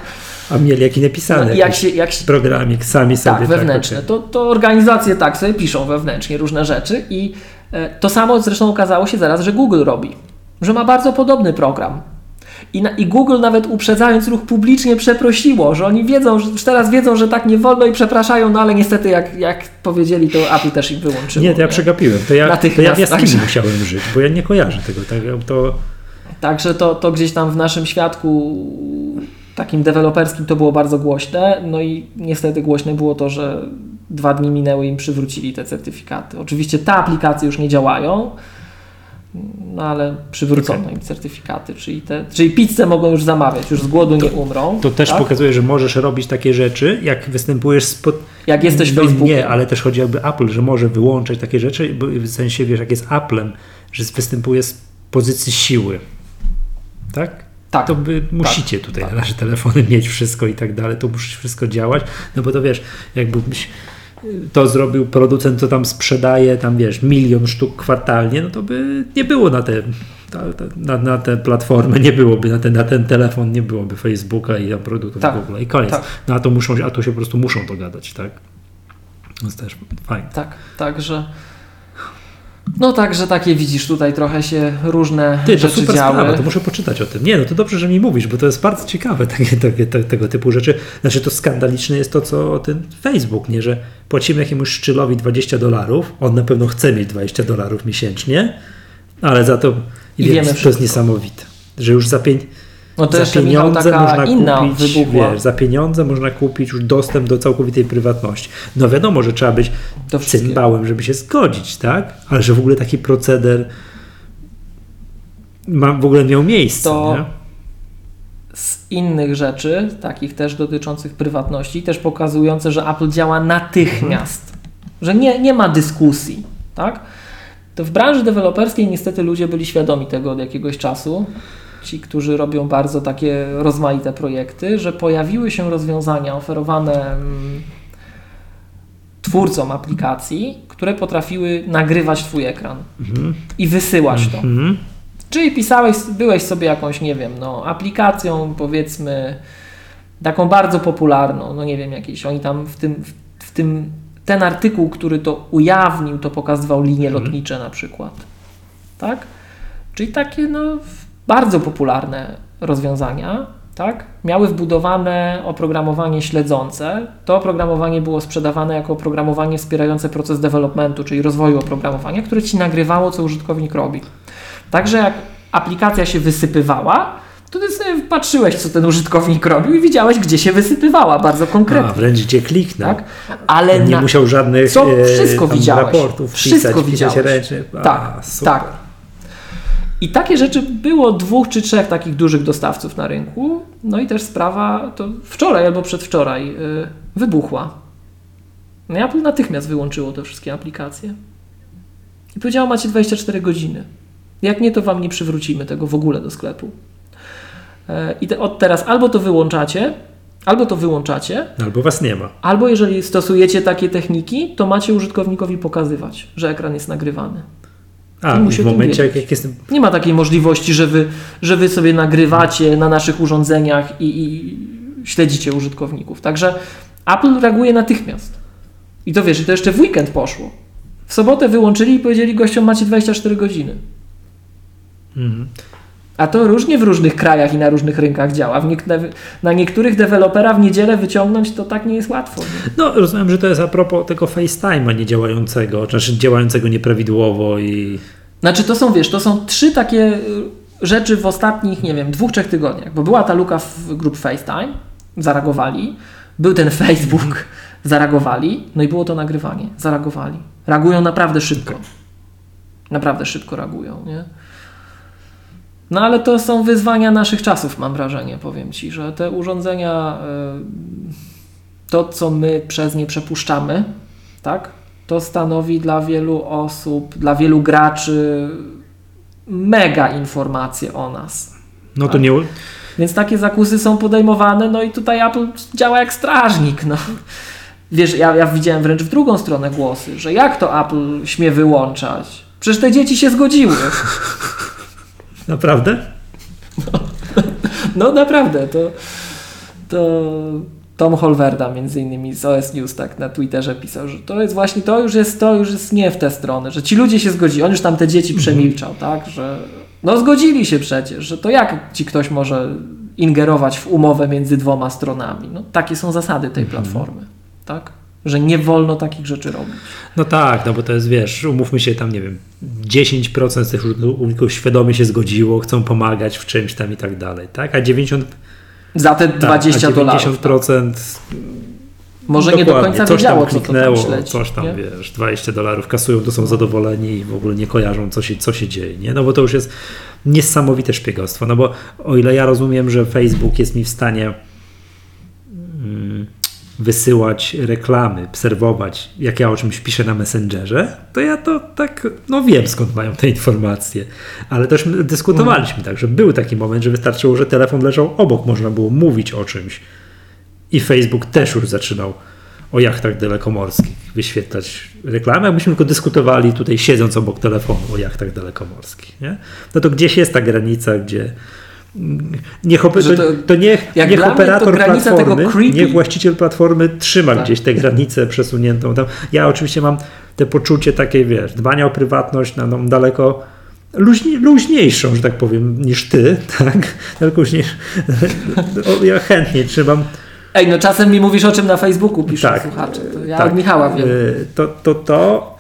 A mieli jaki napisany No, jak się, jak się, programik sami sobie. tak, wewnętrzne. okej. To, to organizacje tak sobie piszą wewnętrznie różne rzeczy i e, to samo zresztą okazało się zaraz, że Google robi, że ma bardzo podobny program. I, na, I Google nawet uprzedzając ruch publicznie przeprosiło, że oni wiedzą, że już teraz wiedzą, że tak nie wolno i przepraszają, no ale niestety jak, jak powiedzieli, to Apple też ich wyłączyło. Nie, to ja przegapiłem. To ja, to ja w jaskini także- musiałem żyć, bo ja nie kojarzę tego. Tak, to, Także to, to gdzieś tam w naszym świadku takim deweloperskim to było bardzo głośne. No i niestety głośne było to, że dwa dni minęły i im przywrócili te certyfikaty. Oczywiście te aplikacje już nie działają, no ale przywrócono im certyfikaty, czyli, te, czyli pizzę mogą już zamawiać, już z głodu nie umrą. to też tak? pokazuje, że możesz robić takie rzeczy, jak występujesz spod... Jak jesteś no, Facebookiem. Nie, ale też chodzi jakby Apple, że może wyłączać takie rzeczy, bo w sensie, wiesz, jak jest Applem, że występuje z pozycji siły. Tak? Tak. To wy musicie tutaj na nasze telefony mieć wszystko i tak dalej, to musi wszystko działać, no bo to wiesz, jakbyś to zrobił producent, co tam sprzedaje, tam wiesz, milion sztuk kwartalnie, no to by nie było na te, na, na tę platformę, nie byłoby, na ten, na ten telefon nie byłoby Facebooka i produktów Tak, Google i koniec. tak. No a to muszą, a to się po prostu muszą dogadać, tak? To jest też fajne. Tak, także. No także takie widzisz, tutaj trochę się różne Ty, to rzeczy super działy. sprawa, to muszę poczytać o tym. Nie, no to dobrze, że mi mówisz, bo to jest bardzo ciekawe takie, takie, te, tego typu rzeczy. Znaczy to skandaliczne jest to, co o ten Facebook, nie, że płacimy jakiemuś szczylowi 20 dolarów, on na pewno chce mieć 20 dolarów miesięcznie, ale za to I wiemy to wszystko. jest niesamowite, że już za pięć, No to za pieniądze można kupić, wiesz, za pieniądze można kupić już dostęp do całkowitej prywatności. No wiadomo, że trzeba być cymbałem, żeby się zgodzić, tak? Ale że w ogóle taki proceder ma, w ogóle miał miejsce, To- nie? z innych rzeczy, takich też dotyczących prywatności, też pokazujące, że Apple działa natychmiast, że nie, nie ma dyskusji, tak? To w branży deweloperskiej niestety ludzie byli świadomi tego od jakiegoś czasu, ci, którzy robią bardzo takie rozmaite projekty, że pojawiły się rozwiązania oferowane mm, twórcom aplikacji, które potrafiły nagrywać Twój ekran Mhm. i wysyłać to. Mhm. Czyli pisałeś, byłeś sobie jakąś, nie wiem, no, aplikacją, powiedzmy, taką bardzo popularną, no nie wiem, jakieś, oni tam w tym, w, w tym, ten artykuł, który to ujawnił, to pokazywał linie Mhm. lotnicze na przykład, tak? Czyli takie, no, bardzo popularne rozwiązania, tak? Miały wbudowane oprogramowanie śledzące. To oprogramowanie było sprzedawane jako oprogramowanie wspierające proces developmentu, czyli rozwoju oprogramowania, które ci nagrywało, co użytkownik robi. Także jak aplikacja się wysypywała, to ty sobie patrzyłeś, co ten użytkownik robił i widziałeś, gdzie się wysypywała, bardzo A, konkretnie. wręcz gdzie kliknął. tak? Ale Nie na, musiał żadnych co e, wszystko tam widziałeś. raportów Wszystko pisać, widziałeś. pisać ręcznie. A, Tak, super. tak. I takie rzeczy było dwóch czy trzech takich dużych dostawców na rynku. No i też sprawa to wczoraj albo przedwczoraj yy, wybuchła. No Apple natychmiast wyłączyło te wszystkie aplikacje. I powiedziało, macie 24 godziny. Jak nie, to wam nie przywrócimy tego w ogóle do sklepu. E, I te, od teraz albo to wyłączacie, albo to wyłączacie, Albo was nie ma. albo jeżeli stosujecie takie techniki, to macie użytkownikowi pokazywać, że ekran jest nagrywany. A, I musi w momencie, jak, jak Nie ma takiej możliwości, że wy, że wy sobie nagrywacie na naszych urządzeniach i, i śledzicie użytkowników. Także Apple reaguje natychmiast. I to wiesz, i to jeszcze w weekend poszło. W sobotę wyłączyli i powiedzieli gościom macie 24 godziny. Mhm. A to różnie w różnych krajach i na różnych rynkach działa. Na niektórych dewelopera w niedzielę wyciągnąć to tak nie jest łatwo. Nie? No, rozumiem, że to jest a propos tego FaceTime'a niedziałającego, znaczy działającego nieprawidłowo i... Znaczy to są, wiesz, to są trzy takie y, rzeczy w ostatnich, nie wiem, dwóch, trzech tygodniach, bo była ta luka w grup FaceTime, zareagowali, był ten Facebook, zareagowali, no i było to nagrywanie, zareagowali. Reagują naprawdę szybko. Naprawdę szybko reagują, nie? No ale to są wyzwania naszych czasów, mam wrażenie, powiem Ci, że te urządzenia, y, to co my przez nie przepuszczamy, tak? To stanowi dla wielu osób, dla wielu graczy mega informacje o nas. No to Tak. nie... Więc takie zakusy są podejmowane, no i tutaj Apple działa jak strażnik. No. Wiesz, ja, ja widziałem wręcz w drugą stronę głosy, że jak to Apple śmie wyłączać? Przecież te dzieci się zgodziły. Naprawdę? No naprawdę, to, to Tom Holwerda między innymi z OS News tak na Twitterze pisał, że to jest właśnie, to już jest, to już jest nie w tę stronę, że ci ludzie się zgodzili, on już tam te dzieci przemilczał, tak, że no zgodzili się przecież, że to jak ci ktoś może ingerować w umowę między dwoma stronami, no takie są zasady tej platformy, tak, że nie wolno takich rzeczy robić. No tak, no bo to jest, wiesz, umówmy się tam, nie wiem, 10% z tych użytkowników świadomie się zgodziło, chcą pomagać w czymś tam i tak dalej, tak? A 90, Za te tak, 20 a dolarów. tak. 90% Może nie do dokładnie, końca coś wiedziało, tam co to tam kliknęło, śledzi. coś tam, nie? wiesz, 20 dolarów kasują, to są zadowoleni i w ogóle nie kojarzą, co się, co się dzieje, nie? No bo to już jest niesamowite szpiegostwo, no bo o ile ja rozumiem, że Facebook jest mi w stanie wysyłać reklamy, obserwować, jak ja o czymś piszę na Messengerze, to ja to tak, no wiem skąd mają te informacje, ale też my dyskutowaliśmy tak, że był taki moment, że wystarczyło, że telefon leżał obok, można było mówić o czymś i Facebook też już zaczynał o jachtach dalekomorskich wyświetlać reklamę, myśmy tylko dyskutowali tutaj siedząc obok telefonu o jachtach dalekomorskich. Nie? No to gdzieś jest ta granica, gdzie niech, to, to- niech, niech operator platformy, niech właściciel platformy trzyma Tak. gdzieś tę granicę przesuniętą tam. Ja oczywiście mam te poczucie takiej, wiesz, dbania o prywatność na no, daleko luźni, luźniejszą, że tak powiem, niż ty, tak? Daleko luźniejszą. Ja chętnie trzymam Ej, no czasem mi mówisz o czym na Facebooku piszą Tak. słuchacze. To ja Tak. od Michała wiem. Y, To, to, to,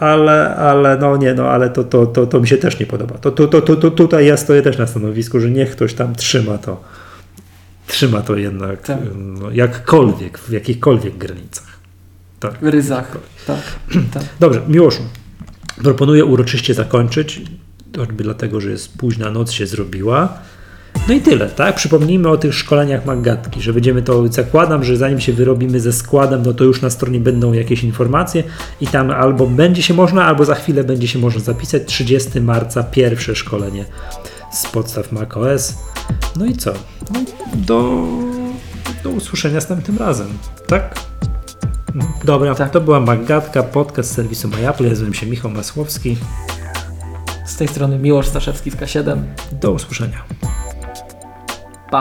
ale, ale no nie, no ale to, to, to, to mi się też nie podoba. To, to, to, to, to tutaj ja stoję też na stanowisku, że niech ktoś tam trzyma to. Trzyma to jednak Tak. no, jakkolwiek, w jakichkolwiek granicach. Tak. W ryzach. Tak, tak. Dobrze, Miłoszu, proponuję uroczyście zakończyć, choćby dlatego, że jest późna noc się zrobiła. No i tyle, tak? Przypomnijmy o tych szkoleniach Maggatki, że będziemy to, zakładam, że zanim się wyrobimy ze składem, no to już na stronie będą jakieś informacje i tam albo będzie się można, albo za chwilę będzie się można zapisać. 30 marca pierwsze szkolenie z podstaw macOS. No i co? No, do, do usłyszenia następnym razem, tak? Dobra, Tak. to była Maggatka, podcast serwisu MyApple. Ja nazywam się Michał Masłowski. Z tej strony Miłosz Staszewski z K7. Do usłyszenia. 八